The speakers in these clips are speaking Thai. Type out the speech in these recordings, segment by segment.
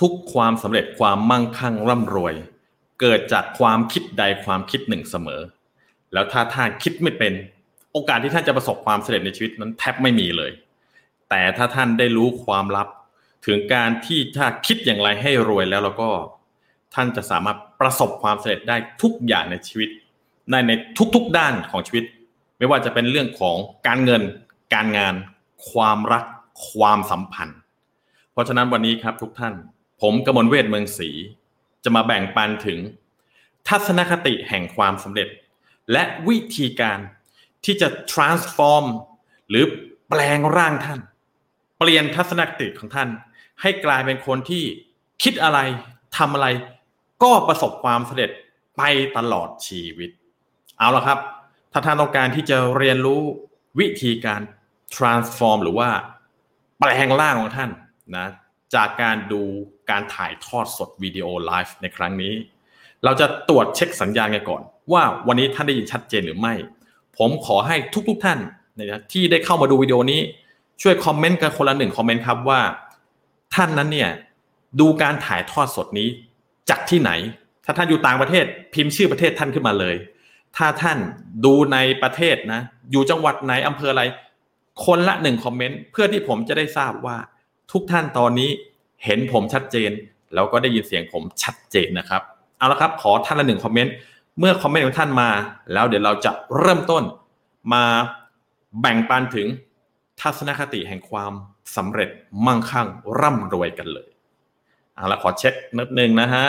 ทุกความสำเร็จความมั่งคั่งร่ำรวย เกิดจากความคิดใดความคิดหนึ่งเสมอ แล้วถ้าท่านคิดไม่เป็น โอกาสที่ท่านจะประสบความสำเร็จในชีวิตนั้นแทบไม่มีเลย แต่ถ้าท่านได้รู้ความลับ ถึงการที่ถ้าคิดอย่างไรให้รวยแล้วแล้วก็ ท่านจะสามารถประสบความสำเร็จได้ทุกอย่างในชีวิตในในทุกๆด้านของชีวิต ไม่ว่าจะเป็นเรื่องของการเงิน การงาน ความรัก ความสัมพันธ์ เพราะฉะนั้นวันนี้ครับทุกท่าน ผมกมลเวทเมืองศรีจะมาแบ่งปันถึง ทัศนคติแห่งความสำเร็จ และวิธีการที่จะ transform หรือแปลงร่างท่าน เปลี่ยนทัศนคติของท่าน ให้กลายเป็นคนที่คิดอะไรทำอะไร ก็ประสบความสำเร็จไปตลอดชีวิต เอาละครับ ถ้าท่านต้องการที่จะเรียนรู้วิธีการ transform หรือว่าแปลงร่างของท่านนะ จากการดูการถ่ายทอดสดวิดีโอไลฟ์ในครั้งนี้ เราจะตรวจเช็คสัญญาณกันก่อน ว่าวันนี้ท่านได้ยินชัดเจนหรือไม่ ผมขอให้ทุกๆทท่านนะที่ได้เข้ามาดูวิดีโอนี้ ช่วยคอมเมนต์กันคนละหนึ่งคอมเมนต์ครับว่า ท่านนั้นเนี่ยดูการถ่ายทอดสดนี้จากที่ไหน ถ้าท่านอยู่ต่างประเทศพิมพ์ชื่อประเทศท่านขึ้นมาเลย ถ้าท่านดูในประเทศนะ อยู่จังหวัดไหนอำเภออะไร คนละหนึ่งคอมเมนต์เพื่อที่ผมจะได้ทราบว่า ทุกท่านตอนนี้เห็นผมชัดเจน แล้วก็ได้ยินเสียงผมชัดเจนนะครับ เอาละครับขอท่านละหนึ่งคอมเมนต์เมื่อคอมเมนต์ของท่านมา แล้วเดี๋ยวเราจะเริ่มต้นมาแบ่งปันถึงทัศนคติแห่งความสำเร็จมั่งคั่งร่ำรวยกันเลยเอาละขอเช็คนิดนึงนะฮะ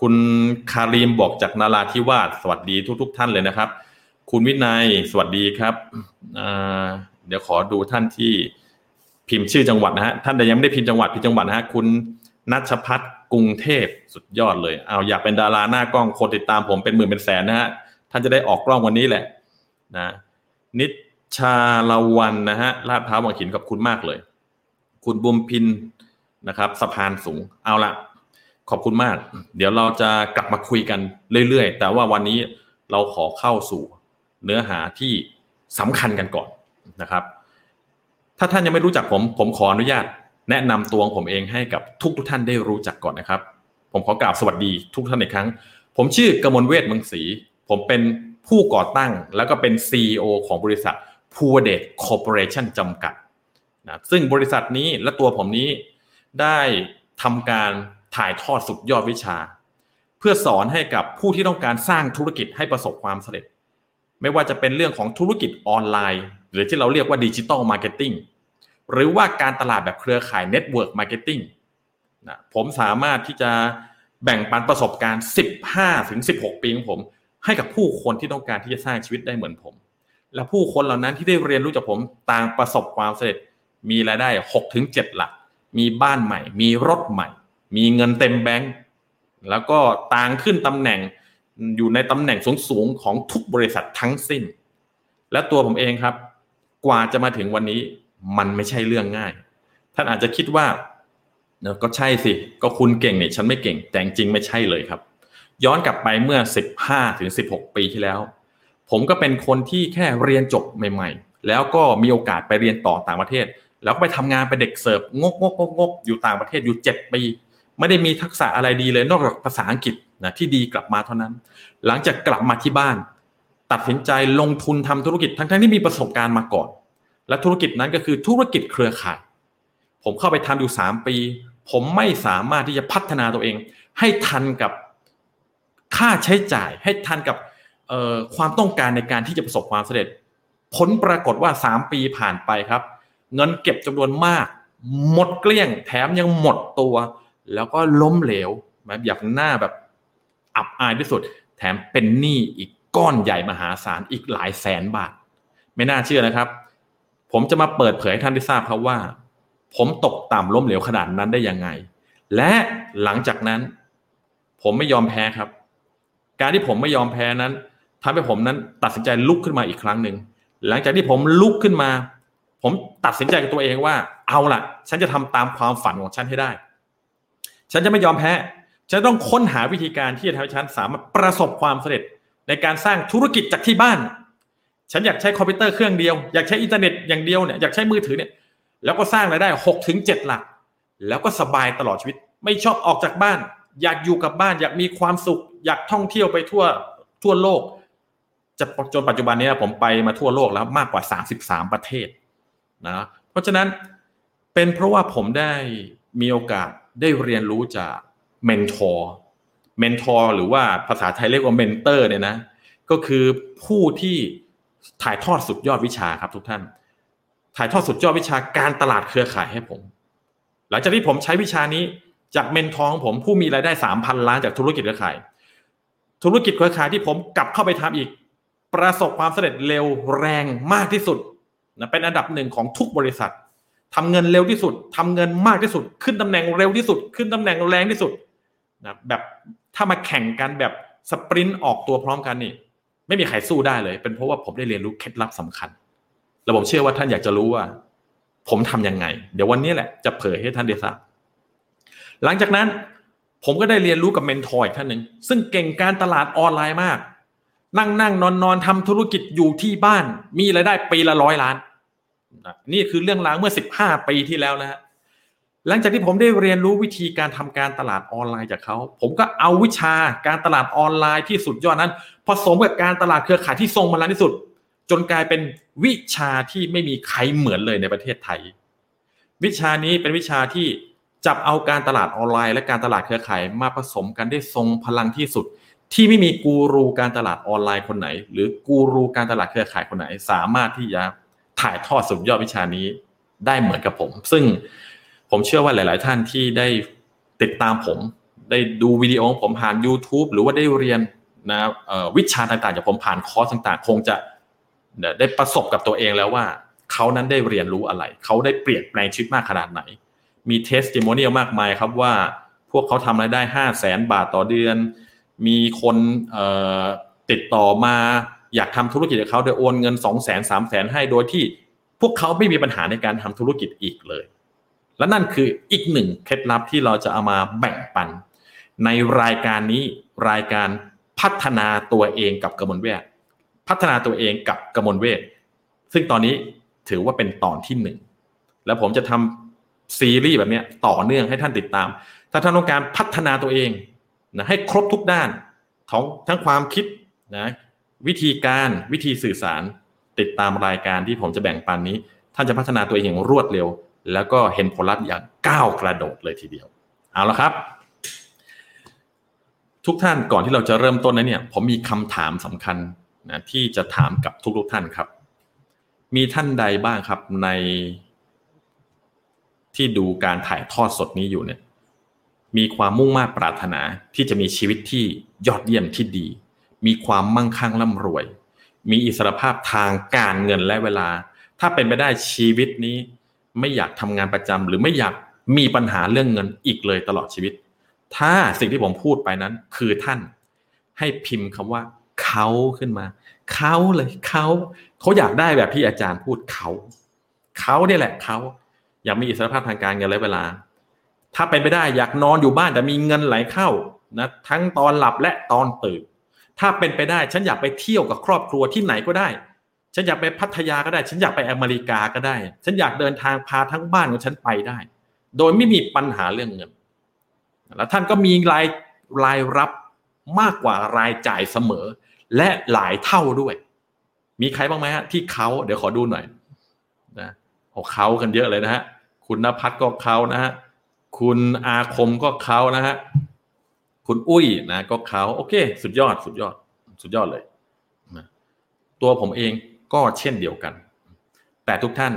คุณคารีมบอกจากนาราธิวาสสวัสดีทุก ๆ ท่านเลยนะครับ คุณวินัยสวัสดีครับ เดี๋ยวขอดูท่านที่พิมพ์ชื่อจังหวัดนะฮะท่านใดยังไม่ได้พิมพ์จังหวัดพิมพ์จังหวัดนะฮะคุณนัชพัฒน์กรุงเทพสุดยอดเลยเอาอยากเป็นดาราหน้ากล้องคนติดตามผมเป็นหมื่นเป็นแสนนะฮะท่านจะได้ออกกล้องวันนี้แหละนะนิชาลาวันนะฮะลาดพร้าวบางขินขอบคุณมากเลย คุณบุมพินนะครับสะพานสูงเอาละขอบคุณมาก เดี๋ยวเราจะกลับมาคุยกันเรื่อยๆ แต่ว่าวันนี้เราขอเข้าสู่เนื้อหาที่สำคัญกันก่อน นะครับ ถ้าท่านยังไม่รู้จักผม ผมขออนุญาต แนะนำตัวของผมเองให้กับทุกทุกท่านได้รู้จักก่อนนะครับ ผมขอกราบสวัสดีทุกท่านอีกครั้ง ผมชื่อกมลเวชมังสีผมเป็นผู้ก่อตั้งแล้วก็เป็น CEO ของบริษัทพูเดต corporation จำกัดนะซึ่งบริษัทนี้และตัวผมนี้ได้ทำการถ่ายทอดสุดยอดวิชา เพื่อสอนให้กับผู้ที่ต้องการสร้างธุรกิจให้ประสบความสำเร็จ ไม่ว่าจะเป็นเรื่องของธุรกิจออนไลน์ หรือที่เราเรียกว่า digital marketingหรือว่าการตลาดแบบเครือข่าย network marketing นะผมสามารถที่จะแบ่งปันประสบการณ์ 15-16 ปีของผม ให้กับผู้คนที่ต้องการที่จะสร้างชีวิตได้เหมือนผม และผู้คนเหล่านั้นที่ได้เรียนรู้จากผมต่างประสบความสำเร็จมีรายได้หกถึงเจ็ดหลัก มีบ้านใหม่ มีรถใหม่ มีเงินเต็มแบงก์แล้วก็ต่างขึ้นตำแหน่งอยู่ในตำแหน่งสูงๆของทุกบริษัททั้งสิ้น และตัวผมเองครับ กว่าจะมาถึงวันนี้มันไม่ใช่เรื่องง่าย ท่านอาจจะคิดว่าก็ใช่สิ ก็คุณเก่งเนี่ยฉันไม่เก่ง แต่จริงไม่ใช่เลยครับ ย้อนกลับไปเมื่อ 15ถึง16 ปีที่แล้ว ผมก็เป็นคนที่แค่เรียนจบใหม่ ๆ แล้วก็มีโอกาสไปเรียนต่อต่างประเทศ แล้วก็ไปทำงานเป็นเด็กเสิร์ฟงกงกงกอยู่ต่างประเทศอยู่7ปีไม่ได้มีทักษะอะไรดีเลยนอกจากภาษาอังกฤษนะที่ดีกลับมาเท่านั้น หลังจากกลับมาที่บ้าน ตัดสินใจลงทุนทำธุรกิจทั้งๆที่มีประสบการณ์มาก่อน และธุรกิจนั้นก็คือธุรกิจเครือข่าย ผมเข้าไปทำอยู่ 3 ปี ผมไม่สามารถที่จะพัฒนาตัวเอง ให้ทันกับค่าใช้จ่าย ให้ทันกับความต้องการในการที่จะประสบความสำเร็จ ผลปรากฏว่าสามปีผ่านไปครับ เงินเก็บจำนวนมาก หมดเกลี้ยงแถมยังหมดตัว แล้วก็ล้มเหลวแบบอย่างหน้าแบบอับอายที่สุด แถมเป็นหนี้อีก ก้อนใหญ่มหาศาลอีกหลายแสนบาท ไม่น่าเชื่อนะครับ ผมจะมาเปิดเผยให้ท่านได้ทราบครับว่า ผมตกต่ำล้มเหลวขนาดนั้นได้ยังไง และหลังจากนั้น ผมไม่ยอมแพ้ครับ การที่ผมไม่ยอมแพ้นั้นทำให้ผมนั้นตัดสินใจลุกขึ้นมาอีกครั้งหนึ่งหลังจากที่ผมลุกขึ้นมา ผมตัดสินใจกับตัวเองว่า เอาล่ะ ฉันจะทำตามความฝันของฉันให้ได้ ฉันจะไม่ยอมแพ้ฉันต้องค้นหาวิธีการที่จะทำให้ฉันสามารถประสบความสำเร็จ ในการสร้างธุรกิจจากที่บ้าน ฉันอยากใช้คอมพิวเตอร์เครื่องเดียว อยากใช้อินเทอร์เน็ตอย่างเดียวเนี่ยอยากใช้มือถือเนี่ยแล้วก็สร้างรายได้หกถึงเจ็ดหลัก แล้วก็สบายตลอดชีวิต ไม่ชอบออกจากบ้าน อยากอยู่กับบ้าน อยากมีความสุข อยากท่องเที่ยวไปทั่วทั่วโลกจะจนปัจจุบันนี้ผมไปมาทั่วโลกแล้วมากกว่า 33 ประเทศนะเพราะฉะนั้นเป็นเพราะว่าผมได้มีโอกาสได้เรียนรู้จาก mentor mentor หรือว่าภาษาไทยเรียกว่า mentor เนี่ยนะ ก็คือผู้ที่ถ่ายทอดสุดยอดวิชาครับทุกท่าน ถ่ายทอดสุดยอดวิชาการตลาดเครือข่ายให้ผม หลังจากที่ผมใช้วิชานี้จาก mentor ของผมผู้มีรายได้สามพันล้านจากธุรกิจเครือข่าย ธุรกิจเครือข่ายที่ผมกลับเข้าไปทำอีก ประสบความสำเร็จเร็วแรงมากที่สุดนะเป็นอันดับหนึ่งของทุกบริษัททำเงินเร็วที่สุดทำเงินมากที่สุด ขึ้นตำแหน่งเร็วที่สุด ขึ้นตำแหน่งแรงที่สุดนะแบบ ถ้ามาแข่งกันแบบสปรินต์ออกตัวพร้อมกันนี่ไม่มีใครสู้ได้เลย เป็นเพราะว่าผมได้เรียนรู้เคล็ดลับสำคัญ และผมเชื่อว่าท่านอยากจะรู้ว่า ผมทํำยังไง เดี๋ยววันนี้แหละจะเผยให้ท่านได้ทราบหลังจากนั้นผมก็ได้เรียนรู้กับ mentor อีกท่านหนึ่งซึ่งเก่งการตลาดออนไลน์มาก นั่งนั่งนอนนอนทำธุรกิจอยู่ที่บ้าน มีรายได้ปีละร้อยล้าน นี่คือเรื่องราวเมื่อสิบห้าปีที่แล้วนะฮะ หลังจากที่ผมได้เรียนรู้วิธีการทำการตลาดออนไลน์จากเขา ผมก็เอาวิชาการตลาดออนไลน์ที่สุดยอดนั้น ผสมกับการตลาดเครือข่ายที่ทรงพลังที่สุด จนกลายเป็นวิชาที่ไม่มีใครเหมือนเลยในประเทศไทย วิชานี้เป็นวิชาที่จับเอาการตลาดออนไลน์ และการตลาดเครือข่ายมาผสมกันได้ทรงพลังที่สุด ที่ไม่มีกูรูการตลาดออนไลน์คนไหน หรือกูรูการตลาดเครือข่ายคนไหน สามารถที่จะถ่ายทอดสุดยอดวิชานี้ได้เหมือนกับผม ซึ่ง ผมเชื่อว่าหลาย ๆ ท่านที่ได้ติดตามผม ได้ดูวิดีโอของผมผ่าน YouTube หรือว่าได้เรียนนะวิชาต่าง ๆ จากผมผ่านคอร์สต่าง ๆ คงจะได้ประสบกับตัวเองแล้วว่า เขานั้นได้เรียนรู้อะไร เขาได้เปลี่ยนแปลงชีวิตมากขนาดไหน มีเทสติโมเนียลมากมายครับว่าพวกเขาทำรายได้ห้าแสนบาทต่อเดือน มีคนติดต่อมาอยากทำธุรกิจกับเขาโดยโอนเงินสองแสนสามแสนให้โดยที่พวกเขาไม่มีปัญหาในการทำธุรกิจอีกเลย และนั่นคืออีกหนึ่งเคล็ดลับที่เราจะเอามาแบ่งปัน ในรายการนี้รายการพัฒนาตัวเองกับกระมวลเวทพัฒนาตัวเองกับกระมวลเวทซึ่งตอนนี้ถือว่าเป็นตอนที่หนึ่งแล้วผมจะทำซีรีส์แบบนี้ต่อเนื่องให้ท่านติดตาม ถ้าท่านต้องการพัฒนาตัวเองนะให้ครบทุกด้านของทั้งความคิดนะวิธีการวิธีสื่อสารติดตามรายการที่ผมจะแบ่งปันนี้ ท่านจะพัฒนาตัวเองอย่างรวดเร็ว แล้วก็เห็นผลลัพธ์อย่างก้าวกระโดดเลยทีเดียว เอาละครับ ทุกท่านก่อนที่เราจะเริ่มต้นนะเนี่ยผมมีคำถามสำคัญนะที่จะถามกับทุกๆท่านครับ มีท่านใดบ้างครับใน ที่ดูการถ่ายทอดสดนี้อยู่เนี่ย มีความมุ่งมา่ปรารถนาที่จะมีชีวิตที่ยอดเยี่ยมที่ดี มีความมั่งคั่งร่ำรวย มีอิสรภาพทางการเงินและเวลา ถ้าเป็นไปได้ชีวิตนี้ ไม่อยากทำงานประจำหรือไม่อยากมีปัญหาเรื่องเงินอีกเลยตลอดชีวิต ถ้าสิ่งที่ผมพูดไปนั้น คือท่านให้พิมพ์คำว่าเขาขึ้นมาเขาเลยเขาเขาอยากได้แบบที่อาจารย์พูดเขาเขาเนี่ยแหละเขาอยากมีอิสรภาพทางการเงินและเวลา ถ้าเป็นไปได้อยากนอนอยู่บ้านแต่มีเงินไหลเข้านะทั้งตอนหลับและตอนตื่นถ้าเป็นไปได้ฉันอยากไปเที่ยวกับครอบครัวที่ไหนก็ได้ ฉันอยากไปพัทยาก็ได้ ฉันอยากไปอเมริกาก็ได้ ฉันอยากเดินทางพาทั้งบ้านของฉันไปได้ โดยไม่มีปัญหาเรื่องเงิน แล้วท่านก็มีรายรายรับมากกว่ารายจ่ายเสมอ และหลายเท่าด้วย มีใครบ้างไหมฮะที่เขาเดี๋ยวขอดูหน่อยนะโอ้เขากันเยอะเลยนะฮะ คุณนภัทรก็เขานะฮะ คุณอาคมก็เขานะฮะ คุณอุ้ยนะ ก็เขาโอเค สุดยอด สุดยอด สุดยอดเลยนะตัวผมเอง ก็เช่นเดียวกัน แต่ทุกท่าน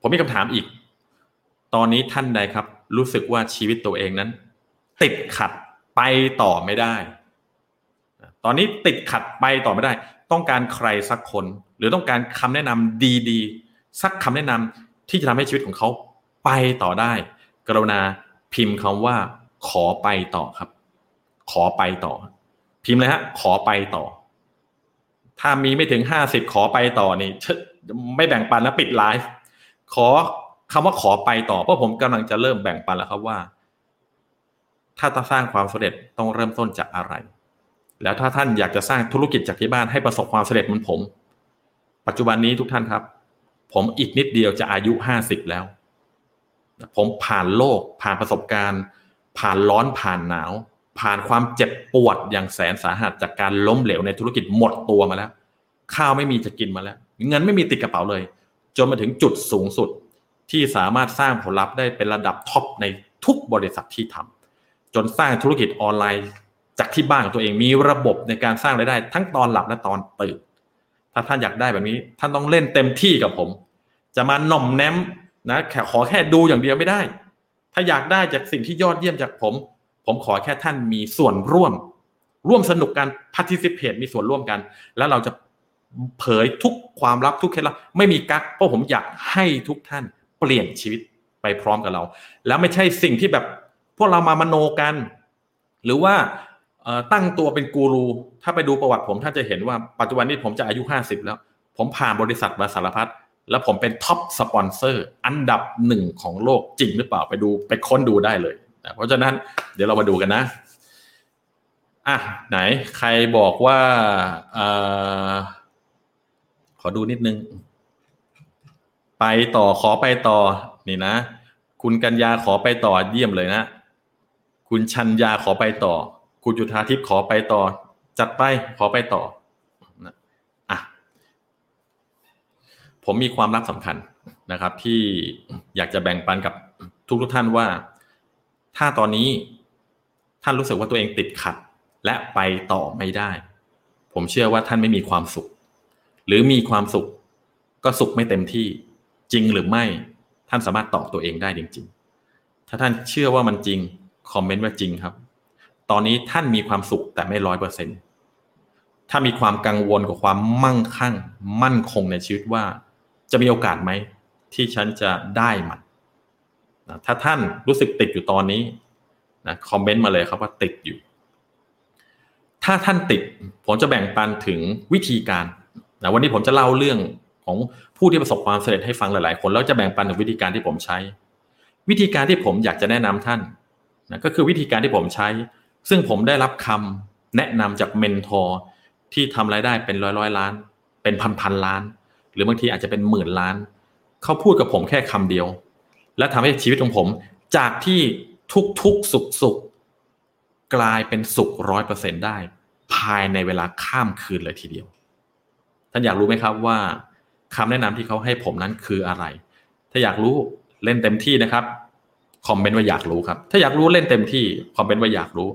ผมมีคำถามอีก ตอนนี้ท่านใดครับ รู้สึกว่าชีวิตตัวเองนั้น ติดขัดไปต่อไม่ได้ ตอนนี้ติดขัดไปต่อไม่ได้ ต้องการใครสักคน หรือต้องการคำแนะนำดีๆ สักคำแนะนำที่จะทำให้ชีวิตของเขาไปต่อได้ กรุณาพิมพ์คำว่า ขอไปต่อครับ ขอไปต่อ พิมพ์เลยฮะ ขอไปต่อ ถ้ามีไม่ถึงห้าสิบขอไปต่อนี่ไม่แบ่งปันแล้วปิดไลฟ์ขอคำว่าขอไปต่อเพราะผมกำลังจะเริ่มแบ่งปันแล้วครับว่า ถ้าต้องสร้างความสำเร็จต้องเริ่มต้นจากอะไร แล้วถ้าท่านอยากจะสร้างธุรกิจจากที่บ้านให้ประสบความสำเร็จเหมือนผม ปัจจุบันนี้ทุกท่านครับ ผมอีกนิดเดียวจะอายุห้าสิบแล้ว ผมผ่านโลกผ่านประสบการณ์ ผ่านร้อนผ่านหนาว ผ่านความเจ็บปวดอย่างแสนสาหัสจากการล้มเหลวในธุรกิจหมดตัวมาแล้ว ข้าวไม่มีจะกินมาแล้ว เงินไม่มีติดกระเป๋าเลย จนมาถึงจุดสูงสุดที่สามารถสร้างผลลัพธ์ได้เป็นระดับท็อปในทุกบริษัทที่ทำจนสร้างธุรกิจออนไลน์จากที่บ้านของตัวเองมีระบบในการสร้างรายได้ ทั้งตอนหลับและตอนตื่น ถ้าท่านอยากได้แบบนี้ ท่านต้องเล่นเต็มที่กับผม จะมาหน่อมแนมนะขอแค่ดูอย่างเดียวไม่ได้ ถ้าอยากได้จากสิ่งที่ยอดเยี่ยมจากผม ผมขอแค่ท่านมีส่วนร่วม ร่วมสนุกกัน participate มีส่วนร่วมกัน แล้วเราจะเผยทุกความลับทุกเคล็ดลับไม่มีกักเพราะผมอยากให้ทุกท่านเปลี่ยนชีวิตไปพร้อมกับเรา แล้วไม่ใช่สิ่งที่แบบพวกเรามามโนกัน หรือว่าตั้งตัวเป็นกูรู ถ้าไปดูประวัติผมท่านจะเห็นว่าปัจจุบันนี้ผมจะอายุห้าสิบแล้ว ผมผ่านบริษัทมาสารพัดแล้วผมเป็น top sponsor อันดับหนึ่งของโลกจริงหรือเปล่าไปดูไปค้นดูได้เลย เพราะฉะนั้นเดี๋ยวเรามาดูกันนะอะไหนใครบอกว่าอขอดูนิดนึง ไปต่อขอไปต่อ นี่นะ คุณกัญญาขอไปต่อเยี่ยมเลยนะ คุณชัญญาขอไปต่อ คุณจุธาทิพย์ขอไปต่อ จัดไปขอไปต่อนะอะผมมีความลับสำคัญนะครับ ที่อยากจะแบ่งปันกับทุกทุกท่านว่า ถ้าตอนนี้ท่านรู้สึกว่าตัวเองติดขัด และไปต่อไม่ได้ ผมเชื่อว่าท่านไม่มีความสุข หรือมีความสุข ก็สุขไม่เต็มที่ จริงหรือไม่ท่านสามารถตอบตัวเองได้จริง ๆ ถ้าท่านเชื่อว่ามันจริงคอมเมนต์ว่าจริงครับ ตอนนี้ท่านมีความสุขแต่ไม่ร้อยเปอร์เซ็นต์ถ้ามีความกังวลกับความมั่งคั่ง มั่นคงในชีวิตว่า จะมีโอกาสไหมที่ฉันจะได้มัน นะถ้าท่านรู้สึกติดอยู่ตอนนี้นะคอมเมนต์มาเลยครับว่าติดอยู่ ถ้าท่านติด ผมจะแบ่งปันถึงวิธีการนะวันนี้ผมจะเล่าเรื่องของผู้ที่ประสบความสำเร็จให้ฟังหลาย ๆ คนแล้วจะแบ่งปันถึงวิธีการที่ผมใช้ วิธีการที่ผมอยากจะแนะนำท่านนะก็คือวิธีการที่ผมใช้ ซึ่งผมได้รับคำแนะนำจากเมนทอร์ที่ทำรายได้เป็นร้อยร้อยล้าน เป็นพันพันล้าน หรือบางทีอาจจะเป็นหมื่นล้าน เขาพูดกับผมแค่คำเดียว และทำให้ชีวิตของผม จากที่ทุกทุกสุขสุขกลายเป็นสุขร้อยเปอร์เซ็นได้ ภายในเวลาข้ามคืนเลยทีเดียว ท่านอยากรู้ไหมครับว่าคำแนะนำที่เขาให้ผมนั้นคืออะไร ถ้าอยากรู้เล่นเต็มที่นะครับคอมเมนต์ว่าอยากรู้ครับ ถ้าอยากรู้เล่นเต็มที่คอมเมนต์ว่าอยากรู้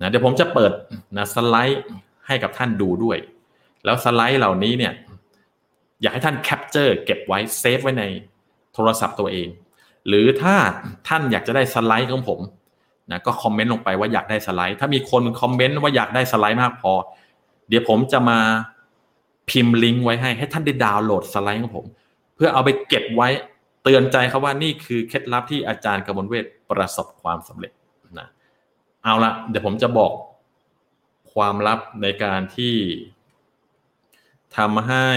นะเดี๋ยวผมจะเปิดนะสไลด์ให้กับท่านดูด้วย แล้วสไลด์เหล่านี้เนี่ย อยากให้ท่าน capture เก็บไว้ save ไว้ในโทรศัพท์ตัวเอง หรือถ้าท่านอยากจะได้สไลด์ของผมนะก็คอมเมนต์ลงไปว่าอยากได้สไลด์ ถ้ามีคนคอมเมนต์ว่าอยากได้สไลด์มากพอ เดี๋ยวผมจะมาพิมพ์ลิงก์ไว้ให้ให้ท่านได้ดาวน์โหลดสไลด์ของผม เพื่อเอาไปเก็บไว้เตือนใจเขาว่านี่คือเคล็ดลับที่อาจารย์กมลเวทประสบความสำเร็จนะเอาละเดี๋ยวผมจะบอกความลับในการที่ทำให้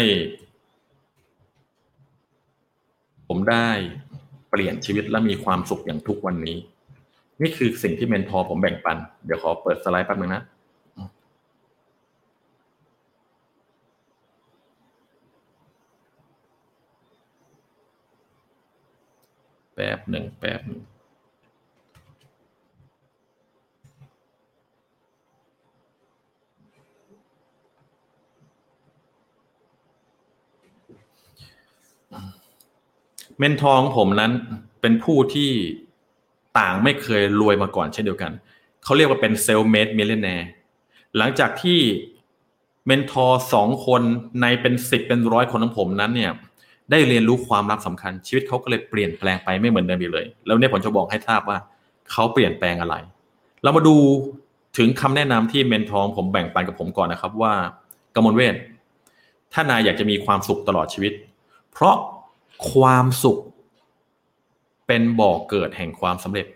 ผมได้ เปลี่ยนชีวิตและมีความสุขอย่างทุกวันนี้ นี่คือสิ่งที่เมนทอร์ผมแบ่งปัน เดี๋ยวขอเปิดสไลด์แป๊บนึงนะแป๊บหนึ่งแป๊บหนึ่ง mentor ผมนั้นเป็นผู้ที่ต่างไม่เคยรวยมาก่อนเช่นเดียวกันเขาเรียกว่าเป็น self-made millionaire หลังจากที่ mentor สองคนในเป็นสิบเป็นร้อยคนของผมนั้นเนี่ย ได้เรียนรู้ความลับสำคัญ ชีวิตเขาก็เลยเปลี่ยนแปลงไปไม่เหมือนเดิมเลย แล้วเนี่ยผมจะบอกให้ทราบว่าเขาเปลี่ยนแปลงอะไร เรามาดูถึงคำแนะนำที่ mentor ผมแบ่งปันกับผมก่อนนะครับว่ากมลเวชถ้านายอยากจะมีความสุขตลอดชีวิต เพราะ ความสุข เป็นบ่อกเกิดแห่งความสำเร็จ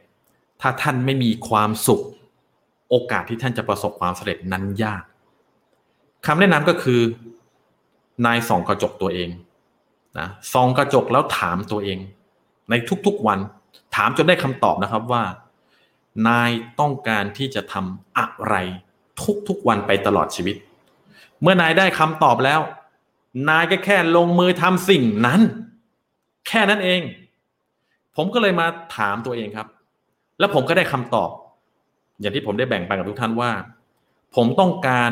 ถ้าท่านไม่มีความสุข โอกาสที่ท่านจะประสบความสำเร็จนั้นยากคำแนะนำก็คือนายส่องกระจกตัวเองนะส่องกระจกแล้วถามตัวเอง ในทุกๆวัน ถามจนได้คำตอบนะครับว่า นายต้องการที่จะทำอะไรทุกๆวันไปตลอดชีวิต เมื่อนายได้คำตอบแล้ว นายก็แค่ลงมือทำสิ่งนั้น แค่นั้นเอง ผมก็เลยมาถามตัวเองครับ แล้วผมก็ได้คำตอบ อย่างที่ผมได้แบ่งปันกับทุกท่านว่า ผมต้องการ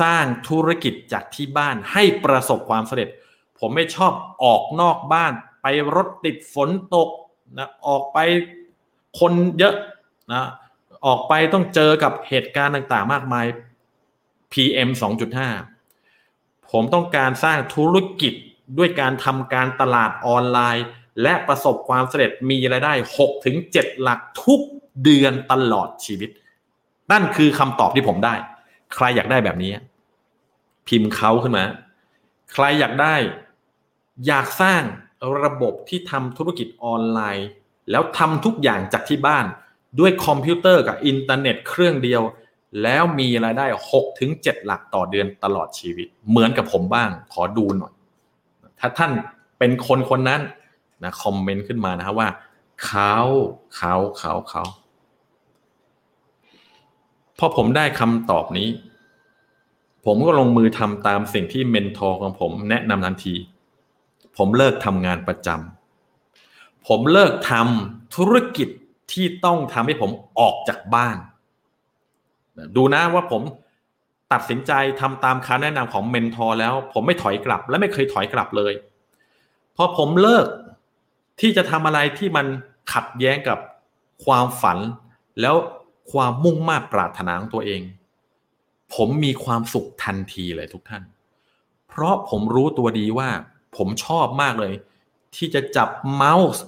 สร้างธุรกิจจากที่บ้านให้ประสบความสำเร็จ ผมไม่ชอบออกนอกบ้าน ไปรถติดฝนตกนะออกไปคนเยอะนะออกไปต้องเจอกับเหตุการณ์ต่างๆ มากมาย PM 2.5 ผมต้องการสร้างธุรกิจ ด้วยการทำการตลาดออนไลน์ และประสบความสำเร็จมีรายได้6ถึง7หลักทุกเดือนตลอดชีวิต นั่นคือคำตอบที่ผมได้ ใครอยากได้แบบนี้ พิมพ์เขาขึ้นมา ใครอยากได้ อยากสร้างระบบที่ทำธุรกิจออนไลน์ แล้วทำทุกอย่างจากที่บ้าน ด้วยคอมพิวเตอร์กับอินเทอร์เน็ตเครื่องเดียวแล้วมีรายได้6ถึง7หลักต่อเดือนตลอดชีวิต เหมือนกับผมบ้าง ขอดูหน่อย ถ้าท่านเป็นคนคนนั้นนะคอมเมนต์ขึ้นมานะครับว่าเขาเขาเขาเขาพอผมได้คำตอบนี้ ผมก็ลงมือทำตามสิ่งที่ mentor ของผมแนะนำทันที ผมเลิกทำงานประจำผมเลิกทำธุรกิจที่ต้องทำให้ผมออกจากบ้าน ดูนะว่าผม ตัดสินใจทำตามคำแนะนำของ mentor แล้ว ผมไม่ถอยกลับ และไม่เคยถอยกลับเลย พอผมเลิกที่จะทำอะไรที่มันขัดแย้งกับความฝัน แล้วความมุ่งมา่ปรารถนาของตัวเอง ผมมีความสุขทันทีเลยทุกท่าน เพราะผมรู้ตัวดีว่า ผมชอบมากเลย ที่จะจับเมาส์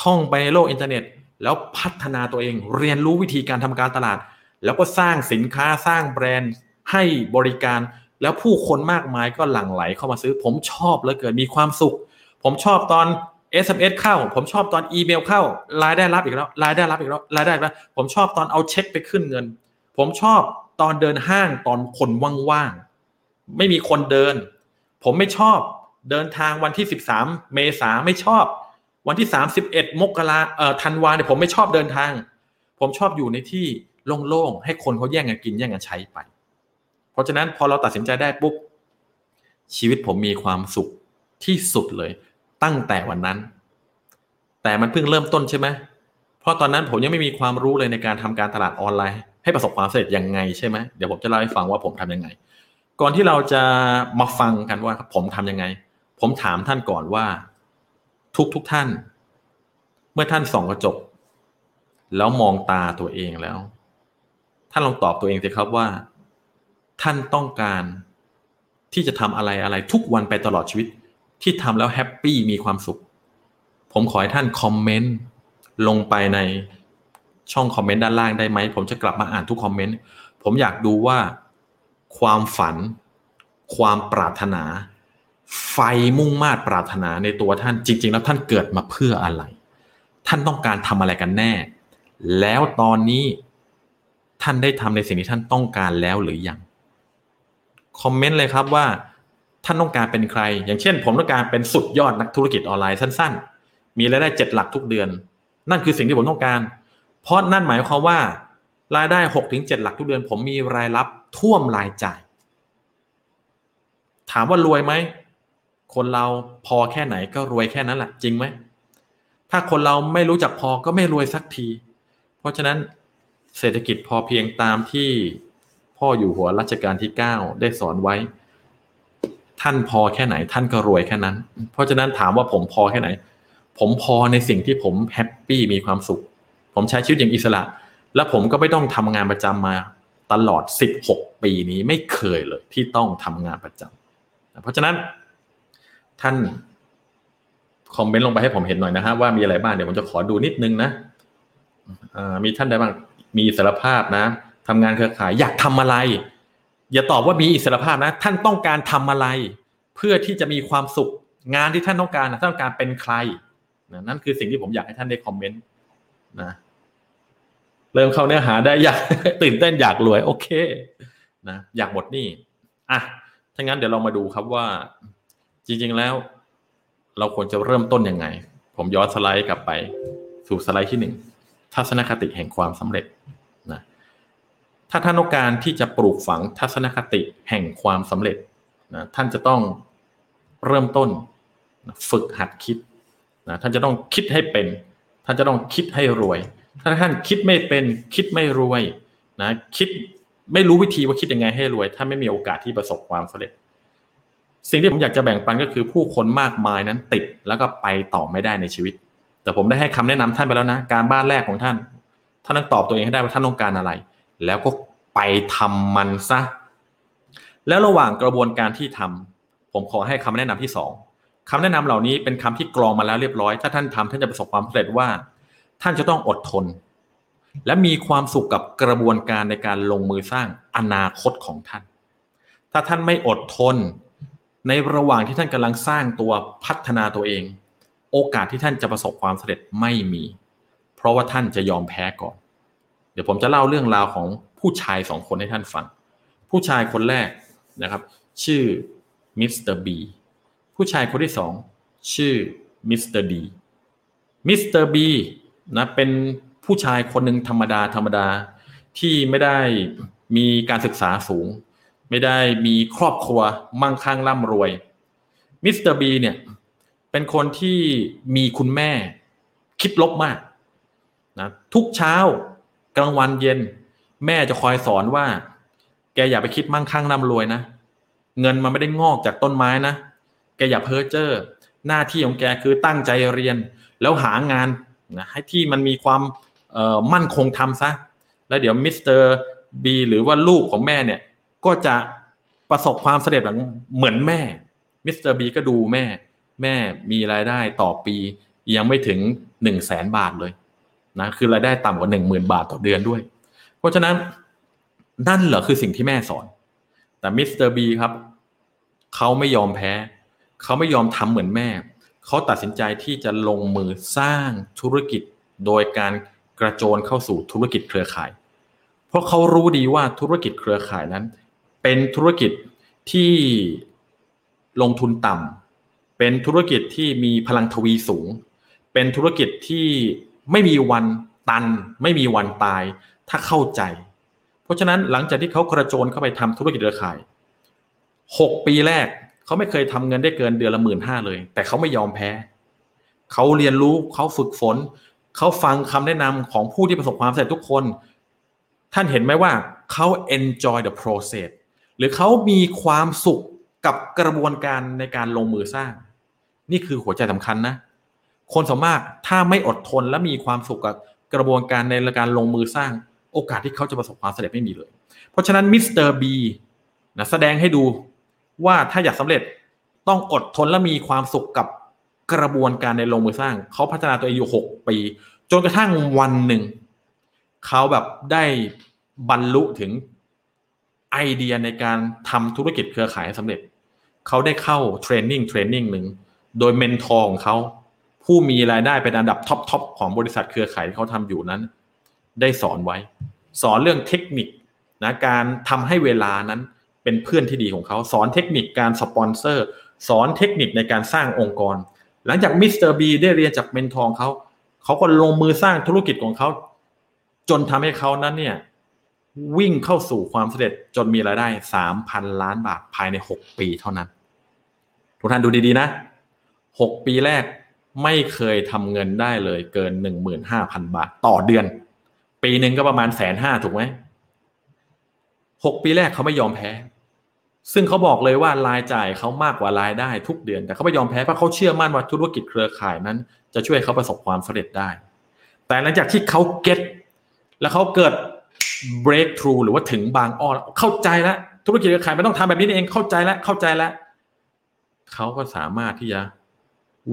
ท่องไปในโลกอินเทอร์เน็ต แล้วพัฒนาตัวเองเรียนรู้วิธีการทำการตลาด แล้วก็สร้างสินค้าสร้างแบรนด์ให้บริการ แล้วผู้คนมากมายก็หลั่งไหลเข้ามาซื้อ ผมชอบเหลือเกินมีความสุข ผมชอบตอน SMS เข้า ผมชอบตอนอีเมลเข้ารายได้รับอีกแล้วรายได้รับอีกแล้วรายได้แล้ว ผมชอบตอนเอาเช็คไปขึ้นเงิน ผมชอบตอนเดินห้างตอนคนว่างๆไม่มีคนเดิน ผมไม่ชอบเดินทางวันที่ 13 เมษาไม่ชอบ วันที่ 31 มกราเอ่อธันวาเนี่ยผมไม่ชอบเดินทาง ผมชอบอยู่ในที่ โล่งๆให้คนเขาแย่งกันกินแย่งกันใช้ไป เพราะฉะนั้นพอเราตัดสินใจได้ปุ๊บชีวิตผมมีความสุขที่สุดเลยตั้งแต่วันนั้น แต่มันเพิ่งเริ่มต้นใช่ไหมเพราะตอนนั้นผมยังไม่มีความรู้เลยในการทำการตลาดออนไลน์ ให้ประสบความสำเร็จยังไงใช่ไหมเดี๋ยวผมจะเล่าให้ฟังว่าผมทํำยังไง ก่อนที่เราจะมาฟังกันว่าผมทํำยังไง ผมถามท่านก่อนว่า ทุกทุกท่าน เมื่อท่านส่องกระจก แล้วมองตาตัวเองแล้ว ท่านลองตอบตัวเองสิครับว่า ท่านต้องการที่จะทำอะไรอะไรทุกวันไปตลอดชีวิต ที่ทำแล้วแฮปปี้มีความสุข ผมขอให้ท่านคอมเมนต์ลงไปในช่องคอมเมนต์ด้านล่างได้ไหม ผมจะกลับมาอ่านทุกคอมเมนต์ ผมอยากดูว่าความฝัน ความปรารถนา ไฟมุ่งมา่ปรารถนาในตัวท่านจริง ๆ แล้วท่านเกิดมาเพื่ออะไร ท่านต้องการทำอะไรกันแน่ แล้วตอนนี้ ท่านได้ทำในสิ่งที่ท่านต้องการแล้วหรือยังคอมเมนต์เลยครับว่าท่านต้องการเป็นใคร อย่างเช่น ผมต้องการเป็นสุดยอดนักธุรกิจออนไลน์สั้น ๆ มีรายได้เจ็ดหลักทุกเดือน นั่นคือสิ่งที่ผมต้องการ เพราะนั่นหมายความว่ารายได้หกถึงเจ็ดหลักทุกเดือน ผมมีรายรับท่วมรายจ่าย ถามว่ารวยไหมคนเราพอแค่ไหนก็รวยแค่นั้นแหละจริงไหมถ้าคนเราไม่รู้จักพอก็ไม่รวยสักที เพราะฉะนั้น เศรษฐกิจพอเพียงตามที่พ่ออยู่หัวรัชกาลที่เก้าได้สอนไว้ ท่านพอแค่ไหน ท่านก็รวยแค่นั้น เพราะฉะนั้นถามว่าผมพอแค่ไหน ผมพอในสิ่งที่ผมแฮปปี้มีความสุข ผมใช้ชีวิตอย่างอิสระ และผมก็ไม่ต้องทำงานประจำมาตลอด 16 ปีนี้ไม่เคยเลย ที่ต้องทำงานประจำเพราะฉะนั้นท่านคอมเมนต์ลงไปให้ผมเห็นหน่อยนะฮะว่ามีอะไรบ้างเดี๋ยวผมจะขอดูนิดนึงนะมีท่านใดบ้าง มีอิสรภาพนะทำงานเครือข่ายอยากทำอะไร อย่าตอบว่ามีอิสรภาพนะ ท่านต้องการทำอะไร เพื่อที่จะมีความสุขงานที่ท่านต้องการนะท่านต้องการเป็นใครนะนั่นคือสิ่งที่ผมอยากให้ท่านได้คอมเมนต์นะเริ่มเข้าเนื้อหาได้อยากตื่นเต้นอยากรวย โอเคนะอยากหมดนี่อะถ้างั้นเดี๋ยวเรามาดูครับว่า จริง ๆแล้ว เราควรจะเริ่มต้นยังไง ผมย้อนสไลด์กลับไป สู่สไลด์ที่หนึ่ง ทัศนคติแห่งความสำเร็จนะถ้าท่านต้องการที่จะปลูกฝังทัศนคติแห่งความสำเร็จนะท่านจะต้องเริ่มต้นฝึกหัดคิดนะท่านจะต้องคิดให้เป็น ท่านจะต้องคิดให้รวย ถ้าท่านคิดไม่เป็นคิดไม่รวยนะคิดไม่รู้วิธีว่าคิดยังไงให้รวย ถ้าไม่มีโอกาสที่ประสบความสำเร็จ สิ่งที่ผมอยากจะแบ่งปันก็คือผู้คนมากมายนั้นติดแล้วก็ไปต่อไม่ได้ในชีวิต แต่ผมได้ให้คำแนะนำท่านไปแล้วนะ การบ้านแรกของท่าน ท่านต้องตอบตัวเองให้ได้ว่าท่านต้องการอะไร แล้วก็ไปทำมันซะ แล้วระหว่างกระบวนการที่ทำผมขอให้คำแนะนำที่สองคำแนะนำเหล่านี้เป็นคำที่กรองมาแล้วเรียบร้อย ถ้าท่านทำท่านจะประสบความสำเร็จว่า ท่านจะต้องอดทน และมีความสุขกับกระบวนการในการลงมือสร้างอนาคตของท่าน ถ้าท่านไม่อดทน ในระหว่างที่ท่านกำลังสร้างตัวพัฒนาตัวเอง โอกาสที่ท่านจะประสบความสำเร็จไม่มี เพราะว่าท่านจะยอมแพ้ก่อน เดี๋ยวผมจะเล่าเรื่องราวของผู้ชายสองคนให้ท่านฟัง ผู้ชายคนแรกนะครับ ชื่อมิสเตอร์บีผู้ชายคนที่สองชื่อมิสเตอร์ดีมิสเตอร์บีนะเป็นผู้ชายคนหนึ่งธรรมดาธรรมดาที่ไม่ได้มีการศึกษาสูง ไม่ได้มีครอบครัวมั่งคั่งร่ำรวยมิสเตอร์บีเนี่ย เป็นคนที่มีคุณแม่คิดลบมากนะทุกเช้ากลางวันเย็น แม่จะคอยสอนว่า แกอย่าไปคิดมั่งคั่งร่ำรวยนะ เงินมันไม่ได้งอกจากต้นไม้นะ แกอย่าเพ้อเจ้อหน้าที่ของแกคือตั้งใจเรียน แล้วหางานนะให้ที่มันมีความมั่นคงทำซะ แล้วเดี๋ยวมิสเตอร์บีหรือว่าลูกของแม่เนี่ย ก็จะประสบความสำเร็จเหมือนแม่มิสเตอร์บีก็ดูแม่ แม่มีรายได้ต่อปียังไม่ถึงหนึ่งแสนบาทเลยนะคือรายได้ต่ำกว่าหนึ่งหมื่นบาทต่อเดือนด้วย เพราะฉะนั้นนั่นเหรอคือสิ่งที่แม่สอน แต่มิสเตอร์บีครับเขาไม่ยอมแพ้ เขาไม่ยอมทำเหมือนแม่ เขาตัดสินใจที่จะลงมือสร้างธุรกิจโดยการกระโจนเข้าสู่ธุรกิจเครือข่าย เพราะเขารู้ดีว่าธุรกิจเครือข่ายนั้น เป็นธุรกิจที่ลงทุนต่ำ เป็นธุรกิจที่มีพลังทวีสูง เป็นธุรกิจที่ไม่มีวันตัน ไม่มีวันตาย ถ้าเข้าใจ เพราะฉะนั้นหลังจากที่เขากระโจนเข้าไปทำธุรกิจเครือข่ายหกปีแรกเขาไม่เคยทำเงินได้เกินเดือนละหมื่นห้าเลย แต่เขาไม่ยอมแพ้เขาเรียนรู้เขาฝึกฝนเขาฟังคำแนะนำของผู้ที่ประสบความสำเร็จทุกคน ท่านเห็นไหมว่าเขา enjoy the process หรือเขามีความสุขกับกระบวนการในการลงมือสร้าง นี่คือหัวใจสำคัญนะ คนสมากถ้าไม่อดทนและมีความสุขกับกระบวนการในการลงมือสร้างโอกาสที่เขาจะประสบความสำเร็จไม่มีเลย เพราะฉะนั้นมิสเตอร์บีนะแสดงให้ดูว่าถ้าอยากสำเร็จต้องอดทนและมีความสุขกับกระบวนการในลงมือสร้าง เขาพัฒนาตัวเองอยู่หกปี จนกระทั่งวันหนึ่ง เขาแบบได้บรรลุถึงไอเดียในการทำธุรกิจเครือข่ายสำเร็จ เขาได้เข้า training training หนึ่ง โดย mentor ของเขาผู้มีรายได้เป็นอันดับ top top ของบริษัทเครือข่ายที่เขาทำอยู่นั้น ได้สอนไว้ สอนเรื่องเทคนิคนะการทำให้เวลานั้นเป็นเพื่อนที่ดีของเขา สอนเทคนิคการสปอนเซอร์ สอนเทคนิคในการสร้างองค์กร หลังจากมิสเตอร์บีได้เรียนจาก mentor เขาเขาก็ลงมือสร้างธุรกิจของเขา จนทำให้เขานั้นเนี่ยวิ่งเข้าสู่ความสำเร็จจนมีรายได้สามพันล้านบาทภายในหกปีเท่านั้น ทุกท่านดูดีๆนะ หกปีแรกไม่เคยทำเงินได้เลยเกินหนึ่งหมื่นห้าพันบาทต่อเดือน ปีหนึ่งก็ประมาณแสนห้าถูกไหมหกปีแรกเขาไม่ยอมแพ้ ซึ่งเขาบอกเลยว่ารายจ่ายเขามากกว่ารายได้ทุกเดือน แต่เขาไม่ยอมแพ้เพราะเขาเชื่อมั่นว่าธุรกิจเครือข่ายนั้น จะช่วยเขาประสบความสำเร็จได้ แต่หลังจากที่เขา get แล้วเขาเกิด breakthrough หรือว่าถึงบางอ้อเข้าใจแล้วธุรกิจเครือข่ายไม่ต้องทำแบบนี้เองเข้าใจแล้วเข้าใจแล้วเขาก็สามารถที่จะ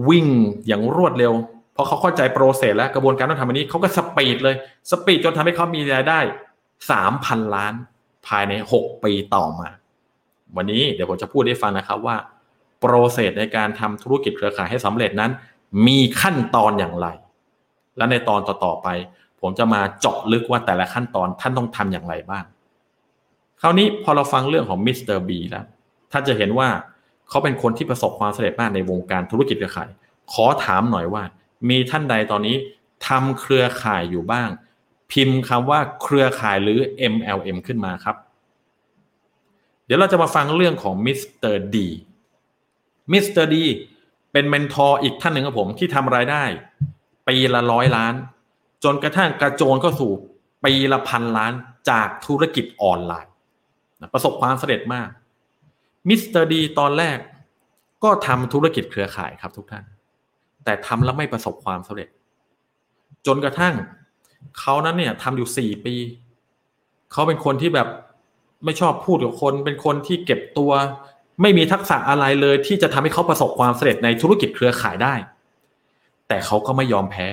วิ่งอย่างรวดเร็ว เพราะเขาเข้าใจ process แล้วกระบวนการต้องทำแบบนี้เขาก็ speed เลย speed จนทำให้เขามีรายได้สามพันล้าน ภายใน6ปีต่อมา วันนี้เดี๋ยวผมจะพูดให้ฟังนะครับว่าprocess ในการทำธุรกิจเครือข่ายให้สำเร็จนั้น มีขั้นตอนอย่างไร และในตอนต่อๆไป ผมจะมาเจาะลึกว่าแต่ละขั้นตอนท่านต้องทำอย่างไรบ้างคราวนี้พอเราฟังเรื่องของมิสเตอร์บีแล้วท่านจะเห็นว่า เขาเป็นคนที่ประสบความสำเร็จมากในวงการธุรกิจเครือข่าย ขอถามหน่อยว่า มีท่านใดตอนนี้ทำเครือข่ายอยู่บ้าง พิมพ์คำว่าเครือข่ายหรือ MLM ขึ้นมาครับ เดี๋ยวเราจะมาฟังเรื่องของมิสเตอร์ดีมิสเตอร์ดีเป็น mentor อีกท่านหนึ่งครับผมที่ทำรายได้ ปีละร้อยล้าน จนกระทั่งกระโจนเข้าสู่ปีละพันล้านจากธุรกิจออนไลน์ ประสบความสำเร็จมาก มิสเตอร์ดีตอนแรก ก็ทำธุรกิจเครือข่ายครับทุกท่าน แต่ทำแล้วไม่ประสบความสำเร็จ จนกระทั่งเขานั้นเนี่ยทำอยู่สี่ปี เขาเป็นคนที่แบบไม่ชอบพูดกับคน เป็นคนที่เก็บตัว ไม่มีทักษะอะไรเลย ที่จะทำให้เขาประสบความสำเร็จในธุรกิจเครือข่ายได้ แต่เขาก็ไม่ยอมแพ้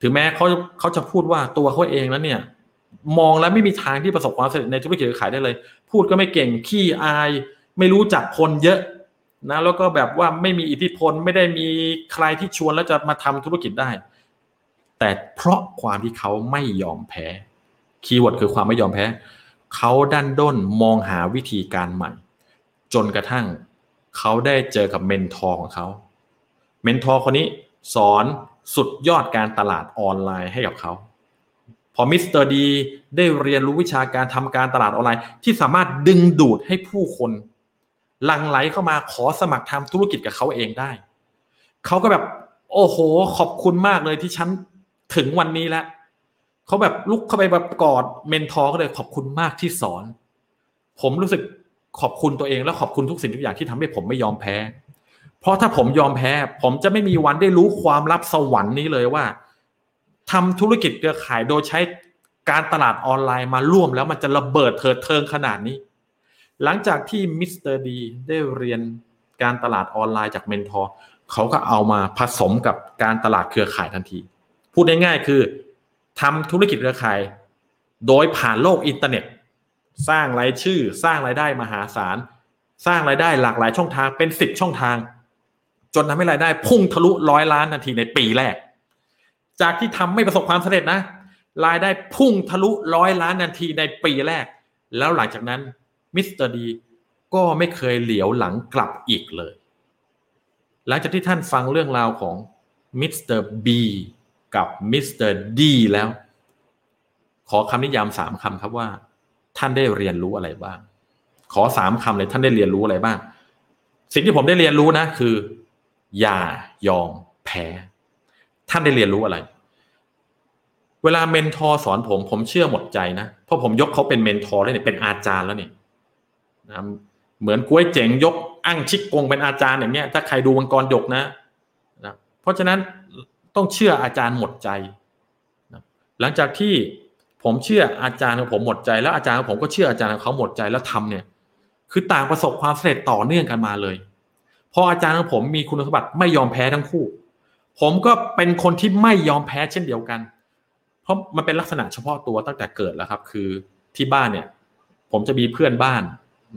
ถึงแม้เขาเขาจะพูดว่าตัวเขาเองนั้นเนี่ย มองแล้วไม่มีทางที่ประสบความสำเร็จในธุรกิจขายได้เลย พูดก็ไม่เก่งขี้อาย ไม่รู้จักคนเยอะนะแล้วก็แบบว่าไม่มีอิทธิพลไม่ได้มีใครที่ชวนแล้วจะมาทำธุรกิจได้ แต่เพราะความที่เขาไม่ยอมแพ้ keyword คือความไม่ยอมแพ้เขาดันด้นมองหาวิธีการใหม่ จนกระทั่งเขาได้เจอกับ mentor ของเขา mentor คนนี้สอนสุดยอดการตลาดออนไลน์ให้กับเขา พอมิสเตอร์ดีได้เรียนรู้วิชาการทำการตลาดออนไลน์ ที่สามารถดึงดูดให้ผู้คนหลั่งไหลเข้ามาขอสมัครทำธุรกิจกับเขาเองได้ เขาก็แบบ โอ้โห ขอบคุณมากเลยที่ฉันถึงวันนี้แล้วเขาแบบลุกเข้าไปแบบกอด mentor ก็เลยขอบคุณมากที่สอน ผมรู้สึกขอบคุณตัวเองและขอบคุณทุกสิ่งทุกอย่างที่ทำให้ผมไม่ยอมแพ้ เพราะถ้าผมยอมแพ้ ผมจะไม่มีวันได้รู้ความลับสวรรค์นี้เลยว่า ทำธุรกิจเครือข่ายโดยใช้การตลาดออนไลน์มาร่วมแล้วมันจะระเบิดเถิดเทิงขนาดนี้ หลังจากที่มิสเตอร์ดีได้เรียนการตลาดออนไลน์จาก mentor เขาก็เอามาผสมกับการตลาดเครือข่ายทันที พูดง่ายๆคือทำธุรกิจเครือข่าย โดยผ่านโลกอินเทอร์เน็ต สร้างรายชื่อ สร้างรายได้มหาศาล สร้างรายได้หลากหลายช่องทางเป็นสิบช่องทาง จนทำให้รายได้พุ่งทะลุร้อยล้านทันทีในปีแรก จากที่ทำไม่ประสบความสำเร็จนะ รายได้พุ่งทะลุร้อยล้านทันทีในปีแรก แล้วหลังจากนั้นมิสเตอร์ดีก็ไม่เคยเหลียวหลังกลับอีกเลย หลังจากที่ท่านฟังเรื่องราวของมิสเตอร์บีกับมิสเตอร์ดีแล้ว ขอคำนิยามสามคำครับว่า ท่านได้เรียนรู้อะไรบ้าง ขอสามคำเลยท่านได้เรียนรู้อะไรบ้าง สิ่งที่ผมได้เรียนรู้นะคือ อย่ายอมแพ้ ท่านได้เรียนรู้อะไร เวลา mentor สอนผมผมเชื่อหมดใจนะ เพราะผมยกเขาเป็น mentor แล้วเนี่ยเป็นอาจารย์แล้วเนี่ยนะเหมือนก๊วยเจ๋งยกอั้งฉิกกงเป็นอาจารย์อย่างเงี้ยถ้าใครดูมังกรหยกนะนะเพราะฉะนั้นต้องเชื่ออาจารย์หมดใจนะหลังจากที่ผมเชื่ออาจารย์ของผมหมดใจ แล้วอาจารย์ของผมก็เชื่ออาจารย์ของเขาหมดใจแล้วทำเนี่ย คือต่างประสบความสำเร็จต่อเนื่องกันมาเลยพออาจารย์ของผมมีคุณสมบัติไม่ยอมแพ้ทั้งคู่ ผมก็เป็นคนที่ไม่ยอมแพ้เช่นเดียวกัน เพราะมันเป็นลักษณะเฉพาะตัวตั้งแต่เกิดแล้วครับ คือที่บ้านเนี่ย ผมจะมีเพื่อนบ้าน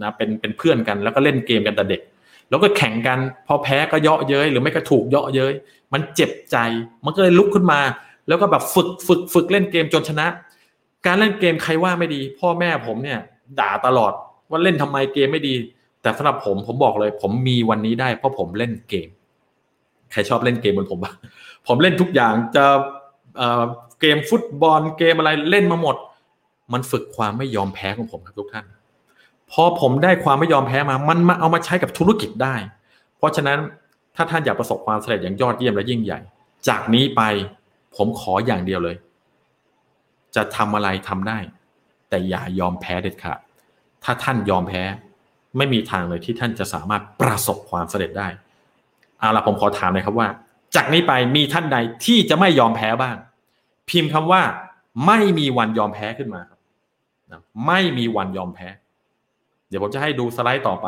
นะเป็นเป็นเพื่อนกันแล้วก็เล่นเกมกันแต่เด็ก แล้วก็แข่งกัน พอแพ้ก็เยาะเย้ยหรือไม่ก็ถูกเยาะเย้ยมันเจ็บใจมันก็เลยลุกขึ้นมา แล้วก็แบบฝึกฝึกฝึกเล่นเกมจนชนะ การเล่นเกมใครว่าไม่ดี พ่อแม่ผมเนี่ย ด่าตลอดว่าเล่นทำไมเกมไม่ดี แต่สำหรับผมผมบอกเลย ผมมีวันนี้ได้เพราะผมเล่นเกม ใครชอบเล่นเกมเหมือนผมบ้างผมเล่นทุกอย่างจะ เกมฟุตบอลเกมอะไรเล่นมาหมด มันฝึกความไม่ยอมแพ้ของผมครับทุกท่าน พอผมได้ความไม่ยอมแพ้มา มันมาเอามาใช้กับธุรกิจได้ เพราะฉะนั้นถ้าท่านอยากประสบความสำเร็จอย่างยอดเยี่ยมและยิ่งใหญ่ จากนี้ไปผมขออย่างเดียวเลย จะทำอะไรทำได้ แต่อย่ายอมแพ้เด็ดขาดถ้าท่านยอมแพ้ไม่มีทางเลยที่ท่านจะสามารถประสบความสำเร็จได้เอาล่ะผมขอถามเลยครับว่า จากนี้ไปมีท่านใดที่จะไม่ยอมแพ้บ้าง พิมพ์คำว่า ไม่มีวันยอมแพ้ขึ้นมาครับไม่มีวันยอมแพ้ เดี๋ยวผมจะให้ดูสไลด์ต่อไป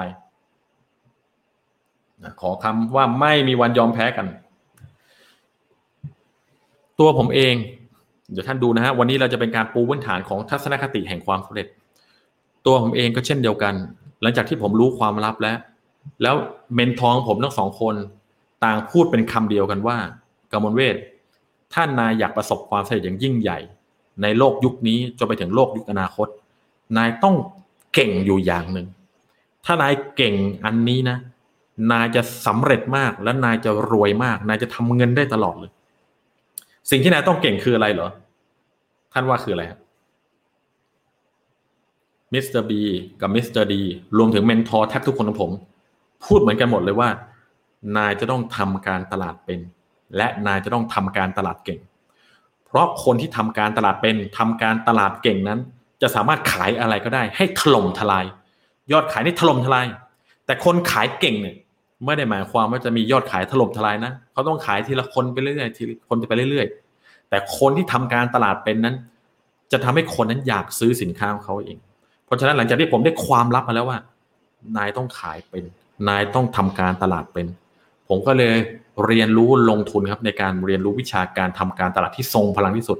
ขอคำว่าไม่มีวันยอมแพ้กัน ตัวผมเอง เดี๋ยวท่านดูนะฮะวันนี้เราจะเป็นการปูพื้นฐานของทัศนคติแห่งความสำเร็จ ตัวผมเองก็เช่นเดียวกัน หลังจากที่ผมรู้ความลับแล้ว แล้วเมนทองผมทั้งสองคน ต่างพูดเป็นคำเดียวกันว่ากมลเวท ท่านนายอยากประสบความสำเร็จอย่างยิ่งใหญ่ ในโลกยุคนี้จนไปถึงโลกยุคอนาคต นายต้องเก่งอยู่อย่างหนึ่ง ถ้านายเก่งอันนี้นะ นายจะสำเร็จมากและนายจะรวยมาก นายจะทำเงินได้ตลอดเลย สิ่งที่นายต้องเก่งคืออะไรเหรอ ท่านว่าคืออะไรมิสเตอร์บีกับมิสเตอร์ดีรวมถึง mentor แทบทุกคนของผม พูดเหมือนกันหมดเลยว่า นายจะต้องทำการตลาดเป็น และนายจะต้องทำการตลาดเก่ง เพราะคนที่ทำการตลาดเป็นทำการตลาดเก่งนั้น จะสามารถขายอะไรก็ได้ ให้ถล่มทลาย ยอดขายนี่ถล่มทลาย แต่คนขายเก่งเนี่ยไม่ได้หมายความว่าจะมียอดขายถล่มทลายนะเขาต้องขายทีละคนไปเรื่อยๆทีคนไปเรื่อยๆ แต่คนที่ทำการตลาดเป็นนั้น จะทำให้คนนั้นอยากซื้อสินค้าของเขาเอง เพราะฉะนั้นหลังจากที่ผมได้ความลับมาแล้วว่า นายต้องขายเป็น นายต้องทำการตลาดเป็น ผมก็เลย เรียนรู้ลงทุนครับในการเรียนรู้วิชาการทำการตลาดที่ทรงพลังที่สุด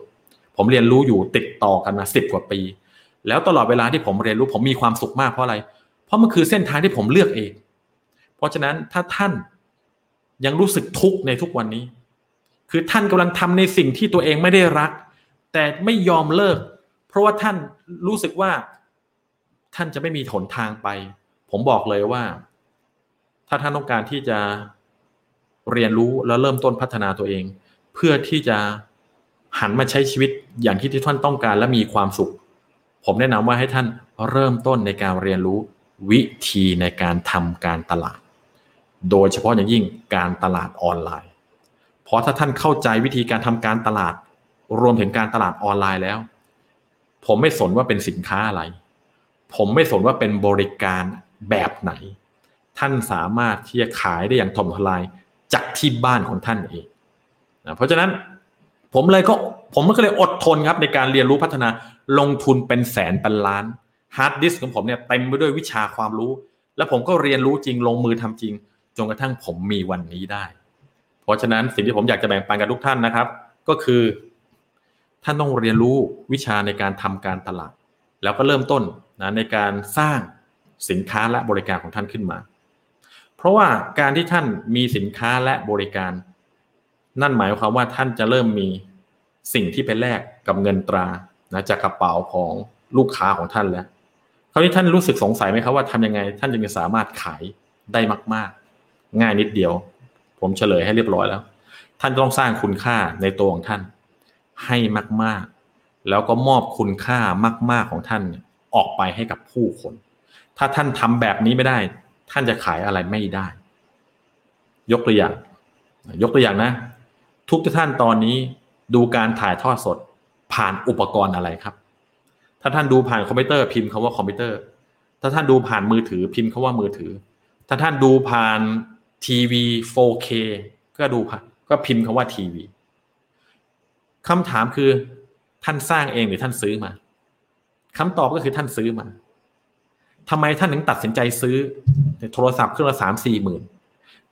ผมเรียนรู้อยู่ติดต่อกันมาสิบกว่าปี แล้วตลอดเวลาที่ผมเรียนรู้ผมมีความสุขมากเพราะอะไร เพราะมันคือเส้นทางที่ผมเลือกเอง เพราะฉะนั้นถ้าท่านยังรู้สึกทุกข์ในทุกวันนี้ คือท่านกำลังทำในสิ่งที่ตัวเองไม่ได้รัก แต่ไม่ยอมเลิก เพราะว่าท่านรู้สึกว่า ท่านจะไม่มีหนทางไป ผมบอกเลยว่า ถ้าท่านต้องการที่จะ เรียนรู้แล้วเริ่มต้นพัฒนาตัวเอง เพื่อที่จะหันมาใช้ชีวิตอย่างที่ที่ท่านต้องการและมีความสุข ผมแนะนำว่าให้ท่านเริ่มต้นในการเรียนรู้วิธีในการทำการตลาด โดยเฉพาะอย่างยิ่งการตลาดออนไลน์ เพราะถ้าท่านเข้าใจวิธีการทำการตลาด รวมถึงการตลาดออนไลน์แล้ว ผมไม่สนว่าเป็นสินค้าอะไร ผมไม่สนว่าเป็นบริการแบบไหน ท่านสามารถที่จะขายได้อย่างถมทลาย จากที่บ้านของท่านเองนะเพราะฉะนั้นผมเลยก็ผมก็เลยอดทนครับในการเรียนรู้พัฒนาลงทุนเป็นแสนเป็นล้านฮาร์ดดิสก์ของผมเนี่ยเต็มไปด้วยวิชาความรู้ แล้วผมก็เรียนรู้จริงลงมือทำจริงจนกระทั่งผมมีวันนี้ได้ เพราะฉะนั้นสิ่งที่ผมอยากจะแบ่งปันกับทุกท่านนะครับ ก็คือท่านต้องเรียนรู้วิชาในการทำการตลาด แล้วก็เริ่มต้นนะในการสร้างสินค้าและบริการของท่านขึ้นมา เพราะว่าการที่ท่านมีสินค้าและบริการ นั่นหมายความว่าท่านจะเริ่มมีสิ่งที่ไปแลกกับเงินตรานะจากกระเป๋าของลูกค้าของท่านแล้วคราวนี้ท่านรู้สึกสงสัยไหมครับว่าทำยังไง ท่านจะสามารถขายได้มากง่ายนิดเดียว ผมเฉลยให้เรียบร้อยแล้ว ท่านต้องสร้างคุณค่าในตัวของท่าน ให้มากๆ แล้วก็มอบคุณค่ามาก ๆของท่านออกไปให้กับผู้คน ถ้าท่านทำแบบนี้ไม่ได้ ท่านจะขายอะไรไม่ได้ ยกตัวอย่าง ยกตัวอย่างนะ ทุกท่านตอนนี้ดูการถ่ายทอดสดผ่านอุปกรณ์อะไรครับ ถ้าท่านดูผ่านคอมพิวเตอร์พิมพ์คาว่าคอมพิวเตอร์ ถ้าท่านดูผ่านมือถือพิมพ์คาว่ามือถือ ถ้าท่านดูผ่านทีวี 4K ก็ดูก็พิมพ์คำว่าทีวีคำถามคือท่านสร้างเองหรือท่านซื้อมาคำตอบก็คือท่านซื้อมาทำไมท่านถึงตัดสินใจซื้อ โทรศัพท์เครื่องละสามสี่หมื่น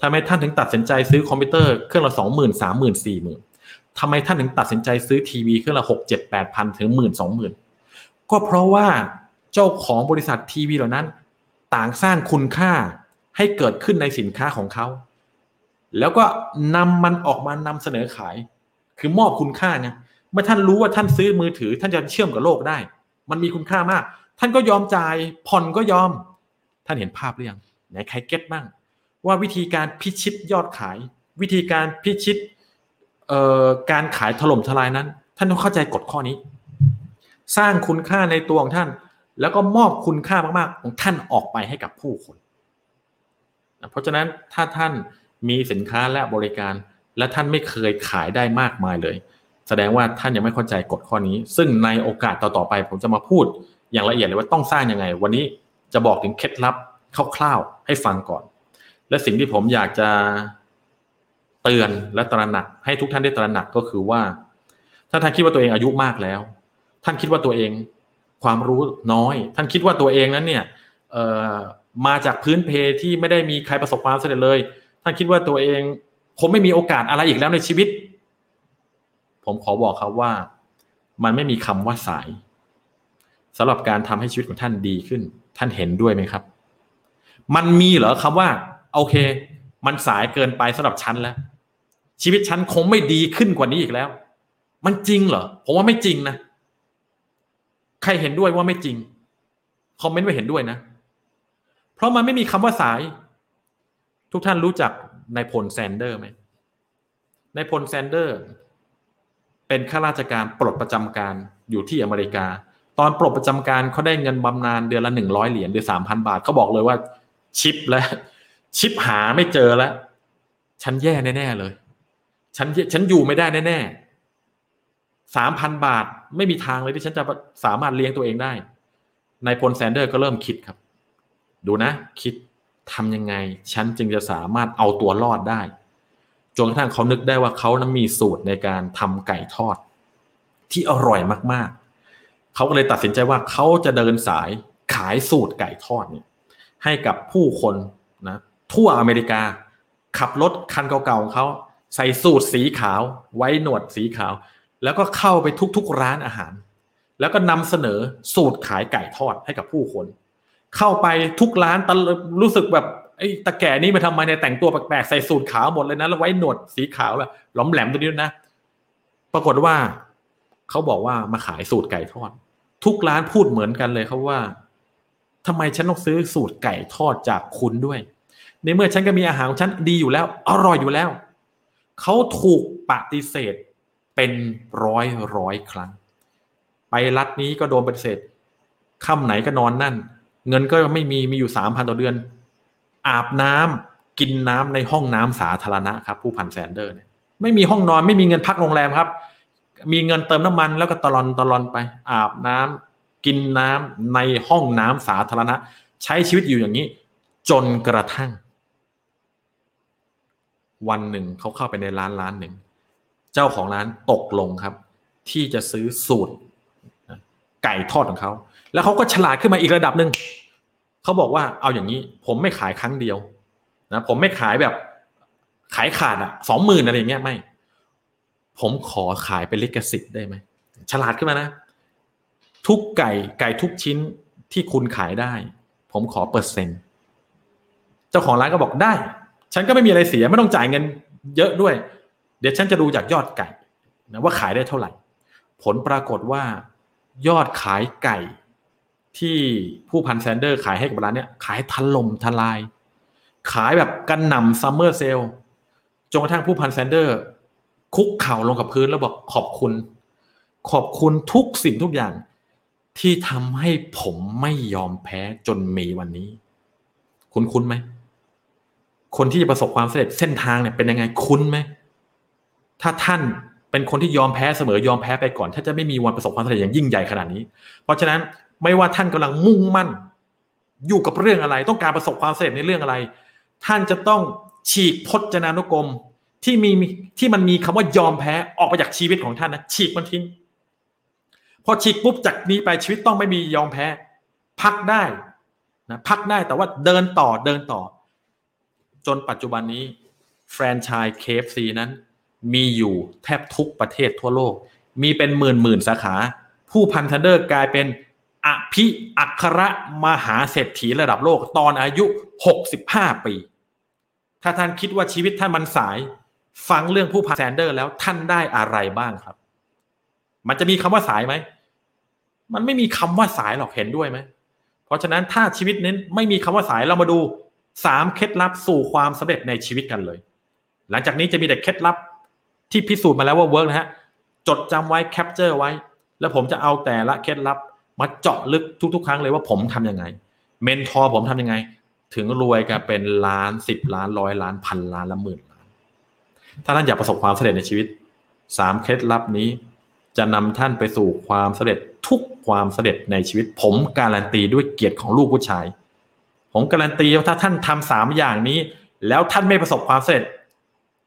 ทำไมท่านถึงตัดสินใจซื้อคอมพิวเตอร์เครื่องละสองหมื่นสามหมื่นสี่หมื่นทำไมท่านถึงตัดสินใจซื้อทีวีเครื่องละหกเจ็ดแปดพันถึงหมื่นสองหมื่นก็เพราะว่าเจ้าของบริษัททีวีเหล่านั้น ต่างสร้างคุณค่าให้เกิดขึ้นในสินค้าของเขา แล้วก็นำมันออกมานำเสนอขาย คือมอบคุณค่าไงเมื่อท่านรู้ว่าท่านซื้อมือถือ ท่านจะเชื่อมกับโลกได้ มันมีคุณค่ามาก ท่านก็ยอมจ่ายผ่อนก็ยอม ท่านเห็นภาพหรือยัง ไหนใครเก็ตบ้าง ว่าวิธีการพิชิตยอดขาย วิธีการพิชิตการขายถล่มทลายนั้น ท่านต้องเข้าใจกฎข้อนี้ สร้างคุณค่าในตัวของท่าน แล้วก็มอบคุณค่ามากๆของท่านออกไปให้กับผู้คนเพราะฉะนั้นถ้าท่านมีสินค้าและบริการ และท่านไม่เคยขายได้มากมายเลย แสดงว่าท่านยังไม่เข้าใจกฎข้อนี้ ซึ่งในโอกาสต่อๆไป ผมจะมาพูดอย่างละเอียดเลยว่าต้องสร้างยังไง วันนี้จะบอกถึงเคล็ดลับ คร่าวๆให้ฟังก่อน และสิ่งที่ผมอยากจะเตือนและตระหนัก ให้ทุกท่านได้ตระหนักก็คือว่า ถ้าท่านคิดว่าตัวเองอายุมากแล้ว ท่านคิดว่าตัวเองความรู้น้อย ท่านคิดว่าตัวเองนั้นเนี่ยมาจากพื้นเพที่ไม่ได้มีใครประสบความสำเร็จเลย ท่านคิดว่าตัวเองคงไม่มีโอกาสอะไรอีกแล้วในชีวิต ผมขอบอกครับว่า มันไม่มีคำว่าสายสำหรับการทำให้ชีวิตของท่านดีขึ้น ท่านเห็นด้วยไหมครับ มันมีเหรอคำว่า โอเค มันสายเกินไปสำหรับฉันแล้ว ชีวิตฉันคงไม่ดีขึ้นกว่านี้อีกแล้ว มันจริงเหรอผมว่าไม่จริงนะใครเห็นด้วยว่าไม่จริง comment ไว้เห็นด้วยนะ เพราะมันไม่มีคำว่าสาย ทุกท่านรู้จักนายพลแซนเดอร์ไหมนายพลแซนเดอร์ เป็นข้าราชการปลดประจำการอยู่ที่อเมริกา ตอนปลดประจำการเขาได้เงินบำนาญเดือนละหนึ่งร้อยเหรียญเดือนละสามพันบาทเขาบอกเลยว่า ชิปและชิปหาไม่เจอแล้วฉันแย่แน่ๆเลย ฉันฉันอยู่ไม่ได้แน่ๆสามพันบาทไม่มีทางเลยที่ฉันจะสามารถเลี้ยงตัวเองได้นายพลแซนเดอร์ก็เริ่มคิดครับ ดูนะ คิดทำยังไง ฉันจึงจะสามารถเอาตัวรอดได้จนกระทั่งเขานึกได้ว่าเขานั้นมีสูตรในการทำไก่ทอด ที่อร่อยมากๆ เขาก็เลยตัดสินใจว่าเขาจะเดินสายขายสูตรไก่ทอดเนี่ย ให้กับผู้คนนะทั่วอเมริกา ขับรถคันเก่าๆของเขาใส่สูตรสีขาว ไว้หนวดสีขาว แล้วก็เข้าไปทุกๆร้านอาหาร แล้วก็นำเสนอสูตรขายไก่ทอดให้กับผู้คน เข้าไปทุกร้านตรู้สึกแบบไอ้ตะแก่นี่มาทำไมในแต่งตัวแปลกๆใส่สูทขาวหมดเลยนะแล้วไว้หนวดสีขาวแบบหลอมแหลมตัวนี้นะปรากฏว่าเขาบอกว่ามาขายสูตรไก่ทอด ทุกร้านพูดเหมือนกันเลยเขาว่า ทำไมฉันต้องซื้อสูตรไก่ทอดจากคุณด้วย ในเมื่อฉันก็มีอาหารของฉันดีอยู่แล้ว อร่อยอยู่แล้วเขาถูกปฏิเสธเป็นร้อยร้อยครั้ง ไปรัฐนี้ก็โดนปฏิเสธค่ำไหนก็นอนนั่น เงินก็ไม่มีมีอยู่สามพันต่อเดือน อาบน้ำกินน้ำในห้องน้ำสาธารณะครับ ผู้พันแซนเดอร์เนี่ยไม่มีห้องนอนไม่มีเงินพักโรงแรมครับ มีเงินเติมน้ำมันแล้วก็ตลอนตลอนไป อาบน้ำ กินน้ำในห้องน้ำสาธารณะ ใช้ชีวิตอยู่อย่างนี้ จนกระทั่ง วันหนึ่งเขาเข้าไปในร้านร้านหนึ่ง เจ้าของร้านตกลงครับ ที่จะซื้อสูตร ไก่ทอดของเขา แล้วเขาก็ฉลาดขึ้นมาอีกระดับหนึ่งเขาบอกว่าเอาอย่างนี้ ผมไม่ขายครั้งเดียวนะผมไม่ขายแบบขายขาดอะสองหมื่นอะไรเงี้ยไม่ ผมขอขายเป็นลิขสิทธิ์ได้ไหมฉลาดขึ้นมานะ ทุกไก่ไก่ทุกชิ้นที่คุณขายได้ ผมขอเปอร์เซ็นต์เจ้าของร้านก็บอกได้ ฉันก็ไม่มีอะไรเสียไม่ต้องจ่ายเงิน เยอะด้วย เดี๋ยวฉันจะดูจากยอดไก่นะว่าขายได้เท่าไหร่ ผลปรากฏว่ายอดขายไก่ที่ผู้พันแซนเดอร์ขายให้กับร้านเนี้ยขายทันลมทลาย ขายแบบกระหน่ำ summer sale จนกระทั่งผู้พันแซนเดอร์ คุกเข่าลงกับพื้นแล้วบอกขอบคุณ ขอบคุณทุกสิ่งทุกอย่าง ที่ทำให้ผมไม่ยอมแพ้จนมีวันนี้ คุณคุ้นไหม คนที่จะประสบความสำเร็จเส้นทางเนี่ยเป็นยังไงคุ้นไหม ถ้าท่านเป็นคนที่ยอมแพ้เสมอยอมแพ้ไปก่อน ท่านจะไม่มีวันประสบความสำเร็จอย่างยิ่งใหญ่ขนาดนี้ เพราะฉะนั้นไม่ว่าท่านกำลังมุ่งมั่น อยู่กับเรื่องอะไร ต้องการประสบความสำเร็จในเรื่องอะไร ท่านจะต้องฉีกพจนานุกรมที่มีที่มันมีคำว่ายอมแพ้ออกไปจากชีวิตของท่านนะฉีกมันทิ้ง พอฉีกปุ๊บจากนี้ไปชีวิตต้องไม่มียอมแพ้ พักได้นะพักได้แต่ว่าเดินต่อเดินต่อ จนปัจจุบันนี้ แฟรนไชส์เคฟซีนั้น มีอยู่แทบทุกประเทศทั่วโลก มีเป็นหมื่นหมื่นสาขา ผู้พันแซนเดอร์กลายเป็นอภิอัครมหาเศรษฐีระดับโลกตอนอายุ 65 ปี ถ้าท่านคิดว่าชีวิตท่านมันสาย ฟังเรื่องผู้พันแซนเดอร์แล้วท่านได้อะไรบ้างครับ มันจะมีคำว่าสายไหม มันไม่มีคำว่าสายหรอกเห็นด้วยไหม เพราะฉะนั้นถ้าชีวิตนั้นไม่มีคำว่าสายเรามาดูสามเคล็ดลับสู่ความสำเร็จในชีวิตกันเลย หลังจากนี้จะมีแต่เคล็ดลับที่พิสูจน์มาแล้วว่า work นะฮะจดจำไว้ capture ไว้ แล้วผมจะเอาแต่ละเคล็ดลับมาเจาะลึกทุก ๆ ครั้งเลยว่าผมทำยังไง mentor ผมทำยังไง ถึงรวยกันเป็นล้านสิบล้านร้อยล้านพันล้านละหมื่นล้าน ถ้าท่านอยากประสบความสำเร็จในชีวิตสามเคล็ดลับนี้ จะนำท่านไปสู่ความสำเร็จทุกความสำเร็จในชีวิต ผมการันตีด้วยเกียรติของลูกผู้ชาย ผมการันตีว่าถ้าท่านทำสามอย่างนี้ แล้วท่านไม่ประสบความสำเร็จ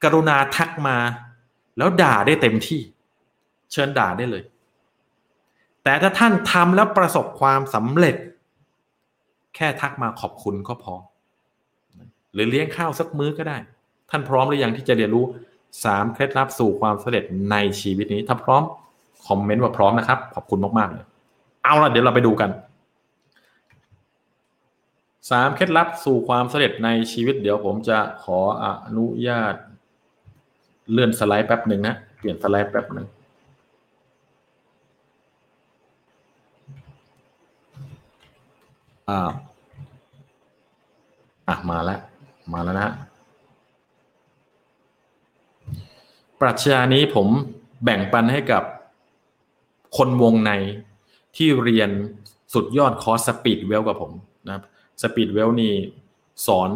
กรุณาทักมา แล้วด่าได้เต็มที่ เชิญด่าได้เลย แต่ถ้าท่านทำแล้วประสบความสำเร็จ แค่ทักมาขอบคุณก็พอ หรือเลี้ยงข้าวสักมื้อก็ได้ ท่านพร้อมหรือยังที่จะเรียนรู้สามเคล็ดลับสู่ความสำเร็จในชีวิตนี้ถ้าพร้อม คอมเมนต์ว่าพร้อมนะครับ ขอบคุณมากๆเลย เอาละเดี๋ยวเราไปดูกันสามเคล็ดลับสู่ความสำเร็จในชีวิตเดี๋ยวผมจะขออนุญาต เลื่อนสไลด์แป๊บหนึ่งนะ เปลี่ยนสไลด์แป๊บหนึ่งอ่าอะมาแล้ว มาแล้วนะปรัชญานี้ผมแบ่งปันให้กับ คนวงในที่เรียนสุดยอดคอร์ส Speed Wealth กับผมนะครับ Speed Wealth นี่สอน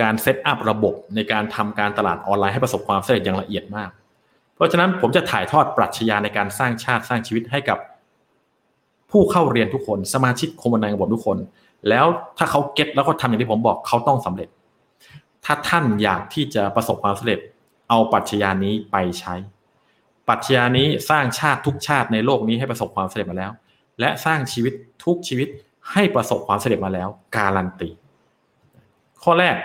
การ set up ระบบในการทำการตลาดออนไลน์ให้ประสบความสำเร็จอย่างละเอียดมาก เพราะฉะนั้นผมจะถ่ายทอดปรัชญาในการสร้างชาติสร้างชีวิตให้กับ ผู้เข้าเรียนทุกคน สมาชิกคมนาระบบทุกคน แล้วถ้าเขา get แล้วก็ทำอย่างที่ผมบอกเขาต้องสำเร็จ ถ้าท่านอยากที่จะประสบความสำเร็จ เอาปรัชญานี้ไปใช้ ปรัชญานี้สร้างชาติทุกชาติในโลกนี้ให้ประสบความสำเร็จมาแล้ว และสร้างชีวิตทุกชีวิตให้ประสบความสำเร็จมาแล้ว การันตี ข้อแรก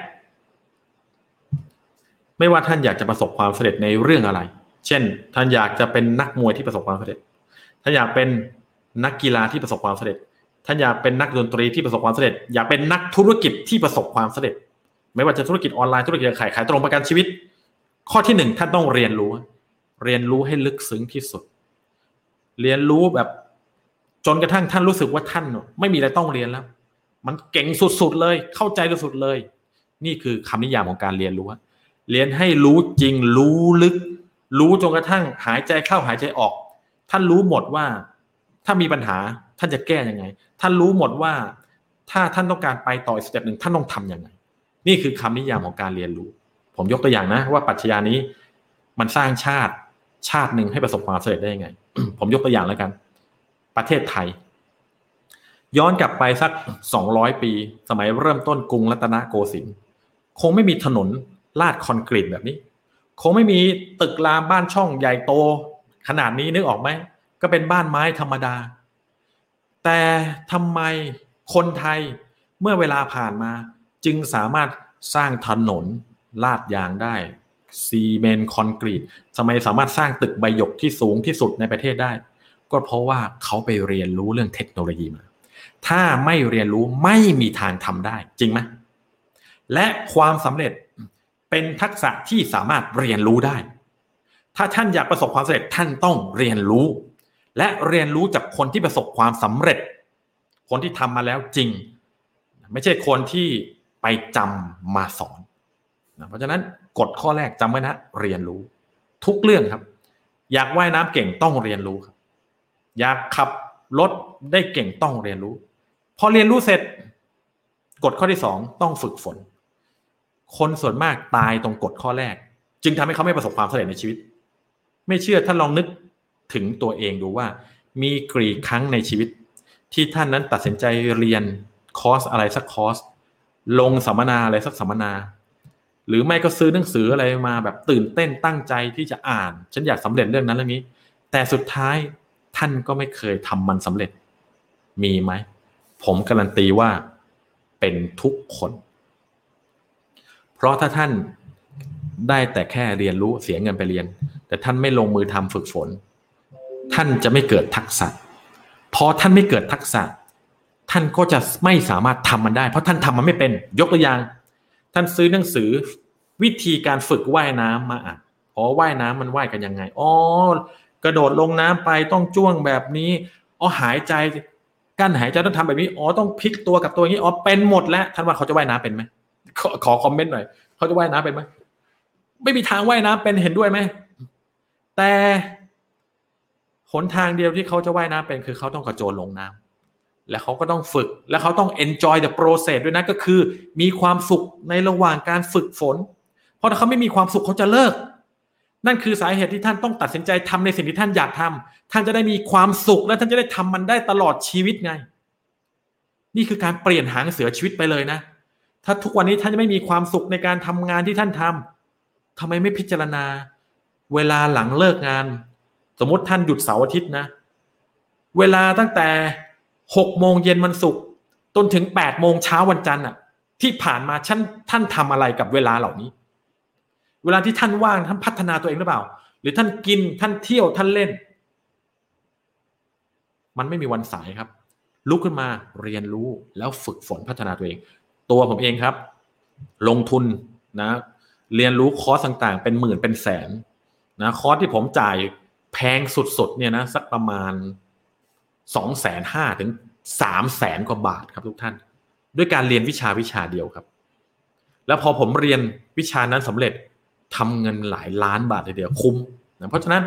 ไม่ว่าท่านอยากจะประสบความสำเร็จในเรื่องอะไร เช่น ท่านอยากจะเป็นนักมวยที่ประสบความสำเร็จ ท่านอยากเป็นนักกีฬาที่ประสบความสำเร็จ ท่านอยากเป็นนักดนตรีที่ประสบความสำเร็จ อยากเป็นนักธุรกิจที่ประสบความสำเร็จ ไม่ว่าจะธุรกิจออนไลน์ธุรกิจขายขายตรงประกันชีวิต ข้อที่หนึ่งท่านต้องเรียนรู้ เรียนรู้ให้ลึกซึ้งที่สุด เรียนรู้แบบ จนกระทั่งท่านรู้สึกว่าท่าน ไม่มีอะไรต้องเรียนแล้ว มันเก่งสุดๆเลย เข้าใจสุดๆเลย นี่คือคำนิยามของการเรียนรู้เรียนให้รู้จริง รู้ลึก รู้จนกระทั่งหายใจเข้าหายใจออก ท่านรู้หมดว่า ถ้ามีปัญหาท่านจะแก้ยังไง ท่านรู้หมดว่า ถ้าท่านต้องการไปต่ออีก step หนึ่งท่านต้องทำยังไง นี่คือคำนิยามของการเรียนรู้ ผมยกตัวอย่างนะ ว่าปัจจัยนี้มันสร้างชาติ ชาติหนึ่งให้ประสบความสำเร็จได้ยังไง ผมยกตัวอย่างแล้วกัน ประเทศไทย ย้อนกลับไปสักสองร้อยปี สมัยเริ่มต้นกรุงรัตนโกสินทร์คงไม่มีถนนลาดคอนกรีตแบบนี้ คงไม่มีตึกรามบ้านช่องใหญ่โต ขนาดนี้นึกออกไหม ก็เป็นบ้านไม้ธรรมดา แต่ทำไมคนไทยเมื่อเวลาผ่านมา จึงสามารถสร้างถนนลาดยางได้ ซีเมนคอนกรีตทำไมสามารถสร้างตึกใบหยกที่สูงที่สุดในประเทศได้ ก็เพราะว่าเขาไปเรียนรู้เรื่องเทคโนโลยีมา ถ้าไม่เรียนรู้ไม่มีทางทำได้จริงไหมและความสำเร็จเป็นทักษะที่สามารถเรียนรู้ได้ ถ้าท่านอยากประสบความสำเร็จท่านต้องเรียนรู้ และเรียนรู้จากคนที่ประสบความสำเร็จ คนที่ทำมาแล้วจริง ไม่ใช่คนที่ไปจำมาสอน เพราะฉะนั้น กฎข้อแรกจำไว้นะเรียนรู้ ทุกเรื่องครับ อยากว่ายน้ำเก่งต้องเรียนรู้ครับ อยากขับรถได้เก่งต้องเรียนรู้ พอเรียนรู้เสร็จ กฎข้อที่สองต้องฝึกฝน คนส่วนมากตายตรงกฎข้อแรก จึงทำให้เขาไม่ประสบความสำเร็จในชีวิต ไม่เชื่อท่านลองนึกถึงตัวเองดูว่า มีกรีครั้งในชีวิต ที่ท่านนั้นตัดสินใจเรียนคอร์สอะไรสักคอร์สลงสัมมนาอะไรสักสัมมนา หรือไม่ก็ซื้อหนังสืออะไรมาแบบตื่นเต้นตั้งใจที่จะอ่าน ฉันอยากสำเร็จเรื่องนั้นเรื่องนี้ แต่สุดท้ายท่านก็ไม่เคยทำมันสำเร็จ มีไหม ผมการันตีว่าเป็นทุกคน เพราะถ้าท่านได้แต่แค่เรียนรู้เสียเงินไปเรียน แต่ท่านไม่ลงมือทำฝึกฝน ท่านจะไม่เกิดทักษะพอท่านไม่เกิดทักษะ ท่านก็จะไม่สามารถทำมันได้ เพราะท่านทำมันไม่เป็น ยกตัวอย่าง ท่านซื้อหนังสือ วิธีการฝึกว่ายน้ำมาอ่านอ๋อว่ายน้ำมันว่ายกันยังไงอ๋อกระโดดลงน้ำไปต้องจ้วงแบบนี้อ๋อหายใจกั้นหายใจต้องทำแบบนี้อ๋อต้องพลิกตัวกับตัวอย่างนี้อ๋อเป็นหมดแล้วท่านว่าเขาจะว่ายน้ำเป็นไหมขอขอคอมเมนต์หน่อยเขาจะว่ายน้ำเป็นไหมไม่มีทางว่ายน้ำเป็นเห็นด้วยไหมแต่หนทางเดียวที่เขาจะว่ายน้ำเป็นคือเขาต้องกระโจนลงน้ำและเขาก็ต้องฝึก และเขาต้อง enjoy the process ด้วยนะก็คือ มีความสุขในระหว่างการฝึกฝน เพราะถ้าเขาไม่มีความสุขเขาจะเลิก นั่นคือสาเหตุที่ท่านต้องตัดสินใจทำในสิ่งที่ท่านอยากทำท่านจะได้มีความสุขและท่านจะได้ทำมันได้ตลอดชีวิตไง นี่คือการเปลี่ยนหางเสือชีวิตไปเลยนะ ถ้าทุกวันนี้ท่านจะไม่มีความสุขในการทำงานที่ท่านทำทำไมไม่พิจารณา เวลาหลังเลิกงาน สมมติท่านหยุดเสาร์อาทิตย์นะ เวลาตั้งแต่หกโมงเย็นวันศุกร์จนถึงแปดโมงเช้าวันจันทร์อะ ที่ผ่านมาท่านท่านทำอะไรกับเวลาเหล่านี้ เวลาที่ท่านว่างท่านพัฒนาตัวเองหรือเปล่า หรือท่านกินท่านเที่ยวท่านเล่น มันไม่มีวันสายครับ ลุกขึ้นมาเรียนรู้แล้วฝึกฝนพัฒนาตัวเอง ตัวผมเองครับ ลงทุนนะ เรียนรู้คอร์สต่างๆ เป็นหมื่นเป็นแสนนะคอร์สที่ผมจ่ายแพงสุดๆเนี่ยนะสักประมาณสองแสนห้าถึงสามแสนกว่าบาทครับทุกท่าน ด้วยการเรียนวิชาวิชาเดียวครับ แล้วพอผมเรียนวิชานั้นสำเร็จ ทำเงินหลายล้านบาทเลยเดียวคุ้มนะเพราะฉะนั้น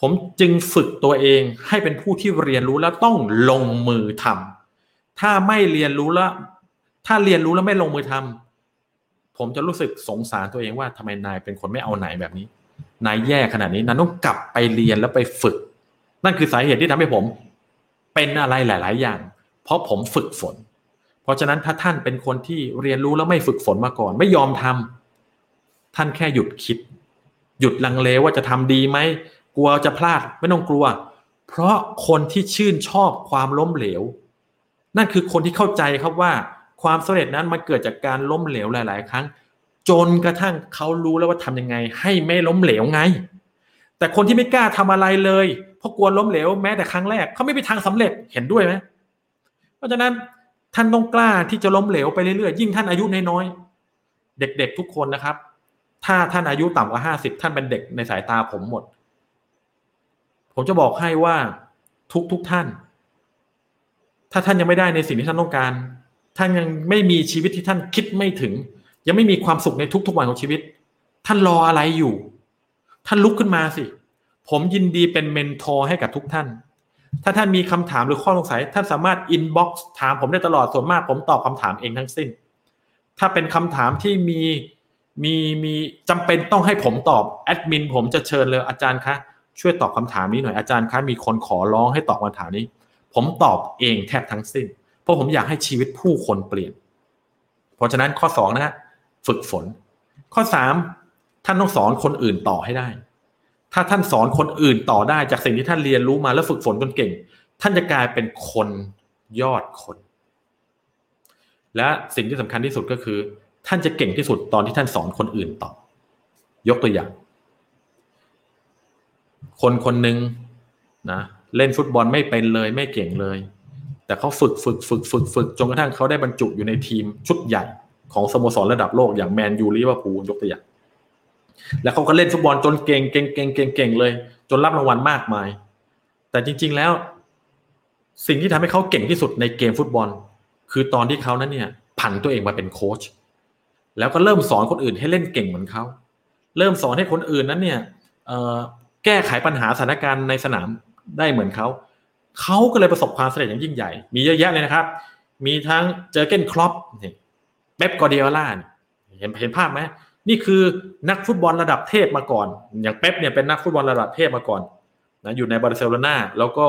ผมจึงฝึกตัวเองให้เป็นผู้ที่เรียนรู้แล้วต้องลงมือทำถ้าไม่เรียนรู้แล้วถ้าเรียนรู้แล้วไม่ลงมือทผมจะรู้สึกสงสารตัวเองว่าทำไมนายเป็นคนไม่เอาไหนแบบนี้ นายแย่ขนาดนี้นายต้องกลับไปเรียนแล้วไปฝึก นั่นคือสาเหตุที่ทำให้ผม เป็นอะไรหลาย ๆ อย่าง เพราะผมฝึกฝน เพราะฉะนั้นถ้าท่านเป็นคนที่เรียนรู้แล้วไม่ฝึกฝนมาก่อน ไม่ยอมทำ ท่านแค่หยุดคิด หยุดลังเลว่าจะทำดีไหมกลัวจะพลาดไม่ต้องกลัว เพราะคนที่ชื่นชอบความล้มเหลว นั่นคือคนที่เข้าใจครับว่า ความสำเร็จนั้นมันเกิดจากการล้มเหลวหลาย ๆ ครั้ง จนกระทั่งเขารู้แล้วว่าทำยังไง ให้ไม่ล้มเหลวไง แต่คนที่ไม่กล้าทำอะไรเลย เพราะกลัวล้มเหลวแม้แต่ครั้งแรกเขาไม่มีทางสำเร็จเห็นด้วยไหมเพราะฉะนั้นท่านต้องกล้าที่จะล้มเหลวไปเรื่อยๆยิ่งท่านอายุน้อยๆเด็กๆทุกคนนะครับ ถ้าท่านอายุต่ำกว่าห้าสิบท่านเป็นเด็กในสายตาผมหมด ผมจะบอกให้ว่าทุกๆทท่าน ถ้าท่านยังไม่ได้ในสิ่งที่ท่านต้องการ ท่านยังไม่มีชีวิตที่ท่านคิดไม่ถึง ยังไม่มีความสุขในทุกๆวันของชีวิต ท่านรออะไรอยู่ ท่านลุกขึ้นมาสิ ผมยินดีเป็น mentor ให้กับทุกท่าน ถ้าท่านมีคำถามหรือข้อสงสัย ท่านสามารถ inbox ถามผมได้ตลอดส่วนมาก ผมตอบคำถามเองทั้งสิ้น ถ้าเป็นคำถามที่มี มีมีจำเป็นต้องให้ผมตอบแอดมินผมจะเชิญเลยอาจารย์คะช่วยตอบคำถามนี้หน่อยอาจารย์คะมีคนขอร้องให้ตอบคำถามนี้ ผมตอบเองแทบทั้งสิ้น เพราะผมอยากให้ชีวิตผู้คนเปลี่ยน เพราะฉะนั้นข้อสองนะฮะฝึกฝน ข้อสามท่านต้องสอนคนอื่นต่อให้ได้ ถ้าท่านสอนคนอื่นต่อได้จากสิ่งที่ท่านเรียนรู้มาแล้วฝึกฝนจนเก่ง ท่านจะกลายเป็นคนยอดคน และสิ่งที่สำคัญที่สุดก็คือ ท่านจะเก่งที่สุดตอนที่ท่านสอนคนอื่นต่อ ยกตัวอย่าง คนคนหนึ่งนะเล่นฟุตบอลไม่เป็นเลย ไม่เก่งเลย แต่เขาฝึกฝึกฝึกฝึกฝึกจนกระทั่งเขาได้บรรจุอยู่ในทีมชุดใหญ่ของสโมสรระดับโลกอย่างแมนยูลิเวอร์พูลยกตัวอย่าง แล้วเขาก็เล่นฟุตบอลจนเก่งเก่งเก่งเก่งเก่งเลย จนรับรางวัลมากมาย แต่จริง ๆแล้ว สิ่งที่ทำให้เขาเก่งที่สุดในเกมฟุตบอล คือตอนที่เขานั้นเนี่ยผันตัวเองมาเป็นโค้ช แล้วก็เริ่มสอนคนอื่นให้เล่นเก่งเหมือนเขาเริ่มสอนให้คนอื่นนั้นเนี่ยแก้ไขปัญหาสถานการณ์ในสนามได้เหมือนเขาเขาก็เลยประสบความสำเร็จอย่างยิ่งใหญ่ มีเยอะแยะเลยนะครับ มีทั้งเจอร์เกนคล็อปป์เป๊ปกวาร์ดิโอล่าเห็นเห็นภาพไหมนี่คือนักฟุตบอลระดับเทพมาก่อน อย่างเป๊ปเนี่ยเป็นนักฟุตบอลระดับเทพมาก่อนนะอยู่ในบาร์เซโลนาแล้วก็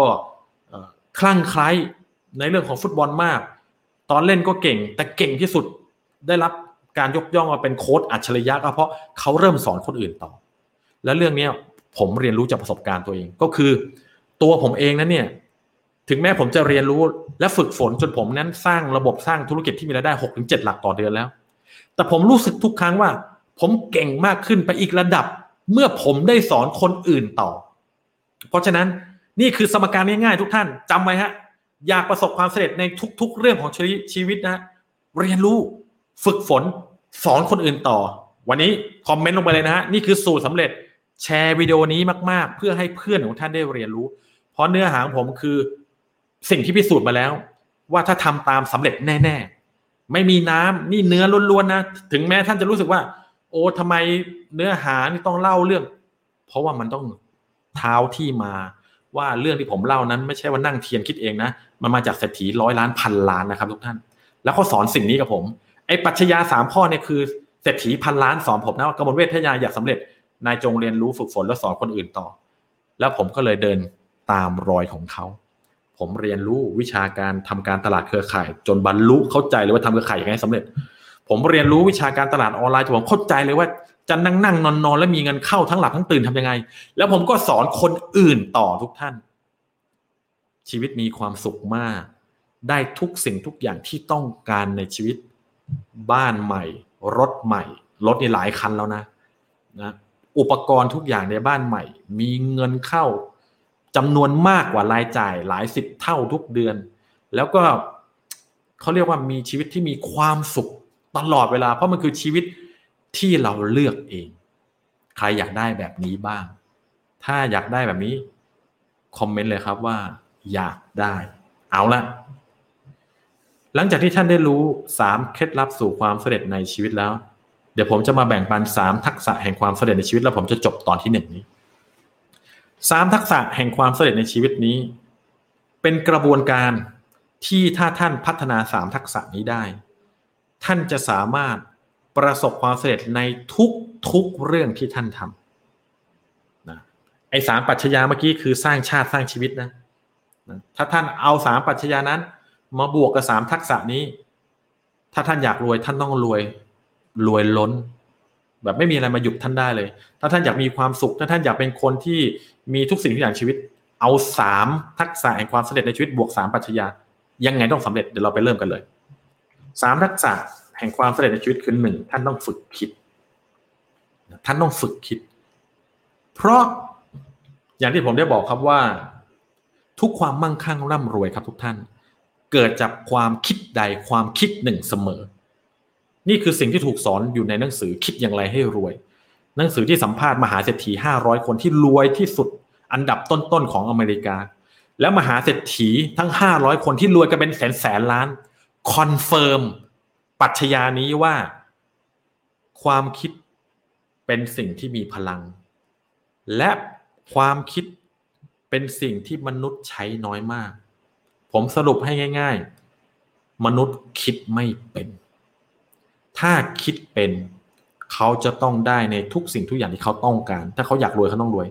คลั่งไคล้ในเรื่องของฟุตบอลมาก ตอนเล่นก็เก่ง แต่เก่งที่สุดได้รับ การยกย่องว่าเป็นโค้ชอัจฉริยะก็เพราะเขาเริ่มสอนคนอื่นต่อ และเรื่องนี้ผมเรียนรู้จากประสบการณ์ตัวเองก็คือ ตัวผมเองนั้นเนี่ยถึงแม้ผมจะเรียนรู้และฝึกฝนจนผมนั้นสร้างระบบสร้างธุรกิจที่มีรายได้หกถึงเจ็ดหลักต่อเดือนแล้ว แต่ผมรู้สึกทุกครั้งว่า ผมเก่งมากขึ้นไปอีกระดับ เมื่อผมได้สอนคนอื่นต่อ เพราะฉะนั้นนี่คือสมการง่ายๆทุกท่านจำไว้ฮะ อยากประสบความสำเร็จในทุกๆ เรื่องของชีวิตนะเรียนรู้ ฝึกฝนสอนคนอื่นต่อ วันนี้คอมเมนต์ลงไปเลยนะฮะนี่คือสูตรสาเร็จแชร์วิดีโอนี้มาก ๆ เพื่อให้เพื่อนของท่านได้เรียนรู้ เพราะเนื้อหาของผมคือสิ่งที่พิสูจน์มาแล้ว ว่าถ้าทำตามสำเร็จแน่ ๆ ไม่มีน้ำนี่เนื้อล้วนๆนะถึงแม้ท่านจะรู้สึกว่า โอ้ทำไมเนื้อหานี่ต้องเล่าเรื่อง เพราะว่ามันต้องเท้าที่มาว่าเรื่องที่ผมเล่านั้น ไม่ใช่ว่านั่งเทียนคิดเองนะมันมาจากเศรษฐีร้อยล้านพันล้านนะครับทุกท่าน แล้วเขาสอนสิ่งนี้กับผม อ้ปัจญาสามข้อเนี่ยคือเศรษฐีพันล้านสอนผมนะว่ากมลเวทยาอยากสำเร็จ นายจงเรียนรู้ฝึกฝนแล้วสอนคนอื่นต่อ แล้วผมก็เลยเดินตามรอยของเขา ผมเรียนรู้วิชาการทำการตลาดเครือข่าย จนบรรลุเข้าใจเลยว่าทำเครือข่ายยังไงสำเร็จ ผมเรียนรู้วิชาการตลาดออนไลน์ผมเข้าใจเลยว่าจะนั่งนั่งนอนนอนแล้วมีเงินเข้าทั้งหลับทั้งตื่นทํำยังไง แล้วผมก็สอนคนอื่นต่อทุกท่าน ชีวิตมีความสุขมาก ได้ทุกสิ่งทุกอย่างที่ต้องการในชีวิต บ้านใหม่ รถใหม่ รถนี่หลายคันแล้วนะนะอุปกรณ์ทุกอย่างในบ้านใหม่ มีเงินเข้าจำนวนมากกว่ารายจ่ายหลายสิบเท่าทุกเดือน แล้วก็เขาเรียกว่ามีชีวิตที่มีความสุขตลอดเวลา เพราะมันคือชีวิตที่เราเลือกเอง ใครอยากได้แบบนี้บ้าง ถ้าอยากได้แบบนี้ คอมเมนต์เลยครับว่า อยากได้ เอาละ หลังจากที่ท่านได้รู้สามเคล็ดลับสู่ความสำเร็จในชีวิตแล้ว เดี๋ยวผมจะมาแบ่งปันสามทักษะแห่งความสำเร็จในชีวิตแล้วผมจะจบตอนที่หนึ่งนี้สามทักษะแห่งความสำเร็จในชีวิตนี้ เป็นกระบวนการที่ถ้าท่านพัฒนาสามทักษะนี้ได้ ท่านจะสามารถประสบความสำเร็จในทุกทุกเรื่องที่ท่านทำนะไอ้สามปัจจัยเมื่อกี้คือสร้างชาติสร้างชีวิตนะนะถ้าท่านเอาสามปัจจัยนั้น มาบวกกับสามทักษะนี้ ถ้าท่านอยากรวยท่านต้องรวย รวยล้น แบบไม่มีอะไรมาหยุดท่านได้เลย ถ้าท่านอยากมีความสุข ถ้าท่านอยากเป็นคนที่มีทุกสิ่งทุกอย่างชีวิต เอาสามทักษะแห่งความสำเร็จในชีวิตบวกสามปัจจัยยังไงต้องสำเร็จเดี๋ยวเราไปเริ่มกันเลยสามทักษะแห่งความสำเร็จในชีวิตคือหนึ่งท่านต้องฝึกคิด ท่านต้องฝึกคิด เพราะอย่างที่ผมได้บอกครับว่า ทุกความมั่งคั่งร่ำรวยครับทุกท่าน เกิดจากความคิดใดความคิดหนึ่งเสมอ นี่คือสิ่งที่ถูกสอนอยู่ในหนังสือคิดอย่างไรให้รวย หนังสือที่สัมภาษณ์มหาเศรษฐีห้าร้อยคนที่รวยที่สุดอันดับต้นๆของอเมริกา แล้วมหาเศรษฐีทั้งห้าร้อยคนที่รวยกันเป็นแสนแสนล้าน confirm ปรัชญานี้ว่า ความคิดเป็นสิ่งที่มีพลัง และความคิดเป็นสิ่งที่มนุษย์ใช้น้อยมาก ผมสรุปให้ง่าย ๆ มนุษย์คิดไม่เป็น ถ้าคิดเป็นเขาจะต้องได้ในทุกสิ่งทุกอย่างที่เขาต้องการ ถ้าเขาอยากรวยเขาต้องรวย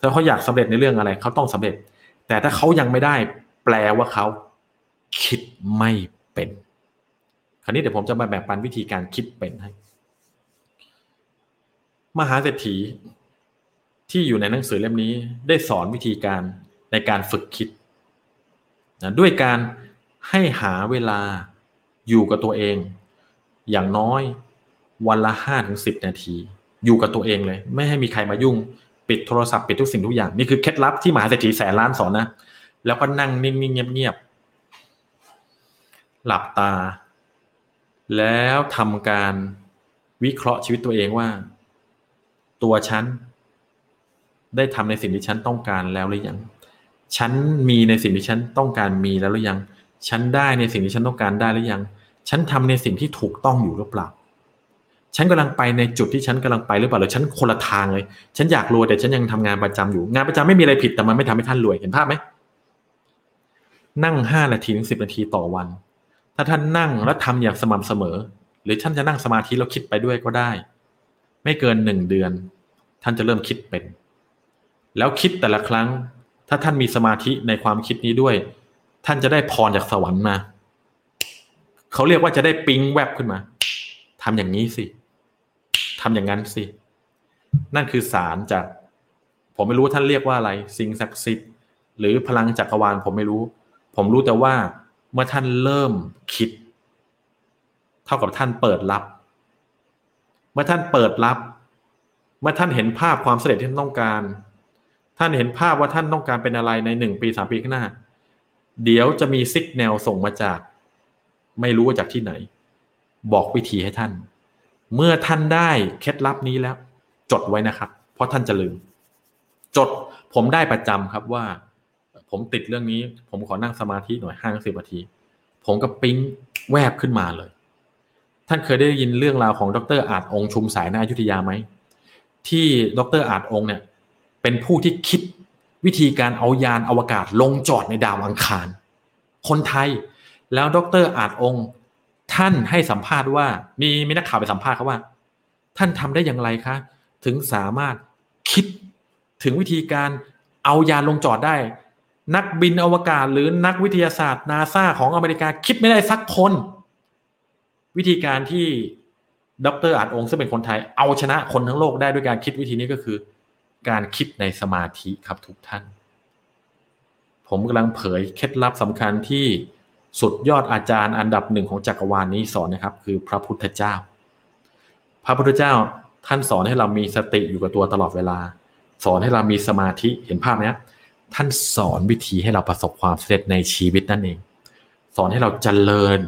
ถ้าเขาอยากสำเร็จในเรื่องอะไรเขาต้องสำเร็จ แต่ถ้าเขายังไม่ได้ แปลว่าเขาคิดไม่เป็น คราวนี้เดี๋ยวผมจะมาแบ่งปันวิธีการคิดเป็นให้ มหาเศรษฐีที่อยู่ในหนังสือเล่มนี้ได้สอนวิธีการในการฝึกคิด นะด้วยการให้หาเวลาอยู่กับตัวเอง อย่างน้อยวันละห้าถึงสิบนาที อยู่กับตัวเองเลย ไม่ให้มีใครมายุ่ง ปิดโทรศัพท์ปิดทุกสิ่งทุกอย่างนี่คือเคล็ดลับที่มหาเศรษฐีแสนล้านสอนนะแล้วก็นั่งนิ่งๆเงียบๆหลับตา แล้วทำการวิเคราะห์ชีวิตตัวเองว่า ตัวฉันได้ทำในสิ่งที่ฉันต้องการแล้วหรือยัง ฉันมีในสิ่งที่ฉันต้องการมีแล้วหรือยัง ฉันได้ในสิ่งที่ฉันต้องการได้หรือยัง ฉันทำในสิ่งที่ถูกต้องอยู่หรือเปล่า ฉันกำลังไปในจุดที่ฉันกำลังไปหรือเปล่าหรือฉันคนละทางเลย ฉันอยากรวยแต่ฉันยังทำงานประจำอยู่ งานประจำไม่มีอะไรผิดแต่มันไม่ทำให้ท่านรวย เห็นภาพไหม นั่งห้านาทีถึงสิบนาทีต่อวัน ถ้าท่านนั่งแล้วทำอย่างสม่ำเสมอ หรือท่านจะนั่งสมาธิแล้วคิดไปด้วยก็ได้ ไม่เกินหนึ่งเดือน ท่านจะเริ่มคิดเป็น แล้วคิดแต่ละครั้ง ถ้าท่านมีสมาธิในความคิดนี้ด้วย ท่านจะได้พรจากสวรรค์มาเขาเรียกว่าจะได้ปิ๊งแวบขึ้นมาทำอย่างนี้สิทำอย่างนั้นสิ นั่นคือสารจาก ผมไม่รู้ท่านเรียกว่าอะไร สิ่งศักดิ์สิทธิ์หรือพลังจักรวาลผมไม่รู้ ผมรู้แต่ว่าเมื่อท่านเริ่มคิด เท่ากับท่านเปิดรับ เมื่อท่านเปิดรับ เมื่อท่านเห็นภาพความสำเร็จที่ท่านต้องการ ท่านเห็นภาพว่าท่านต้องการเป็นอะไรในหนึ่งปีสามปีข้างหน้า เดี๋ยวจะมีซิกแนวส่งมาจาก ไม่รู้ว่าจากที่ไหน บอกวิธีให้ท่าน เมื่อท่านได้เคล็ดลับนี้แล้ว จดไว้นะครับ เพราะท่านจะลืม จดผมได้ประจำครับว่า ผมติดเรื่องนี้ ผมขอนั่งสมาธิหน่อยห้าสิบนาที ผมก็ปิ๊งแวบขึ้นมาเลย ท่านเคยได้ยินเรื่องราวของดรอาจองชุมสายนายุธยาไหมที่ดรอาจองเนี่ย เป็นผู้ที่คิดวิธีการเอายานอวกาศลงจอดในดาวอังคาร คนไทยแล้วดรอาจองค์ ท่านให้สัมภาษณ์ว่า มีมีนักข่าวไปสัมภาษณ์เขาว่า ท่านทำได้อย่างไรคะ ถึงสามารถคิดถึงวิธีการเอายานลงจอดได้ นักบินอวกาศหรือนักวิทยาศาสตร์นาซาของอเมริกาคิดไม่ได้สักคน วิธีการที่ดรอาจองค์ซึ่งเป็นคนไทย เอาชนะคนทั้งโลกได้ด้วยการคิดวิธีนี้ก็คือ การคิดในสมาธิครับทุกท่าน ผมกำลังเผยเคล็ดลับสำคัญที่สุดยอดอาจารย์อันดับหนึ่งของจักรวาลนนี้สอนนะครับ คือพระพุทธเจ้า พระพุทธเจ้าท่านสอนให้เรามีสติอยู่กับตัวตลอดเวลา สอนให้เรามีสมาธิเห็นภาพไหมท่านสอนวิธีให้เราประสบความสำเร็จในชีวิตนั่นเอง สอนให้เราเจริญ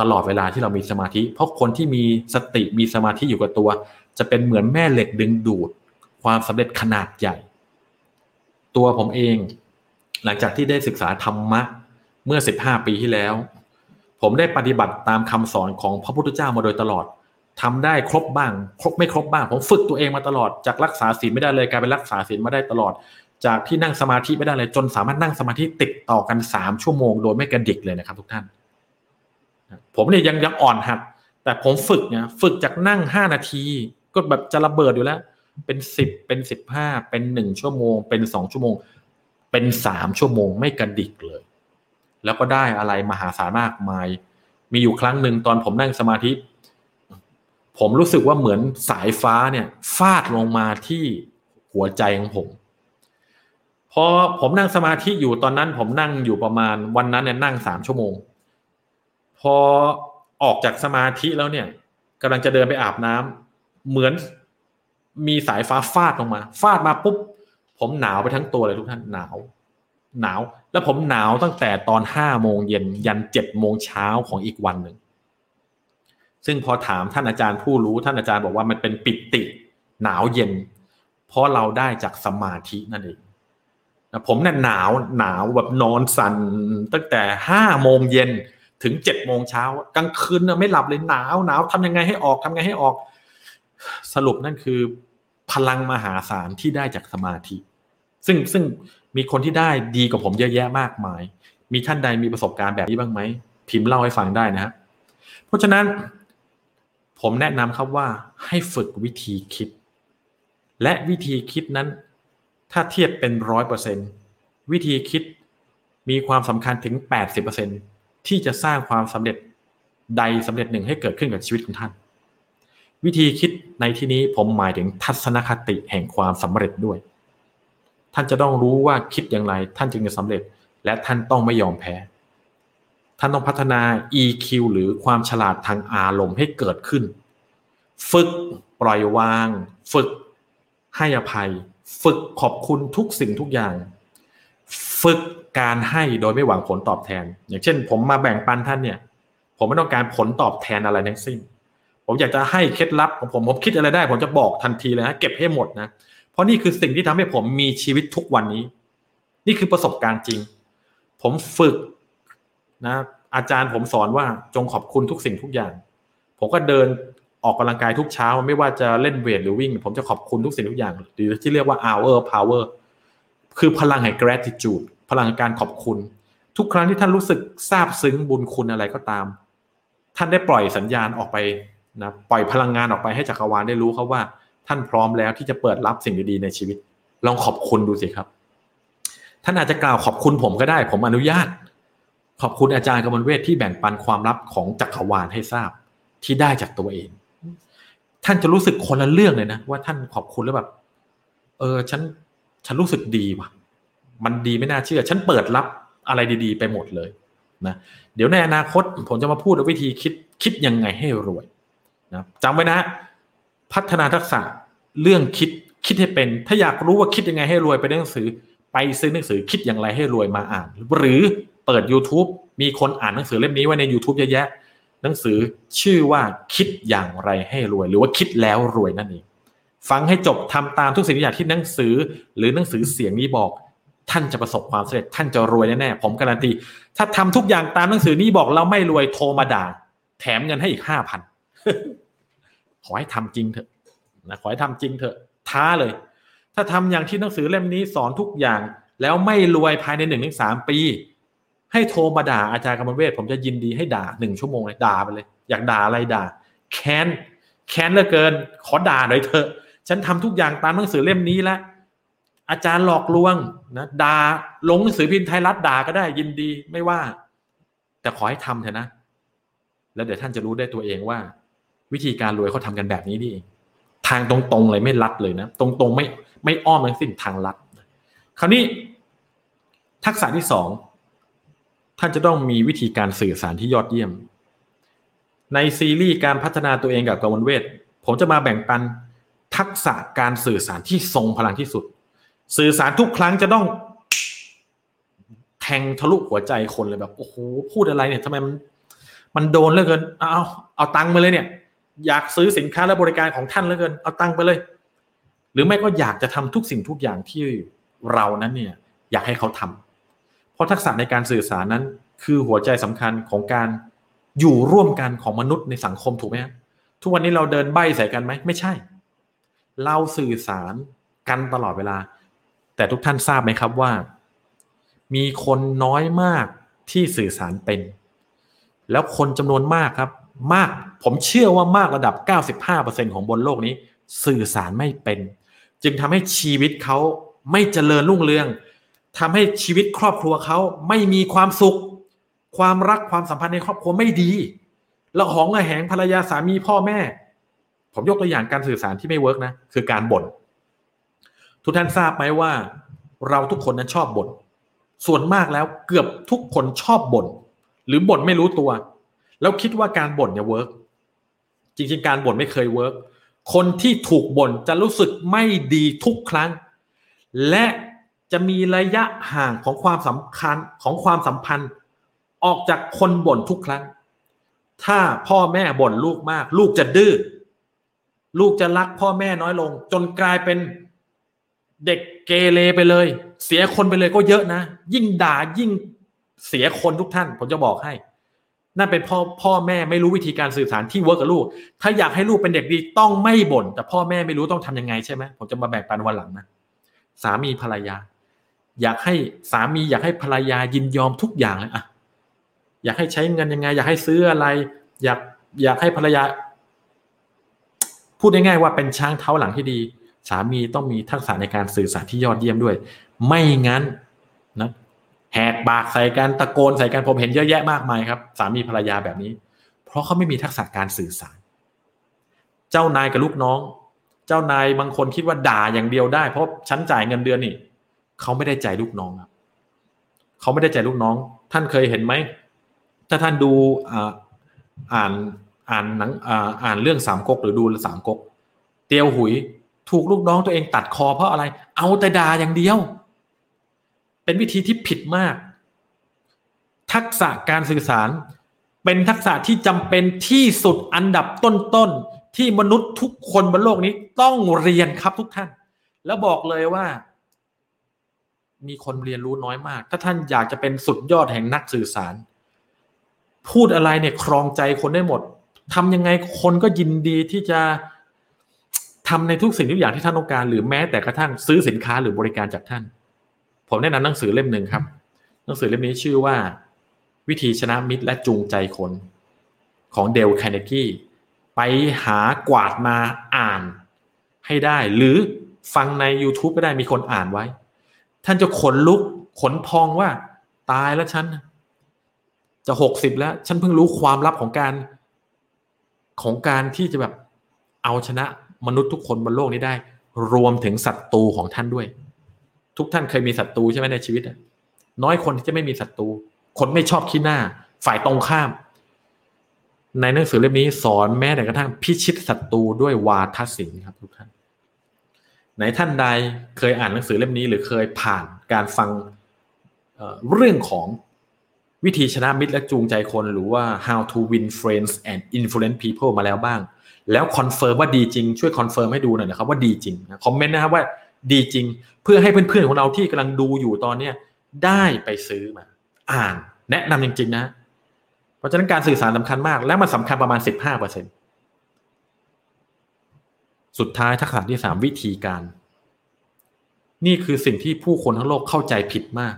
ตลอดเวลาที่เรามีสมาธิ เพราะคนที่มีสติมีสมาธิอยู่กับตัว จะเป็นเหมือนแม่เหล็กดึงดูด ความสำเร็จขนาดใหญ่ ตัวผมเอง หลังจากที่ได้ศึกษาธรรมะเมื่อ 15 ปีที่แล้ว ผมได้ปฏิบัติตามคำสอนของพระพุทธเจ้ามาโดยตลอดทำได้ครบบ้าง ครบไม่ครบบ้าง ผมฝึกตัวเองมาตลอด จากรักษาศีลไม่ได้เลยกลายเป็นรักษาศีลมาได้ตลอด จากที่นั่งสมาธิไม่ได้เลย จนสามารถนั่งสมาธิติดต่อกันสามชั่วโมง โดยไม่กระดิกเลยนะครับ ทุกท่าน ผมเนี่ยยังยังอ่อนหัด แต่แต่ผมฝึกเนี่ยฝึกจากนั่งห้านาที ก็แบบจะระเบิดอยู่แล้ว เป็นสิบเป็นสิบห้าเป็นหนึ่งชั่วโมง เป็นสองชั่วโมง เป็นสามชั่วโมงไม่กระดิกเลย แล้วก็ได้อะไรมหาศาลมากมาย มีอยู่ครั้งหนึ่งตอนผมนั่งสมาธิ ผมรู้สึกว่าเหมือนสายฟ้าเนี่ยฟาดลงมาที่หัวใจของผมพอผมนั่งสมาธิอยู่ตอนนั้น ผมนั่งอยู่ประมาณวันนั้นเนี่ยนั่งสามชั่วโมง พอออกจากสมาธิแล้วเนี่ยกำลังจะเดินไปอาบน้ำเหมือน มีสายฟ้าฟาดลงมาฟาดมาปุ๊บผมหนาวไปทั้งตัวเลยทุกท่านหนาว หนาว แล้วผมหนาวตั้งแต่ตอนห้าโมงเย็นยันเจ็ดโมงเช้าของอีกวันหนึ่งซึ่งพอถามท่านอาจารย์ผู้รู้ท่านอาจารย์บอกว่ามันเป็นปิติหนาวเย็น เพราะเราได้จากสมาธินั่นเองนะผมเนี่ยหนาวหนาวแบบนอนสั่นตั้งแต่ห้าโมงเย็นถึงเจ็ดโมงเช้ากลางคืนไม่หลับเลยหนาวหนาวทำยังไงให้ออกทำยังไงให้ออก สรุปนั่นคือพลังมหาศาลที่ได้จากสมาธิ ซึ่งซึ่งมีคนที่ได้ดีกว่าผมเยอะแยะมากมาย มีท่านใดมีประสบการณ์แบบนี้บ้างไหมพิมพ์เล่าให้ฟังได้นะฮะเพราะฉะนั้น ผมแนะนำครับว่าให้ฝึกวิธีคิด และวิธีคิดนั้น ถ้าเทียบเป็นร้อยเปอร์เซ็นวิธีคิดมีความสำคัญถึงแปดสิบเปอร์เซ็นที่จะสร้างความสำเร็จใดสำเร็จหนึ่งให้เกิดขึ้นกับชีวิตของท่าน วิธีคิดในที่นี้ผมหมายถึงทัศนคติแห่งความสำเร็จด้วย ท่านจะต้องรู้ว่าคิดอย่างไร ท่านจึงจะสำเร็จ และท่านต้องไม่ยอมแพ้ ท่านต้องพัฒนา EQ หรือความฉลาดทางอารมณ์ให้เกิดขึ้น ฝึกปล่อยวาง ฝึกให้อภัย ฝึกขอบคุณทุกสิ่งทุกอย่าง ฝึกการให้โดยไม่หวังผลตอบแทน อย่างเช่น ผมมาแบ่งปันท่านเนี่ย ผมไม่ต้องการผลตอบแทนอะไรทั้งสิ้น ผมอยากจะให้เคล็ดลับของผมผมคิดอะไรได้ ผมจะบอกทันทีเลยนะเก็บให้หมดนะ เพราะนี่คือสิ่งที่ทำให้ผมมีชีวิตทุกวันนี้ นี่คือประสบการณ์จริง ผมฝึกนะ อาจารย์ผมสอนว่าจงขอบคุณทุกสิ่งทุกอย่าง ผมก็เดินออกกำลังกายทุกเช้า ไม่ว่าจะเล่นเวทหรือวิ่ง ผมจะขอบคุณทุกสิ่งทุกอย่างหรือที่เรียกว่า hour power คือพลังแห่ง gratitude พลังการขอบคุณ ทุกครั้งที่ท่านรู้สึกซาบซึ้งบุญคุณอะไรก็ตาม ท่านได้ปล่อยสัญญาณออกไป นะปล่อยพลังงานออกไปให้จักรวาลได้รู้ครับว่า ท่านพร้อมแล้วที่จะเปิดรับสิ่งดีๆในชีวิต ลองขอบคุณดูสิครับ ท่านอาจจะกล่าวขอบคุณผมก็ได้ ผมอนุญาต ขอบคุณอาจารย์กมลเวทที่แบ่งปันความลับของจักรวาลให้ทราบที่ได้จากตัวเอง ท่านจะรู้สึกคนละเรื่องเลยนะว่าท่านขอบคุณแล้วแบบ เออ ฉัน ฉันรู้สึกดีว่ะ มันดีไม่น่าเชื่อ ฉันเปิดรับอะไรดีๆ ไปหมดเลยนะเดี๋ยวในอนาคตผมจะมาพูดวิธีคิดคิดยังไงให้รวย นะจำไว้นะ พัฒนาทักษะเรื่องคิดคิดให้เป็น ถ้าอยากรู้ว่าคิดยังไงให้รวยไปหนังสือ ไปซื้อหนังสือคิดอย่างไรให้รวยมาอ่าน หรือเปิด YouTube มีคนอ่านหนังสือเล่มนี้ไว้ใน YouTube เยอะแยะ หนังสือชื่อว่าคิดอย่างไรให้รวย หรือว่าคิดแล้วรวยนั่นเองฟังให้จบทำตามทุกสิ่งทุกอย่างที่หนังสือ หรือหนังสือเสียงนี้บอก ท่านจะประสบความสำเร็จ ท่านจะรวยแน่ๆผมการันตีถ้าทำทุกอย่างตามหนังสือนี้บอกเราไม่รวยโทรมาด่าแถมเงินให้อีกห้าพัน ขอให้ทำจริงเถอะนะขอให้ทำจริงเถอะ ท้าเลย ถ้าทำอย่างที่หนังสือเล่มนี้สอนทุกอย่าง แล้วไม่รวยภายในหนึ่งถึงสามปี ให้โทรมาด่าอาจารย์กำมลเวทผมจะยินดีให้ด่าหนึ่งชั่วโมงเลยด่าไปเลย อยากด่าอะไรด่า แค้นแค้นเหลือเกิน ขอด่าหน่อยเถอะ ฉันทำทุกอย่างตามหนังสือเล่มนี้แล้วอาจารย์หลอกลวงนะด่าลงหนังสือพิมพ์ไทยรัฐด่าก็ได้ยินดีไม่ว่า แต่ขอให้ทำเถอะนะ แล้วเดี๋ยวท่านจะรู้ได้ตัวเองว่า วิธีการรวยเขาทากันแบบนี้นี่เองทางตรงๆเลยไม่ลัดเลยนะ ตรงๆไม่ไม่อ้อมทั้งสิ้นทางลัดคราวนี้ทักษะที่สองท่านจะต้องมีวิธีการสื่อสารที่ยอดเยี่ยม ในซีรีส์การพัฒนาตัวเองกับกวนเวทผมจะมาแบ่งปันทักษะการสื่อสารที่ทรงพลังที่สุด สื่อสารทุกครั้งจะต้อง แทงทะลุหัวใจคนเลยแบบ โอ้โหพูดอะไรเนี่ยทำไมมัน มันโดนเหลือเกินเอาเอาตังค์ไปเลยเนี่ย อยากซื้อสินค้าและบริการของท่านเหลือเกินเอาตังไปเลย หรือไม่ก็อยากจะทำทุกสิ่งทุกอย่างที่เรานั้นเนี่ยอยากให้เขาทำราะทักษะในการสื่อสารนั้น คือหัวใจสำคัญของการอยู่ร่วมกันของมนุษย์ในสังคมถูกไหมทุกวันนี้เราเดินใบใส่กันไหมไม่ใช่ เราสื่อสารกันตลอดเวลา แต่ทุกท่านทราบไหมครับว่า มีคนน้อยมากที่สื่อสารเป็น แล้วคนจำนวนมากครับ มาก ผมเชื่อว่ามากระดับ 95%ของบนโลกนี้ สื่อสารไม่เป็น จึงทำให้ชีวิตเขาไม่เจริญรุ่งเรืองทำให้ชีวิตครอบครัวเขาไม่มีความสุข ความรักความสัมพันธ์ในครอบครัวไม่ดีละหองระแหงภรรยาสามีพ่อแม่ ผมยกตัวอย่างการสื่อสารที่ไม่เวิร์กนะคือการบ่นทุกท่านทราบไหมว่า เราทุกคนนั้นชอบบ่นส่วนมากแล้วเกือบทุกคนชอบบ่นหรือบ่นไม่รู้ตัว แล้วคิดว่าการบ่นเนี่ย work จริงๆ การบ่นไม่เคย work คนที่ถูกบ่นจะรู้สึกไม่ดีทุกครั้ง และจะมีระยะห่างของความสำคัญของความสัมพันธ์ ออกจากคนบ่นทุกครั้ง ถ้าพ่อแม่บ่นลูกมาก ลูกจะดื้อลูกจะรักพ่อแม่น้อยลง จนกลายเป็นเด็กเกเรไปเลย เสียคนไปเลยก็เยอะนะ ยิ่งด่ายิ่งเสียคนทุกท่าน ผมจะบอกให้ นั่นเป็นพ่อพ่อแม่ไม่รู้วิธีการสื่อสารที่ work กับลูก ถ้าอยากให้ลูกเป็นเด็กดีต้องไม่บ่น แต่พ่อแม่ไม่รู้ต้องทำยังไงใช่ไหมผมจะมาแบ่งปันวันหลังนะสามีภรรยา อยากให้สามีอยากให้ภรรยายินยอมทุกอย่างเลยอะอยากให้ใช้เงินยังไง อยากให้ซื้ออะไร อยากอยากให้ภรรยา พูดง่ายๆว่าเป็นช้างเท้าหลังที่ดี สามีต้องมีทักษะในการสื่อสารที่ยอดเยี่ยมด้วย ไม่งั้น แหกปากใส่กันตะโกนใส่กันผมเห็นเยอะแยะมากมายครับ สามีภรรยาแบบนี้ เพราะเขาไม่มีทักษะการสื่อสาร เจ้านายกับลูกน้อง เจ้านายบางคนคิดว่าด่าอย่างเดียวได้ เพราะฉันจ่ายเงินเดือนนี่เขาไม่ได้ใจลูกน้องครับเขาไม่ได้ใจลูกน้อง ท่านเคยเห็นไหมถ้าท่านดูอ่านอ่านหนังอ่านเรื่องสามก๊กหรือดูสามก๊กเตียวหุย ถูกลูกน้องตัวเองตัดคอเพราะอะไร เอาแต่ด่าอย่างเดียว เป็นวิธีที่ผิดมาก ทักษะการสื่อสาร เป็นทักษะที่จำเป็นที่สุดอันดับต้นๆที่มนุษย์ทุกคนบนโลกนี้ต้องเรียนครับทุกท่าน แล้วบอกเลยว่า มีคนเรียนรู้น้อยมาก ถ้าท่านอยากจะเป็นสุดยอดแห่งนักสื่อสาร พูดอะไรเนี่ยครองใจคนได้หมดทำยังไงคนก็ยินดีที่จะทำในทุกสิ่งทุกอย่างที่ท่านต้องการ หรือแม้แต่กระทั่งซื้อสินค้าหรือบริการจากท่าน ผมแนะนำหนังสือเล่มหนึ่งครับ หนังสือเล่มนี้ชื่อว่า วิธีชนะมิตรและจูงใจคนของเดลแคนเนกี้ไปหากวาดมาอ่านให้ได้ หรือฟังใน YouTube ก็ได้มีคนอ่านไว้ ท่านจะขนลุกขนพองว่า ตายแล้วฉัน จะหกสิบแล้ว ฉันเพิ่งรู้ความลับของการของการที่จะแบบเอาชนะมนุษย์ทุกคนบนโลกนี้ได้ รวมถึงศัตรูของท่านด้วย ทุกท่านเคยมีศัตรูใช่ไหมในชีวิตน้อยคนที่จะไม่มีศัตรูคนไม่ชอบขี้หน้า ฝ่ายตรงข้าม ในหนังสือเล่มนี้สอนแม้แต่กระทั่งพิชิตศัตรูด้วยวาทศิลป์ครับทุกท่าน ไหนท่านใดเคยอ่านหนังสือเล่มนี้ หรือเคยผ่านการฟังเรื่องของวิธีชนะมิตรและจูงใจคนหรือว่า how to win friends and influence people มาแล้วบ้าง แล้ว confirm ว่าดีจริง ช่วย confirm ให้ดูหน่อยนะครับว่าดีจริงคอมเมนต์นะครับว่า ดีจริง เพื่อให้เพื่อนๆของเราที่กำลังดูอยู่ตอนเนี้ยได้ไปซื้อมา อ่าน แนะนำจริง ๆ นะ เพราะฉะนั้นการสื่อสารสำคัญมาก และมันสำคัญประมาณสิบห้าเปอร์เซ็นต์สุดท้ายทักษะที่สามวิธีการ นี่คือสิ่งที่ผู้คนทั้งโลกเข้าใจผิดมาก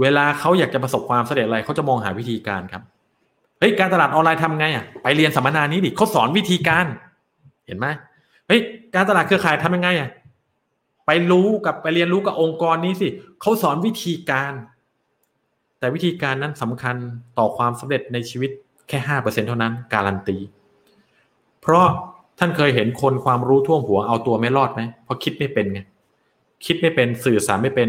เวลาเขาอยากจะประสบความสำเร็จอะไรเขาจะมองหาวิธีการครับเฮ้ยการตลาดออนไลน์ทำไงอะไปเรียนสัมมนานี้ดิเขาสอนวิธีการ เห็นไหมเฮ้ยการตลาดเครือข่ายทำยังไงอะ ไปรู้กับไปเรียนรู้กับองค์กรนี้สิเขาสอนวิธีการ แต่วิธีการนั้นสำคัญต่อความสำเร็จในชีวิตแค่ห้าเปอร์เซ็นต์เท่านั้นการันตี เพราะท่านเคยเห็นคนความรู้ท่วมหัวเอาตัวไม่รอดไหมเพราะคิดไม่เป็นไงคิดไม่เป็นสื่อสารไม่เป็น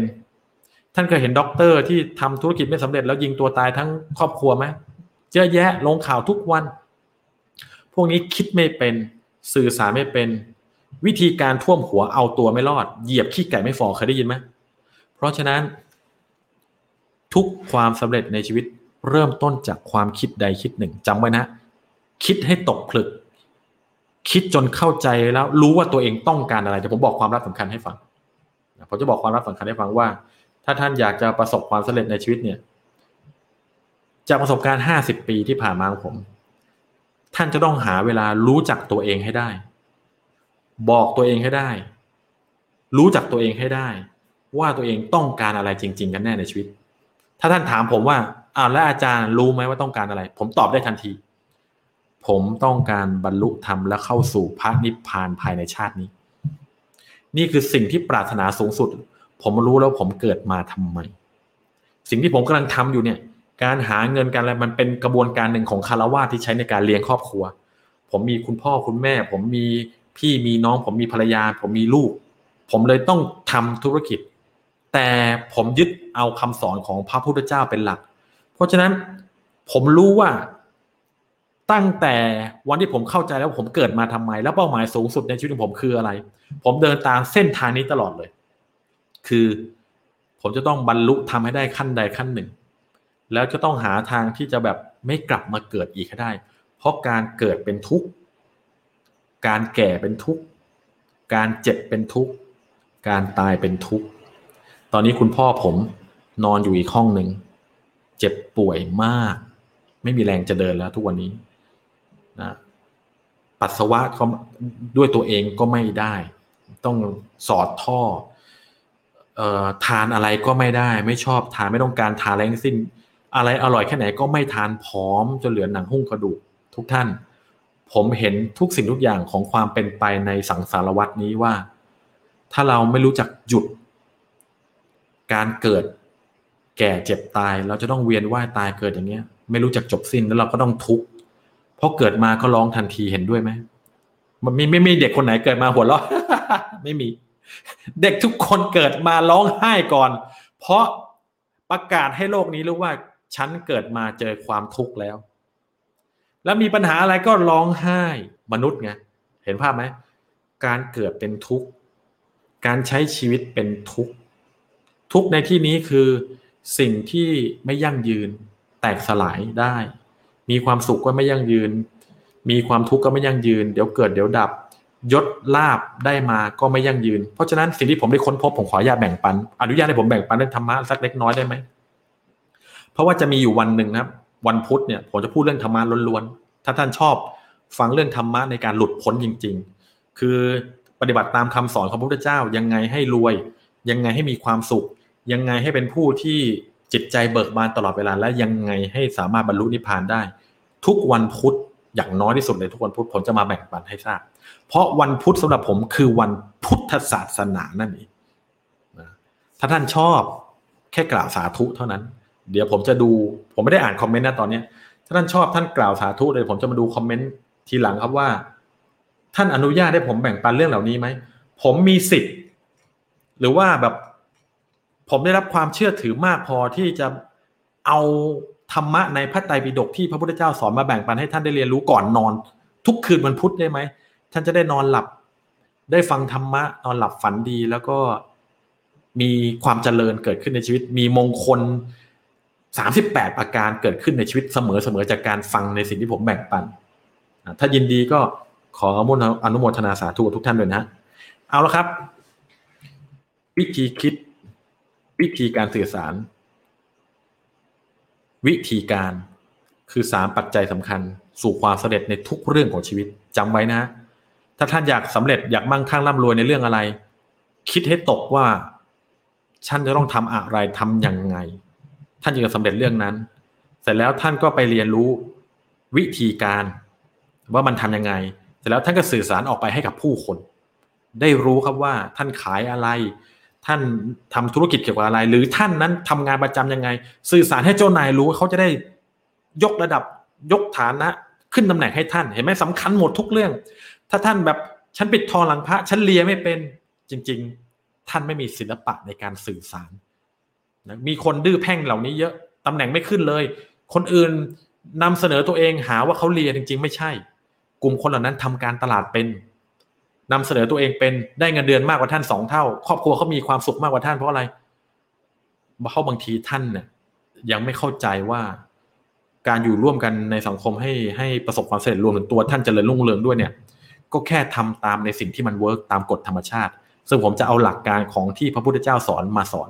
ท่านเคยเห็นด็อกเตอร์ที่ทำธุรกิจไม่สำเร็จแล้วยิงตัวตายทั้งครอบครัวไหมเยอะแยะลงข่าวทุกวัน พวกนี้คิดไม่เป็น สื่อสารไม่เป็น วิธีการท่วมหัวเอาตัวไม่รอด เหยียบขี้ไก่ไม่ฝ่อเคยได้ยินไหมเพราะฉะนั้น ทุกความสำเร็จในชีวิตเริ่มต้นจากความคิดใดคิดหนึ่งจำไว้นะ คิดให้ตกผลึก คิดจนเข้าใจแล้วรู้ว่าตัวเองต้องการอะไรแต่ผมบอกความรับสำคัญให้ฟังผมจะบอกความรับสำคัญให้ฟังว่า ถ้าท่านอยากจะประสบความสำเร็จในชีวิตเนี่ย จากประสบการณ์ห้าสิบปีที่ผ่านมาของผม ท่านจะต้องหาเวลารู้จักตัวเองให้ได้ บอกตัวเองให้ได้ รู้จักตัวเองให้ได้ ว่าตัวเองต้องการอะไรจริง ๆ กันแน่ในชีวิต ถ้าท่านถามผมว่าอ้าวแล้วอาจารย์รู้ไหมว่าต้องการอะไร ผมตอบได้ทันที ผมต้องการบรรลุธรรมและเข้าสู่พระนิพพานภายในชาตินี้ นี่คือสิ่งที่ปรารถนาสูงสุด ผมรู้แล้วผมเกิดมาทำไม สิ่งที่ผมกำลังทำอยู่เนี่ย การหาเงินการอะไรมันเป็นกระบวนการหนึ่งของคารวะที่ใช้ในการเลี้ยงครอบครัว ผมมีคุณพ่อคุณแม่ ผมมี พี่มีน้องผมมีภรรยา ผมมีลูก ผมเลยต้องทำธุรกิจ แต่ผมยึดเอาคำสอนของพระพุทธเจ้าเป็นหลัก เพราะฉะนั้นผมรู้ว่าตั้งแต่วันที่ผมเข้าใจแล้วผมเกิดมาทำไม แล้วเป้าหมายสูงสุดในชีวิตของผมคืออะไร ผมเดินตามเส้นทางนี้ตลอดเลย คือผมจะต้องบรรลุทำให้ได้ขั้นใดขั้นหนึ่ง แล้วจะต้องหาทางที่จะแบบไม่กลับมาเกิดอีกให้ได้ เพราะการเกิดเป็นทุกข์ การแก่เป็นทุกข์ การเจ็บเป็นทุกข์ การตายเป็นทุกข์ ตอนนี้คุณพ่อผมนอนอยู่อีกห้องหนึ่งเจ็บป่วยมาก ไม่มีแรงจะเดินแล้วทุกวันนี้นะปัสสาวะเขาด้วยตัวเองก็ไม่ได้ ต้องสอดท่อออทานอะไรก็ไม่ได้ ไม่ชอบทานไม่ต้องการทานอะไรทั้งสิ้น อะไรอร่อยแค่ไหนก็ไม่ทานพร้อมจนเหลือหนังหุ้งกระดูกทุกท่าน ผมเห็นทุกสิ่งทุกอย่างของความเป็นไปในสังสารวัตนี้ว่า ถ้าเราไม่รู้จักหยุด การเกิดแก่เจ็บตาย เราจะต้องเวียนว่ายตายเกิดอย่างเงี้ย ไม่รู้จักจบสิ้นแล้วเราก็ต้องทุกข์พอเกิดมาก็ร้องทันทีเห็นด้วยไหมมันไม่ไม่มีเด็กคนไหนเกิดมาหัวเราะไม่มี เด็กทุกคนเกิดมาร้องไห้ก่อน เพราะประกาศให้โลกนี้รู้ว่าฉันเกิดมาเจอความทุกข์แล้ว แล้วมีปัญหาอะไรก็ร้องไห้มนุษย์ไงเห็นภาพไหมการเกิดเป็นทุกข์ การใช้ชีวิตเป็นทุกข์ ทุกข์ในที่นี้คือสิ่งที่ไม่ยั่งยืนแตกสลายได้ มีความสุขก็ไม่ยั่งยืน มีความทุกข์ก็ไม่ยั่งยืน เดี๋ยวเกิดเดี๋ยวดับ ยศลาบได้มาก็ไม่ยั่งยืน เพราะฉะนั้นสิ่งที่ผมได้ค้นพบผมขออนุญาตแบ่งปัน อนุญาตให้ผมแบ่งปันเรื่องธรรมะสักเล็กน้อยได้ไหม เพราะว่าจะมีอยู่วันหนึ่งนะครับ วันพุธเนี่ยผมจะพูดเรื่องธรรมะล้วนๆ ถ้าท่านชอบฟังเรื่องธรรมะในการหลุดพ้นจริง ๆ คือปฏิบัติตามคำสอนของพระพุทธเจ้ายังไงให้รวย ยังไงให้มีความสุข ยังไงให้เป็นผู้ที่จิตใจเบิกบานตลอดเวลาและยังไงให้สามารถบรรลุนิพพานได้ ทุกวันพุธอย่างน้อยที่สุดเลยทุกวันพุธผมจะมาแบ่งปันให้ทราบ เพราะวันพุธสำหรับผมคือวันพุทธศาสนานั่นเองถ้าท่านชอบแค่กล่าวสาธุเท่านั้น เดี๋ยวผมจะดู ผมไม่ได้อ่านคอมเมนต์นะตอนนี้ถ้าท่านชอบท่านกล่าวสาธุเลย ผมจะมาดูคอมเมนต์ทีหลังครับว่า ท่านอนุญาตให้ผมแบ่งปันเรื่องเหล่านี้ไหมผมมีสิทธิ์ หรือว่าแบบ ผมได้รับความเชื่อถือมากพอที่จะเอาธรรมะในพระไตรปิฎกที่พระพุทธเจ้าสอนมาแบ่งปันให้ท่านได้เรียนรู้ก่อนนอน ทุกคืนวันพุธได้ไหมท่านจะได้นอนหลับ ได้ฟังธรรมะ นอนหลับฝันดีแล้วก็มีความเจริญเกิดขึ้นในชีวิต มีมงคล สามสิบแปดประการเกิดขึ้นในชีวิตเสมอเสมอจากการฟังในสิ่งที่ผมแบ่งปัน ถ้ายินดีก็ขออนุโมทนาสาธุทุกท่านด้วยนะ เอาละครับ วิธีคิด วิธีการสื่อสาร วิธีการคือสามปัจจัยสำคัญ สู่ความสำเร็จในทุกเรื่องของชีวิตจำไว้นะ ถ้าท่านอยากสำเร็จอยากมั่งคั่งร่ำรวยในเรื่องอะไร คิดให้ตกว่าฉันจะต้องทำอะไรทํำยังไง ท่านจึงจะสำเร็จเรื่องนั้น เสร็จแล้วท่านก็ไปเรียนรู้วิธีการว่ามันทํำยังไง เสร็จแล้วท่านก็สื่อสารออกไปให้กับผู้คน ได้รู้ครับว่าท่านขายอะไร ท่านทำธุรกิจเกี่ยวกับอะไร หรือท่านนั้นทำงานประทํำยังไง สื่อสารให้เจ้านายรู้เขาจะได้ยกระดับยกฐานะขึ้นตำแหน่งให้ท่านเห็นไหมสำคัญหมดทุกเรื่อง ถ้าท่านแบบฉันปิดทองหลังพระฉันเลียไม่เป็นจริง ๆ ท่านไม่มีศิลปะในการสื่อสาร นะมีคนดื้อแพ่งเหล่านี้เยอะตำแหน่งไม่ขึ้นเลย คนอื่นนำเสนอตัวเองหาว่าเขาเลียจริง ๆ ไม่ใช่ กลุ่มคนเหล่านั้นทำการตลาดเป็นนำเสนอตัวเองเป็นได้เงินเดือนมากกว่าท่านสองเท่า ครอบครัวเขามีความสุขมากกว่าท่านเพราะอะไรเพราะบางทีท่านเนี่ยยังไม่เข้าใจว่าการอยู่ร่วมกันในสังคมให้ให้ประสบความสำเร็จรวมถึงตัวท่านเจริญรุ่งเรืองด้วยเนี่ย ก็แค่ทำตามในสิ่งที่มัน work ตามกฎธรรมชาติ ซึ่งผมจะเอาหลักการของที่พระพุทธเจ้าสอนมาสอน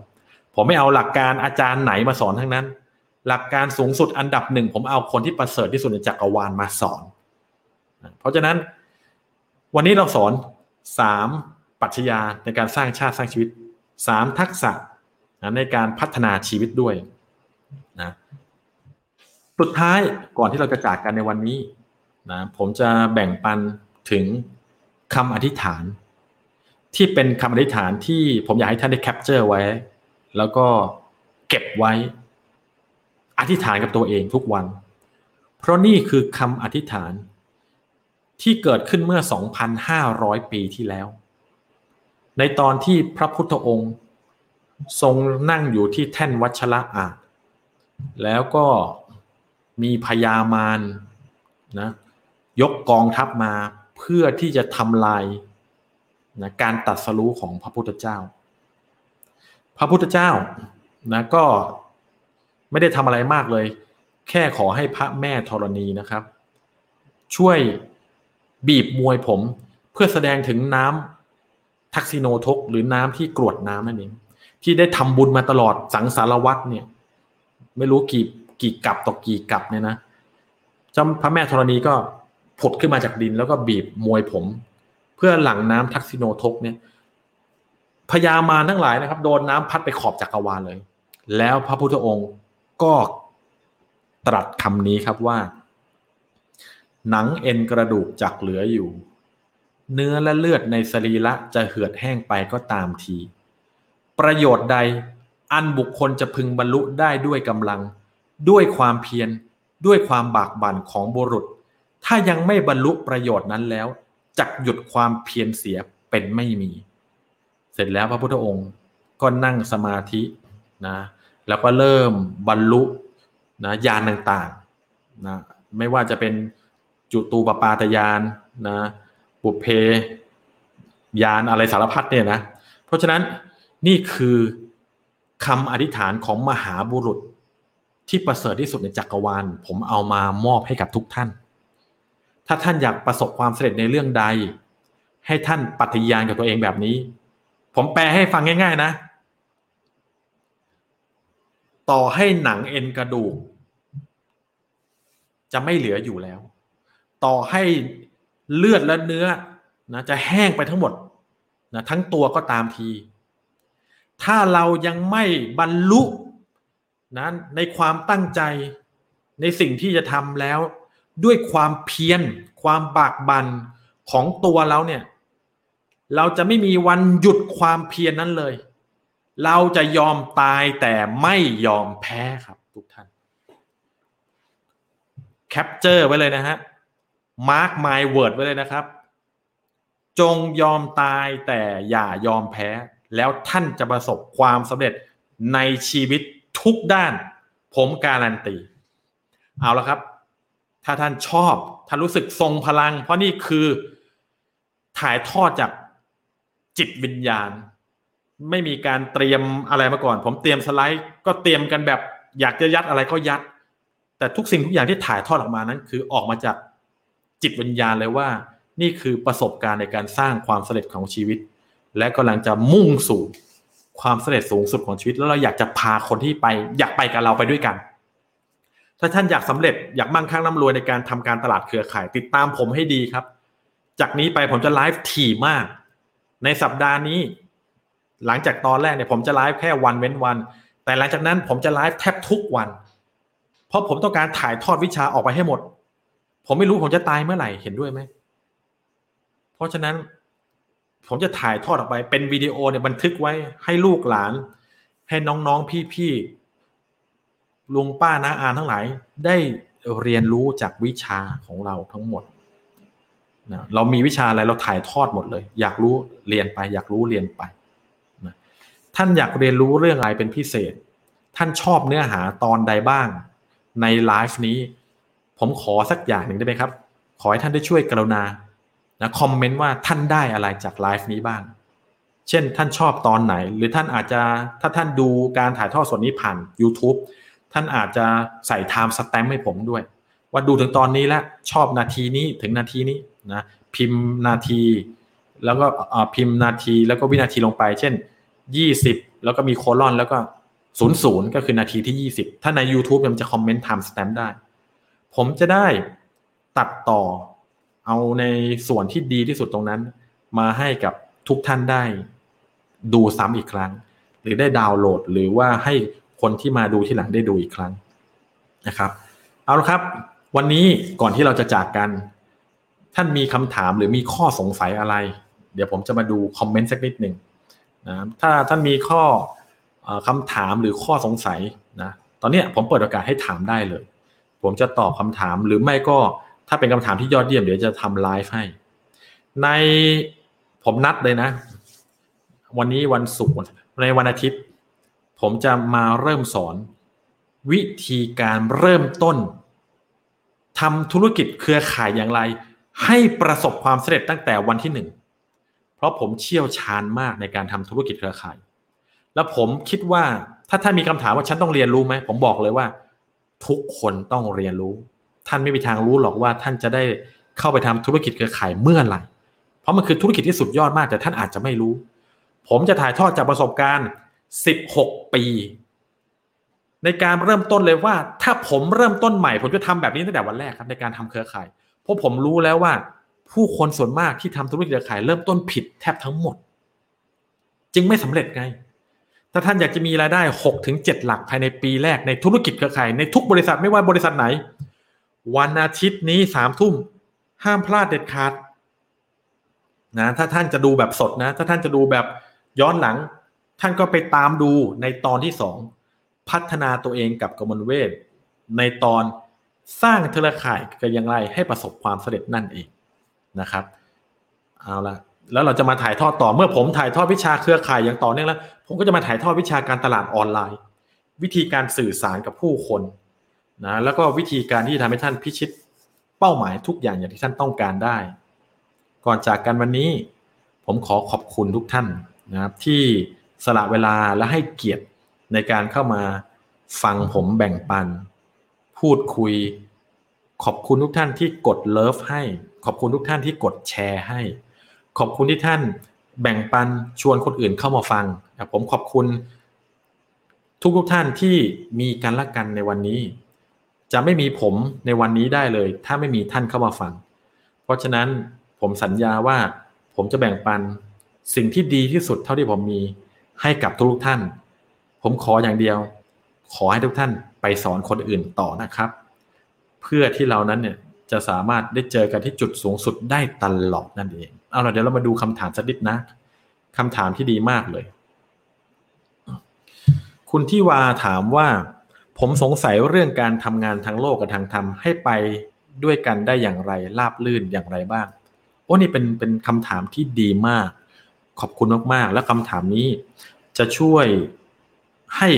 ผมไม่เอาหลักการอาจารย์ไหนมาสอนทั้งนั้น หลักการสูงสุดอันดับหนึ่งผมเอาคนที่ประเสริฐที่สุดในจักรวาลมาสอน เพราะฉะนั้นวันนี้เราสอนสามปัจจัยาในการสร้างชาติสร้างชีวิตสามทักษะในการพัฒนาชีวิตด้วยนะสุดท้ายก่อนที่เราจะจากกันในวันนี้นะผมจะแบ่งปันถึงคำอธิษฐาน ที่เป็นคำอธิษฐานที่ผมอยากให้ท่านได้ capture ไว้ แล้วก็เก็บไว้ อธิษฐานกับตัวเองทุกวัน เพราะนี่คือคำอธิษฐานที่เกิดขึ้นเมื่อ 2,500 ปีที่แล้ว ในตอนที่พระพุทธองค์ ทรงนั่งอยู่ที่แท่นวัชรอาสน์แล้วก็มีพญามารนะยกกองทัพมาเพื่อที่จะทำลายนะการตัดสรู้ของพระพุทธเจ้า พระพุทธเจ้านะก็ไม่ได้ทำอะไรมากเลย แค่ขอให้พระแม่ธรณีนะครับ ช่วยบีบมวยผม เพื่อแสดงถึงน้ำทักซิโนทกหรือน้ำที่กรวดน้ำนั่นเองที่ได้ทำบุญมาตลอดสังสารวัตรเนี่ย ไม่รู้กี่กี่กับต่อกี่กับเนี่ยนะจำพระแม่ธรณีก็ผุดขึ้นมาจากดินแล้วก็บีบมวยผม เพื่อหลังน้ำทักซิโนทกเนี่ย พญามาทั้งหลายนะครับ โดนน้ำพัดไปขอบจักรวาลเลย แล้วพระพุทธองค์ก็ตรัสคำนี้ครับว่า หนังเอ็นกระดูกจักเหลืออยู่ เนื้อและเลือดในสรีระจะเหือดแห้งไปก็ตามที ประโยชน์ใดอันบุคคลจะพึงบรรลุได้ด้วยกำลัง ด้วยความเพียรด้วยความบากบั่นของบุรุษ ถ้ายังไม่บรรลุประโยชน์นั้นแล้วจักหยุดความเพียรเสียเป็นไม่มี เสร็จแล้วพระพุทธองค์ก็นั่งสมาธินะแล้วก็เริ่มบรรลุนะญาณต่างๆนะไม่ว่าจะเป็นจุตูปปาตยานนะปุเพยานอะไรสารพัดเนี่ยนะเพราะฉะนั้นนี่คือคำอธิษฐานของมหาบุรุษที่ประเสริฐที่สุดในจักรวาล ผมเอามามอบให้กับทุกท่าน ถ้าท่านอยากประสบความสำเร็จในเรื่องใด ให้ท่านปฏิญาณกับตัวเองแบบนี้ ผมแปลให้ฟังง่าย ๆ นะ ต่อให้หนังเอ็นกระดูก จะไม่เหลืออยู่แล้ว ต่อให้เลือดและเนื้อนะจะแห้งไปทั้งหมดนะทั้งตัวก็ตามที ถ้าเรายังไม่บรรลุนะในความตั้งใจในสิ่งที่จะทำแล้ว ด้วยความเพียรความบากบั่นของตัวเราเนี่ย เราจะไม่มีวันหยุดความเพียรนนั้นเลย เราจะยอมตายแต่ไม่ยอมแพ้ครับทุกท่าน capture ไว้เลยนะฮะ mark my word ไว้เลยนะครับ จงยอมตายแต่อย่ายอมแพ้ แล้วท่านจะประสบความสำเร็จในชีวิตทุกด้าน ผมการันตี เอาละครับ ถ้าท่านชอบ ท่านรู้สึกทรงพลัง เพราะนี่คือถ่ายทอดจาก จิตวิญญาณ ไม่มีการเตรียมอะไรมาก่อน ผมเตรียมสไลด์ ก็เตรียมกันแบบ อยากจะยัดอะไรก็ยัด แต่ทุกสิ่งทุกอย่างที่ถ่ายทอดออกมานั้น คือออกมาจากจิตวิญญาณเลยว่า นี่คือประสบการณ์ในการสร้างความสำเร็จของชีวิต และกำลังจะมุ่งสู่ความสำเร็จสูงสุดของชีวิต แล้วเราอยากจะพาคนที่ไป อยากไปกับเราไปด้วยกัน ถ้าท่านอยากสำเร็จอยากมั่งคั่งร่ำรวยในการทำการตลาดเครือข่าย ติดตามผมให้ดีครับ จากนี้ไปผมจะไลฟ์ถี่มาก ในสัปดาห์นี้ หลังจากตอนแรกเนี่ยผมจะไลฟ์แค่วันเว้นวัน แต่หลังจากนั้นผมจะไลฟ์แทบทุกวัน เพราะผมต้องการถ่ายทอดวิชาออกไปให้หมด ผมไม่รู้ผมจะตายเมื่อไหร่เห็นด้วยไหม เพราะฉะนั้นผมจะถ่ายทอดออกไปเป็นวิดีโอเนี่ยบันทึกไว้ให้ลูกหลาน ให้น้องๆพี่ๆลุงป้าน้าอาทั้งหลายได้เรียนรู้จากวิชาของเราทั้งหมด นะเรามีวิชาอะไรเราถ่ายทอดหมดเลย อยากรู้เรียนไป อยากรู้เรียนไปนะท่านอยากเรียนรู้เรื่องอะไรเป็นพิเศษ ท่านชอบเนื้อหาตอนใดบ้างในไลฟ์นี้ ผมขอสักอย่างหนึ่งได้ไหมครับ ขอให้ท่านได้ช่วยกรุณานะคอมเมนต์ว่าท่านได้อะไรจากไลฟ์นี้บ้าง เช่นท่านชอบตอนไหน หรือท่านอาจจะถ้าท่านดูการถ่ายทอดสดนี้ผ่าน YouTube ท่านอาจจะใส่ timestamp ให้ผมด้วย ว่าดูถึงตอนนี้แล้วชอบนาทีนี้ถึงนาทีนี้นะพิมพ์นาที แล้วก็พิมพ์นาทีแล้วก็วินาทีลงไป เช่น 20 แล้วก็มี colon แล้วก็ศูนย์ศูนย์ก็คือนาทีที่ 20 ถ้าใน YouTube มันจะคอมเมนต์ timestamp ได้ ผมจะได้ตัดต่อเอาในส่วนที่ดีที่สุดตรงนั้น มาให้กับทุกท่านได้ดูซ้ำอีกครั้ง หรือได้ดาวน์โหลดหรือว่าให้คนที่มาดูที่หลังได้ดูอีกครั้งนะครับ เอาละครับ วันนี้ก่อนที่เราจะจากกัน ท่านมีคำถามหรือมีข้อสงสัยอะไร เดี๋ยวผมจะมาดูคอมเมนต์สักนิดหนึ่งนะถ้าท่านมีข้อคำถามหรือข้อสงสัยนะตอนนี้ผมเปิดโอกาสให้ถามได้เลย ผมจะตอบคำถามหรือไม่ก็ถ้าเป็นคำถามที่ยอดเยี่ยมเดี๋ยวจะทำไลฟ์ให้ ในผมนัดเลยนะ วันนี้วันศุกร์ในวันอาทิตย์ ผมจะมาเริ่มสอน วิธีการเริ่มต้น ทำธุรกิจเครือข่ายอย่างไร ให้ประสบความสำเร็จตั้งแต่วันที่หนึ่งเพราะผมเชี่ยวชาญมากในการทำธุรกิจเครือข่าย แล้วผมคิดว่าถ้าท่านมีคำถามว่าฉันต้องเรียนรู้ไหมผมบอกเลยว่า ทุกคนต้องเรียนรู้ ท่านไม่มีทางรู้หรอกว่าท่านจะได้เข้าไปทำธุรกิจเครือข่ายเมื่อไหร่เพราะมันคือธุรกิจที่สุดยอดมากแต่ท่านอาจจะไม่รู้ ผมจะถ่ายทอดจากประสบการณ์ 16 ปี ในการเริ่มต้นเลยว่า ถ้าผมเริ่มต้นใหม่ ผมจะทำแบบนี้ตั้งแต่วันแรกครับในการทำเครือข่ายเพราะผมรู้แล้วว่า ผู้คนส่วนมากที่ทำธุรกิจเครือข่าย เริ่มต้นผิดแทบทั้งหมด จึงไม่สำเร็จไง ถ้าท่านอยากจะมีรายได้หกถึงเจ็ดหลักภายในปีแรกในธุรกิจเครือข่ายในทุกบริษัทไม่ว่าบริษัทไหน วันอาทิตย์นี้สามทุ่มห้ามพลาดเด็ดขาดนะถ้าท่านจะดูแบบสดนะ ถ้าท่านจะดูแบบย้อนหลัง ท่านก็ไปตามดูในตอนที่สอง พัฒนาตัวเองกับกมลเวทในตอนสร้างเครือข่ายกันอย่างไรให้ประสบความสำเร็จนั่นเองนะครับเอาละแล้วเราจะมาถ่ายทอดต่อเมื่อผมถ่ายทอดวิชาเครือข่ายอย่างต่อเนื่องแล้ว ผมก็จะมาถ่ายทอดวิชาการตลาดออนไลน์ วิธีการสื่อสารกับผู้คนนะแล้วก็วิธีการที่ทำให้ท่านพิชิตเป้าหมายทุกอย่างอย่างที่ท่านต้องการได้ ก่อนจากกันวันนี้ ผมขอขอบคุณทุกท่านนะครับที่สละเวลาและให้เกียรติ ในการเข้ามาฟังผมแบ่งปัน พูดคุย ขอบคุณทุกท่านที่กดเลิฟให้ ขอบคุณทุกท่านที่กดแชร์ให้ ขอบคุณที่ท่านแบ่งปันชวนคนอื่นเข้ามาฟังผมขอบคุณทุกทุกท่านที่มีกันละกันในวันนี้ จะไม่มีผมในวันนี้ได้เลย ถ้าไม่มีท่านเข้ามาฟัง เพราะฉะนั้นผมสัญญาว่าผมจะแบ่งปันสิ่งที่ดีที่สุดเท่าที่ผมมีให้กับทุกท่าน ผมขออย่างเดียว ขอให้ทุกท่านไปสอนคนอื่นต่อนะครับ เพื่อที่เรานั้นเนี่ยจะสามารถได้เจอกันที่จุดสูงสุดได้ตลอดนั่นเองเอาล่ะเดี๋ยวเรามาดูคำถามสักนิดนะคำถามที่ดีมากเลย คุณที่วาถามว่า ผมสงสัยเรื่องการทำงานทางโลกกับทางธรรมให้ไปด้วยกันได้อย่างไรราบลื่นอย่างไรบ้างโอ้นี่เป็นเป็นคำถามที่ดีมาก ขอบคุณมากๆ และคำถามนี้จะช่วย ให้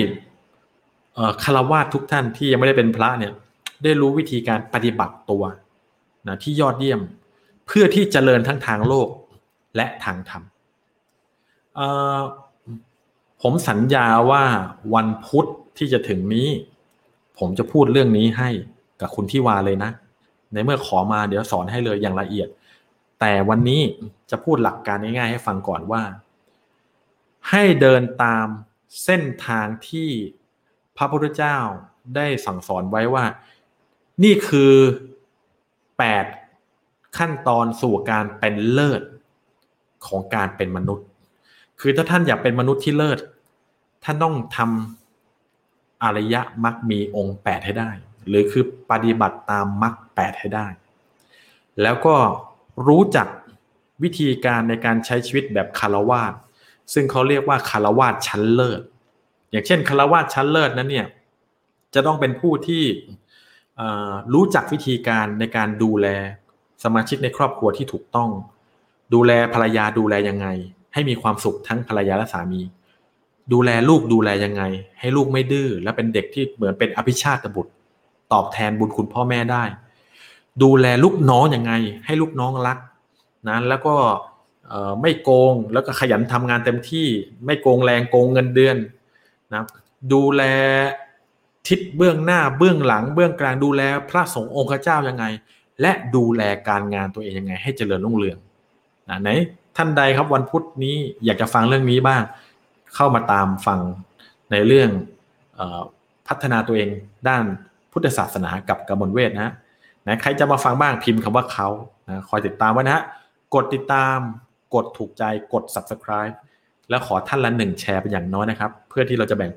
คารวะทุกท่านที่ยังไม่ได้เป็นพระเนี่ยได้รู้วิธีการปฏิบัติตัวนะที่ยอดเยี่ยมเพื่อที่จเจริญทั้งทางโลกและทางธรรมผมสัญญาว่าวันพุธที่จะถึงนี้ ผมจะพูดเรื่องนี้ให้กับคุณที่วาเลยนะ ในเมื่อขอมาเดี๋ยวสอนให้เลยอย่างละเอียด แต่วันนี้จะพูดหลักการง่ายๆให้ฟังก่อนว่า ให้เดินตาม เส้นทางที่พระพุทธเจ้าได้สั่งสอนไว้ว่า นี่คือแปดขั้นตอนสู่การเป็นเลิศของการเป็นมนุษย์ คือถ้าท่านอยากเป็นมนุษย์ที่เลิศ ท่านต้องทำอริยมรรคมีองค์แปดให้ได้ หรือคือปฏิบัติตามมรรคแปดให้ได้ แล้วก็รู้จักวิธีการในการใช้ชีวิตแบบคารวาส ซึ่งเขาเรียกว่าคารวาสชั้นเลิศ อย่างเช่นคารวาสชั้นเลิศนั้นเนี่ยจะต้องเป็นผู้ที่รู้จักวิธีการในการดูแลสมาชิกในครอบครัวที่ถูกต้อง ดูแลภรรยาดูแลยังไง ให้มีความสุขทั้งภรรยาและสามี ดูแลลูกดูแลยังไง ให้ลูกไม่ดื้อและเป็นเด็กที่เหมือนเป็นอภิชาติบุตร ตอบแทนบุญคุณพ่อแม่ได้ ดูแลลูกน้องยังไง ให้ลูกน้องรักนะแล้วก็ ไม่โกงแล้วก็ขยันทำงานเต็มที่ไม่โกงแรงโกงเงินเดือนนะดูแลทิศเบื้องหน้าเบื้องหลัง เบื้องกลางดูแลพระสงฆ์องค์เจ้ายังไง และดูแลการงานตัวเองยังไง ให้เจริญรุ่งเรืองนะไหนท่านใดครับวันพุธนี้อยากจะฟังเรื่องนี้บ้าง เข้ามาตามฟังในเรื่องอพัฒนาตัวเองด้านพุทธศาสนากับกมลเวทนะนะใครจะมาฟังบ้างพิมพ์คำว่าเขานะคอยติดตามไว้นะฮะกดติดตาม กดถูกใจกด subscribe แล้วขอท่านละหนึ่งแชร์เป็นอย่างน้อยนะครับ เพื่อที่เราจะแบ่ง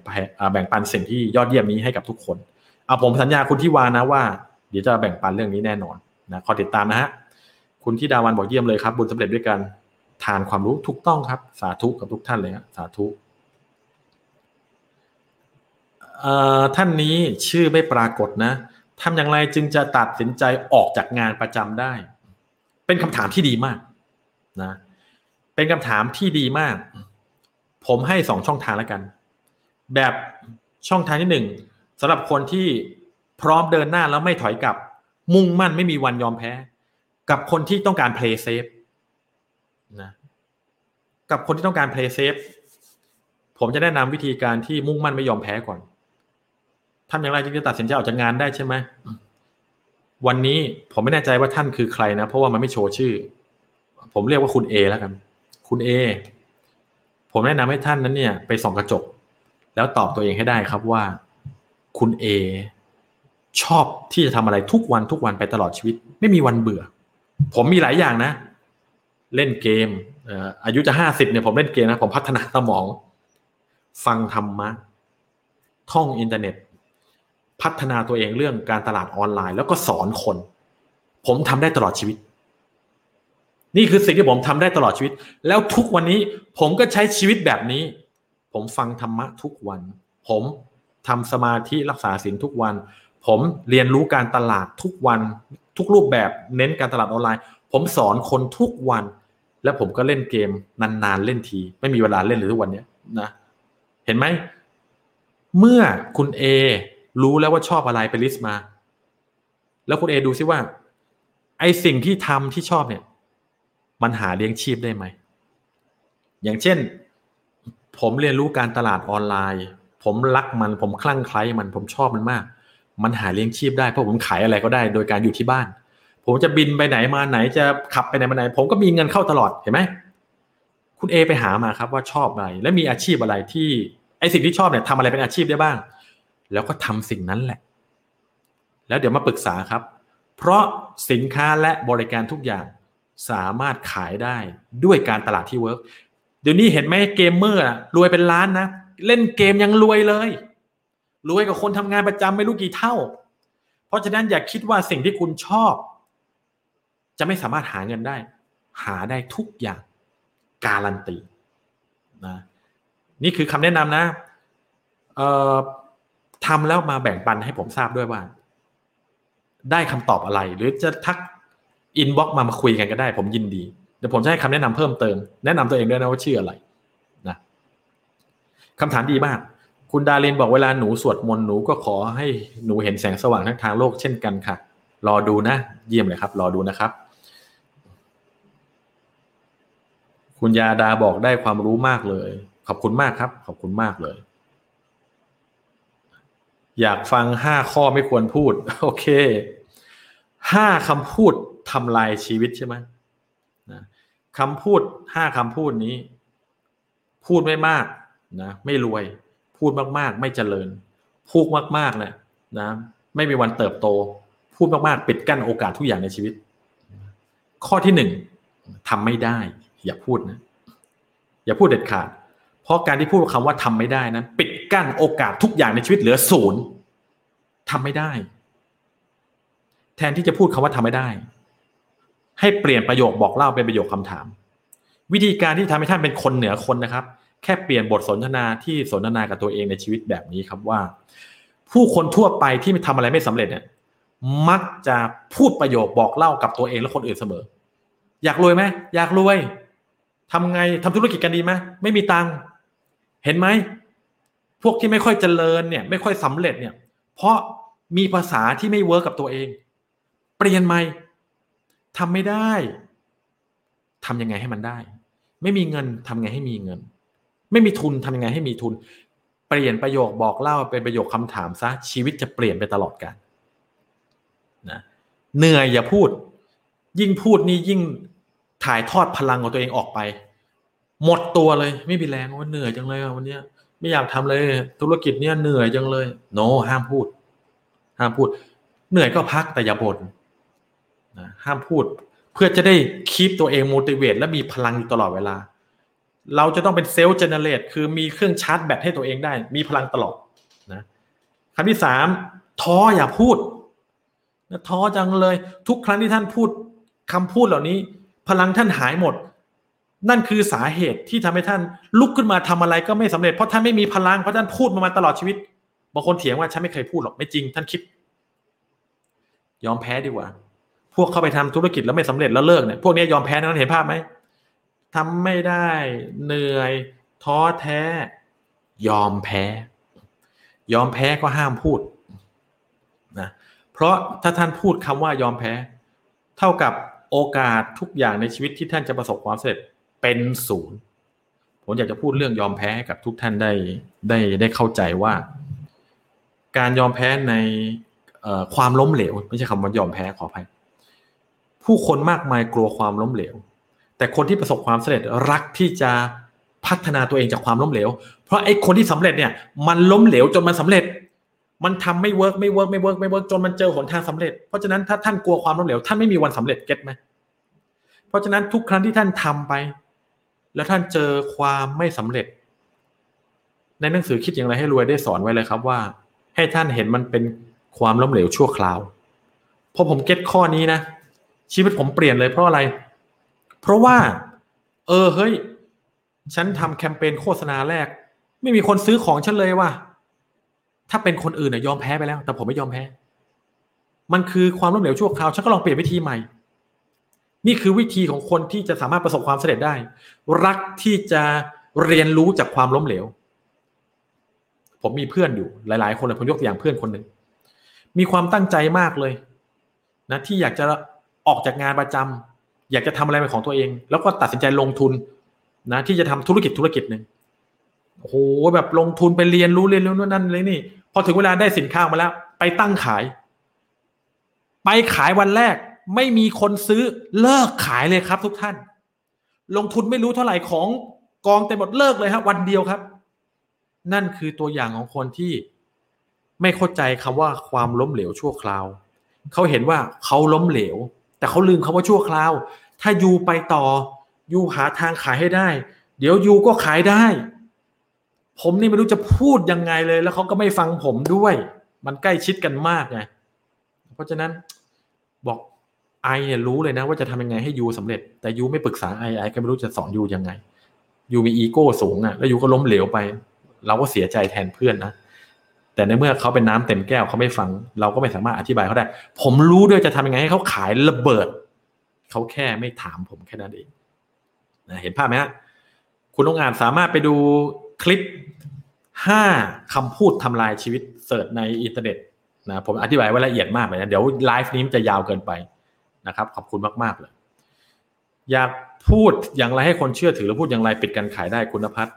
แบ่งปันสิ่งที่ยอดเยี่ยมนี้ให้กับทุกคนเอาผมสัญญาคุณที่วานะว่า เดี๋ยวจะแบ่งปันเรื่องนี้แน่นอนนะขอติดตามนะฮะคุณที่ดาวันบอกเยี่ยมเลยครับ บุญสำเร็จด้วยกันทานความรู้ถูกต้องครับ สาธุกับทุกท่านเลยครสาธุท่านนี้ชื่อไม่ปรากฏนะทำอย่างไรจึงจะตัดสินใจออกจากงานประจำได้ เป็นคำถามที่ดีมากนะ เป็นคำถามที่ดีมาก ผมให้สองช่องทางแล้วกัน แบบช่องทางที่หนึ่งสำหรับคนที่พร้อมเดินหน้าแล้วไม่ถอยกลับ มุ่งมั่นไม่มีวันยอมแพ้ กับคนที่ต้องการ play safe นะกับคนที่ต้องการ play safe ผมจะแนะนำวิธีการที่มุ่งมั่นไม่ยอมแพ้ก่อนทำอย่างไรจึงจะตัดสินใจออกจากงานได้ใช่ไหมวันนี้ผมไม่แน่ใจว่าท่านคือใครนะ เพราะว่ามันไม่โชว์ชื่อ ผมเรียกว่าคุณเอแล้วกัน คุณเอผมแนะนำให้ท่านนั้นเนี่ยไปส่องกระจก แล้วตอบตัวเองให้ได้ครับว่า คุณเอชอบที่จะทำอะไรทุกวันทุกวันไปตลอดชีวิต ไม่มีวันเบื่อ ผมมีหลายอย่างนะ เล่นเกมอายุจะห้าสิบเนี่ยผมเล่นเกมนะผมพัฒนาสมอง ฟังธรรมะท่องอินเทอร์เน็ต พัฒนาตัวเองเรื่องการตลาดออนไลน์ แล้วก็สอนคน ผมทำได้ตลอดชีวิต นี่คือสิ่งที่ผมทำได้ตลอดชีวิต แล้วทุกวันนี้ผมก็ใช้ชีวิตแบบนี้ ผมฟังธรรมะทุกวัน ผมทำสมาธิรักษาศีลทุกวัน ผมเรียนรู้การตลาดทุกวัน ทุกรูปแบบเน้นการตลาดออนไลน์ ผมสอนคนทุกวัน แล้วผมก็เล่นเกมนานๆเล่นที ไม่มีเวลาเล่นเลยทุกวันเนี้ยนะ เห็นไหมเมื่อคุณเอรู้แล้วว่าชอบอะไรไปลิสต์มา แล้วคุณเอดูซิว่า ไอสิ่งที่ทำที่ชอบเนี่ย มันหาเลี้ยงชีพได้ไหม อย่างเช่น ผมเรียนรู้การตลาดออนไลน์ ผมรักมันผมคลั่งไคล้มันผมชอบมันมาก มันหาเลี้ยงชีพได้เพราะผมขายอะไรก็ได้ โดยการอยู่ที่บ้าน ผมจะบินไปไหนมาไหนจะขับไปไหนมาไหน ผมก็มีเงินเข้าตลอดเห็นไหมคุณเอไปหามาครับว่าชอบอะไร และมีอาชีพอะไรที่ไอสิ่งที่ชอบเนี่ยทำอะไรเป็นอาชีพได้บ้าง แล้วก็ทำสิ่งนั้นแหละ แล้วเดี๋ยวมาปรึกษาครับ เพราะสินค้าและบริการทุกอย่าง สามารถขายได้ด้วยการตลาดที่ work เดี๋ยวนี้เห็นไหมเกมเมอร์รวยเป็นล้านนะ เล่นเกมยังรวยเลย รวยกับคนทำงานประจำไม่รู้กี่เท่า เพราะฉะนั้นอย่าคิดว่าสิ่งที่คุณชอบ จะไม่สามารถหาเงินได้ หาได้ทุกอย่างการันตีนะนี่คือคำแนะนำนะทำแล้วมาแบ่งปันให้ผมทราบด้วยว่า ได้คำตอบอะไร หรือจะทัก inbox มามาคุยกันก็ได้ ผมยินดีเดี๋ยวผมจะให้คำแนะนำเพิ่มเติมแนะนำตัวเองด้วยนะว่าชื่ออะไรนะคำถามดีมาก คุณดารินบอกเวลาหนูสวดมนต์หนูก็ขอให้หนูเห็นแสงสว่างทั้งทางโลกเช่นกันค่ะ รอดูนะ เยี่ยมเลยครับ รอดูนะครับ คุณยาดาบอกได้ความรู้มากเลย ขอบคุณมากครับ ขอบคุณมากเลย อยากฟังห้าข้อไม่ควรพูด โอเค ห้าคำพูดทำลายชีวิตใช่ไหมนะคำพูดห้าคำพูดนี้ พูดไม่มากนะไม่รวย พูดมากๆ ไม่เจริญ พูดมากๆเนี่ยนะ ไม่มีวันเติบโต พูดมากๆ ปิดกั้นโอกาสทุกอย่างในชีวิต ข้อที่หนึ่งทำไม่ได้ อย่าพูดนะ อย่าพูดเด็ดขาด เพราะการที่พูดคำว่าทำไม่ได้นั้น ปิดกั้นโอกาสทุกอย่างในชีวิตเหลือศูนย์ทำไม่ได้ แทนที่จะพูดคำว่าทำไม่ได้ ให้เปลี่ยนประโยคบอกเล่าเป็นประโยคคำถาม วิธีการที่ทำให้ท่านเป็นคนเหนือคนนะครับ แค่เปลี่ยนบทสนทนาที่สนทนากับตัวเองในชีวิตแบบนี้ครับว่า ผู้คนทั่วไปที่ทำอะไรไม่สำเร็จเนี่ยมักจะพูดประโยคบอกเล่ากับตัวเองและคนอื่นเสมอ อยากรวยไหมอยากรวยทำไงทำธุรกิจกันดีไหมไม่มีตังค์เห็นไหมพวกที่ไม่ค่อยเจริญเนี่ย ไม่ค่อยสำเร็จเนี่ย เพราะมีภาษาที่ไม่ work กับตัวเอง เปลี่ยนใหม่ทำไม่ได้ทำยังไงให้มันได้ ไม่มีเงินทำไงให้มีเงิน ไม่มีทุนทำยังไงให้มีทุน เปลี่ยนประโยคบอกเล่าเป็นประโยคคำถามซะชีวิตจะเปลี่ยนไปตลอดกาลนะเหนื่อยอย่าพูด ยิ่งพูดนี่ยิ่งถ่ายทอดพลังของตัวเองออกไป หมดตัวเลย ไม่มีแรงว่าเหนื่อยจังเลยวันนี้ไม่อยากทำเลยธุรกิจเนี้ยเหนื่อยจังเลย โนห้ามพูด ห้ามพูด เหนื่อยก็พักแต่อย่าบ่น นะห้ามพูดเพื่อจะได้คีปตัวเองโมดิเวตและมีพลังอยู่ตลอดเวลา เราจะต้องเป็นเซลล์เจเนเรตคือมีเครื่องชาร์จแบตให้ตัวเองได้ มีพลังตลอดนะคำที่สามท้ออย่าพูดนะท้อจังเลย ทุกครั้งที่ท่านพูดคำพูดเหล่านี้ พลังท่านหายหมด นั่นคือสาเหตุที่ทำให้ท่านลุกขึ้นมาทำอะไรก็ไม่สำเร็จเพราะท่านไม่มีพลังเพราะท่านพูดมามาตลอดชีวิตบางคนเถียงว่าฉันไม่เคยพูดหรอกไม่จริง ท่านคิด ยอมแพ้ดีกว่า วกเข้าไปทำธุรกิจแล้วไม่สำเร็จแล้วเลิกเนี่ยพวกนี้ยอมแพ้นั้นเห็นภาพไหมทำไม่ได้เหนื่อยท้อแท้ ยอมแพ้ ยอมแพ้ก็ห้ามพูดนะเพราะถ้าท่านพูดคำว่ายอมแพ้ เท่ากับโอกาสทุกอย่างในชีวิตที่ท่านจะประสบความสำเร็จเป็นศูนย์ผมอยากจะพูดเรื่องยอมแพ้กับทุกท่านได้ได้ได้เข้าใจว่า การยอมแพ้ในความล้มเหลว ไม่ใช่คำว่ายอมแพ้ขออภัย ผู้คนมากมายกลัวความล้มเหลว แต่คนที่ประสบความสำเร็จรักที่จะพัฒนาตัวเองจากความล้มเหลว เพราะไอ้คนที่สำเร็จเนี่ย มันล้มเหลวจนมันสำเร็จ มันทำไม่ work ไม่ work ไม่ work ไม่ work จนมันเจอหนทางสำเร็จ เพราะฉะนั้นถ้าท่านกลัวความล้มเหลวท่านไม่มีวันสำเร็จ get ไหมเพราะฉะนั้นทุกครั้งที่ท่านทำไป แล้วท่านเจอความไม่สำเร็จ ในหนังสือคิดอย่างไรให้รวยได้สอนไว้เลยครับว่า ให้ท่านเห็นมันเป็นความล้มเหลวชั่วคราวพอผมเก็ตข้อนี้นะ ชีวิตผมเปลี่ยนเลยเพราะอะไร เพราะว่า เออเฮ้ย ฉันทำแคมเปญโฆษณาแรก ไม่มีคนซื้อของฉันเลยว่ะถ้าเป็นคนอื่นเนี่ยยอมแพ้ไปแล้ว แต่ผมไม่ยอมแพ้ มันคือความล้มเหลวชั่วคราวฉันก็ลองเปลี่ยนวิธีใหม่ นี่คือวิธีของคนที่จะสามารถประสบความสำเร็จได้ รักที่จะเรียนรู้จากความล้มเหลว ผมมีเพื่อนอยู่หลาย ๆ คนเลยผมยกตัวอย่างเพื่อนคนหนึ่งมีความตั้งใจมากเลย นะ ที่อยากจะ ออกจากงานประจำอยากจะทำอะไรเป็นของตัวเอง แล้วก็ตัดสินใจลงทุนนะที่จะทำธุรกิจธุรกิจหนึ่งโอ้โหแบบลงทุนไปเรียนรู้เรียนรู้นู้นนั่นเลยนี่ พอถึงเวลาได้สินค้ามาแล้ว ไปตั้งขาย ไปขายวันแรก ไม่มีคนซื้อเลิกขายเลยครับ ทุกท่าน ลงทุนไม่รู้เท่าไหร่ของกองเต็มหมดเลิกเลยครับวันเดียวครับ นั่นคือตัวอย่างของคนที่ไม่เข้าใจคำว่าความล้มเหลวชั่วคราว เขาเห็นว่าเขาล้มเหลว แต่เขาลืมคาว่าชั่วคราว ถ้ายูไปต่อยูหาทางขายให้ได้ เดี๋ยวยูก็ขายได้ ผมนี่ไม่รู้จะพูดยังไงเลย แล้วเขาก็ไม่ฟังผมด้วย มันใกล้ชิดกันมากไงเพราะฉะนั้นบอกไอเนี่ยรู้เลยนะ ว่าจะทำยังไงให้ยูสำเร็จ แต่ยูไม่ปรึกษาไอไอก็ไม่รู้จะสอนยูยังไงyou มีอีโก้สูงอะ แล้ว you ก็ล้มเหลวไป เราก็เสียใจแทนเพื่อนนะ แต่ในเมื่อเขาเป็นน้ำเต็มแก้วเขาไม่ฟัง เราก็ไม่สามารถอธิบายเขาได้ ผมรู้ด้วยจะทำยังไงให้เขาขายระเบิด เขาแค่ไม่ถามผมแค่นั้นเองนะเห็นภาพไหมฮะคุณต้องอ่านสามารถไปดูคลิปห้าคำพูดทำลายชีวิต search ในอินเทอร์เน็ตนะผมอธิบายไว้ละเอียดมากเลยนะเดี๋ยวไลฟ์นี้จะยาวเกินไปนะครับ ขอบคุณมาก ๆ เลย อยากพูดอย่างไรให้คนเชื่อถือหรือพูดอย่างไรปิดการขายได้คุณพัฒน์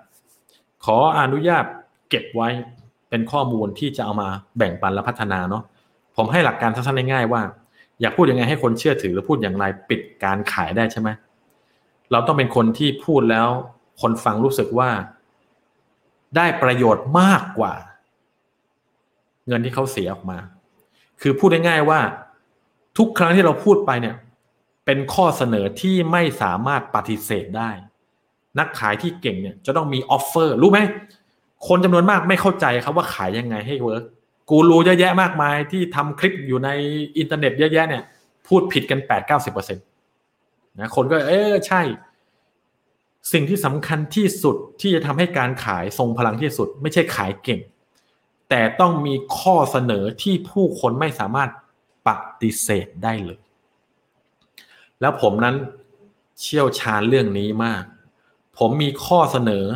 ขออนุญาตเก็บไว้ เป็นข้อมูลที่จะเอามาแบ่งปันและพัฒนาเนาะผมให้หลักการสั้นๆง่ายๆว่า อยากพูดยังไงให้คนเชื่อถือหรือพูดอย่างไรปิดการขายได้ใช่ไหมเราต้องเป็นคนที่พูดแล้วคนฟังรู้สึกว่า ได้ประโยชน์มากกว่า เงินที่เขาเสียออกมา คือพูดง่ายๆว่า ทุกครั้งที่เราพูดไปเนี่ย เป็นข้อเสนอที่ไม่สามารถปฏิเสธได้ นักขายที่เก่งเนี่ย จะต้องมี offer รู้ไหม คนจำนวนมากไม่เข้าใจครับว่าขายยังไงให้ work กูรู้เยอะแยะมากมายที่ทำคลิปอยู่ในอินเทอร์เน็ตเยอะแยะเนี่ย พูดผิดกันแปดเก้าสิบเปอร์เซ็นต์นะคนก็ เออใช่ สิ่งที่สำคัญที่สุดที่จะทำให้การขายทรงพลังที่สุด ไม่ใช่ขายเก่ง แต่ต้องมีข้อเสนอที่ผู้คนไม่สามารถปฏิเสธได้เลย แล้วผมนั้นเชี่ยวชาญเรื่องนี้มาก ผมมีข้อเสนอ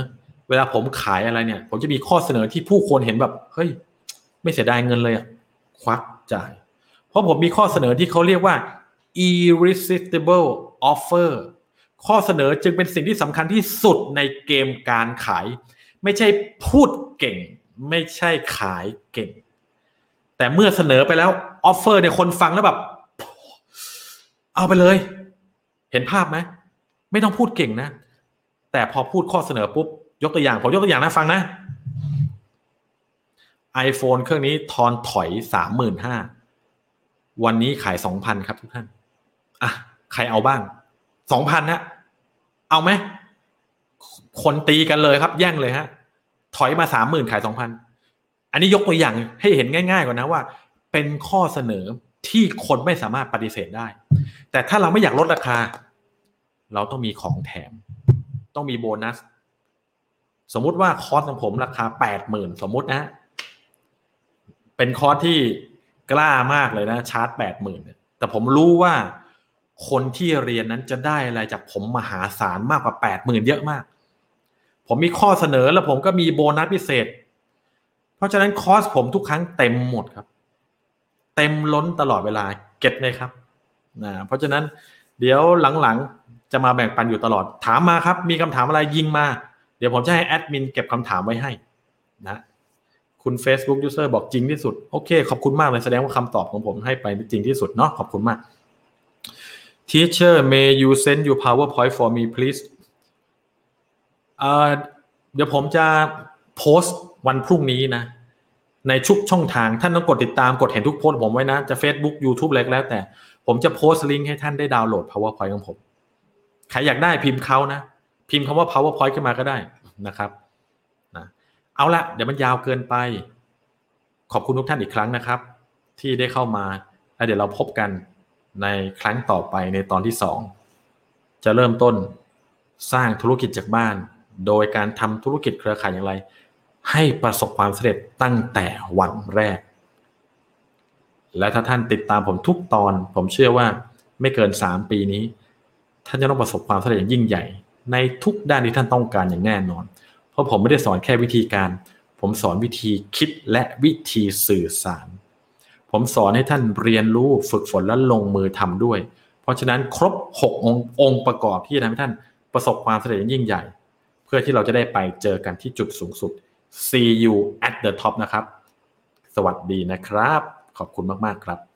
เวลาผมขายอะไรเนี่ย ผมจะมีข้อเสนอที่ผู้คนเห็นแบบ เฮ้ย ไม่เสียดายเงินเลยอะควักจ่าย เพราะผมมีข้อเสนอที่เขาเรียกว่า irresistible offer ข้อเสนอจึงเป็นสิ่งที่สำคัญที่สุดในเกมการขาย ไม่ใช่พูดเก่ง ไม่ใช่ขายเก่ง แต่เมื่อเสนอไปแล้ว offer เนี่ยคนฟังแล้วแบบ เอาไปเลย เห็นภาพไหม ไม่ต้องพูดเก่งนะ แต่พอพูดข้อเสนอปุ๊บ ยกตัวอย่างผมยกตัวอย่างนะฟังนะ iPhone เครื่องนี้ทอนถอยสามหมื่นห้าวันนี้ขายสองพันครับทุกท่านอะใครเอาบ้างสองพันฮะเอาไหมคนตีกันเลยครับ แย่งเลยฮะ ถอยมาสามหมื่นขายสองพันอันนี้ยกตัวอย่างให้เห็นง่าย ๆก่อนนะว่า เป็นข้อเสนอที่คนไม่สามารถปฏิเสธได้ แต่ถ้าเราไม่อยากลดราคา เราต้องมีของแถม ต้องมีโบนัส สมมุติว่าคอร์สของผมราคาแปดหมื่นสมมุตินะ เป็นคอร์สที่กล้ามากเลยนะ ชาร์จแปดหมื่นแต่ผมรู้ว่าคนที่เรียนนั้นจะได้อะไรจากผมมหาศาลมากกว่าแปดหมื่นเยอะมาก ผมมีข้อเสนอแล้วผมก็มีโบนัสพิเศษ เพราะฉะนั้นคอร์สผมทุกครั้งเต็มหมดครับ เต็มล้นตลอดเวลา get เลยครับนะเพราะฉะนั้นเดี๋ยวหลังๆจะมาแบ่งปันอยู่ตลอดถามมาครับ มีคำถามอะไรยิงมา เดี๋ยวผมจะให้แอดมินเก็บคำถามไว้ให้นะคุณ Facebook User บอกจริงที่สุด โอเค ขอบคุณมากเลยแสดงว่าคำตอบของผมให้ไปจริงที่สุดเนาะขอบคุณมาก Teacher may you send you PowerPoint for me please เอ่อเดี๋ยวผมจะโพสต์วันพรุ่งนี้นะ ในชุกช่องทางท่านต้องกดติดตามกดเห็นทุกโพสต์ผมไว้นะ จะ Facebook YouTube อะไรก็แล้วแต่ ผมจะโพสต์ลิงก์ให้ท่านได้ดาวน์โหลด PowerPoint ของผม ใครอยากได้พิมพ์เขานะ พิมพ์คำว่า PowerPoint ขึ้นมาก็ได้นะครับนะเอาละเดี๋ยวมันยาวเกินไป ขอบคุณทุกท่านอีกครั้งนะครับ ที่ได้เข้ามาแล้วเดี๋ยวเราพบกันในครั้งต่อไปในตอนที่สองจะเริ่มต้นสร้างธุรกิจจากบ้าน โดยการทำธุรกิจเครือข่ายอย่างไร ให้ประสบความสำเร็จตั้งแต่วันแรก และถ้าท่านติดตามผมทุกตอน ผมเชื่อว่าไม่เกินสามปีนี้ ท่านจะต้องประสบความสำเร็จอย่างยิ่งใหญ่ ในทุกด้านที่ท่านต้องการอย่างแน่นอน เพราะผมไม่ได้สอนแค่วิธีการ ผมสอนวิธีคิดและวิธีสื่อสาร ผมสอนให้ท่านเรียนรู้ฝึกฝนและลงมือทำด้วย เพราะฉะนั้นครบ 6 องค์องค์ประกอบที่จะทำให้ท่านประสบความสำเร็จยิ่งใหญ่ เพื่อที่เราจะได้ไปเจอกันที่จุดสูงสุด see you at the top นะครับ สวัสดีนะครับ ขอบคุณมาก ๆ ครับ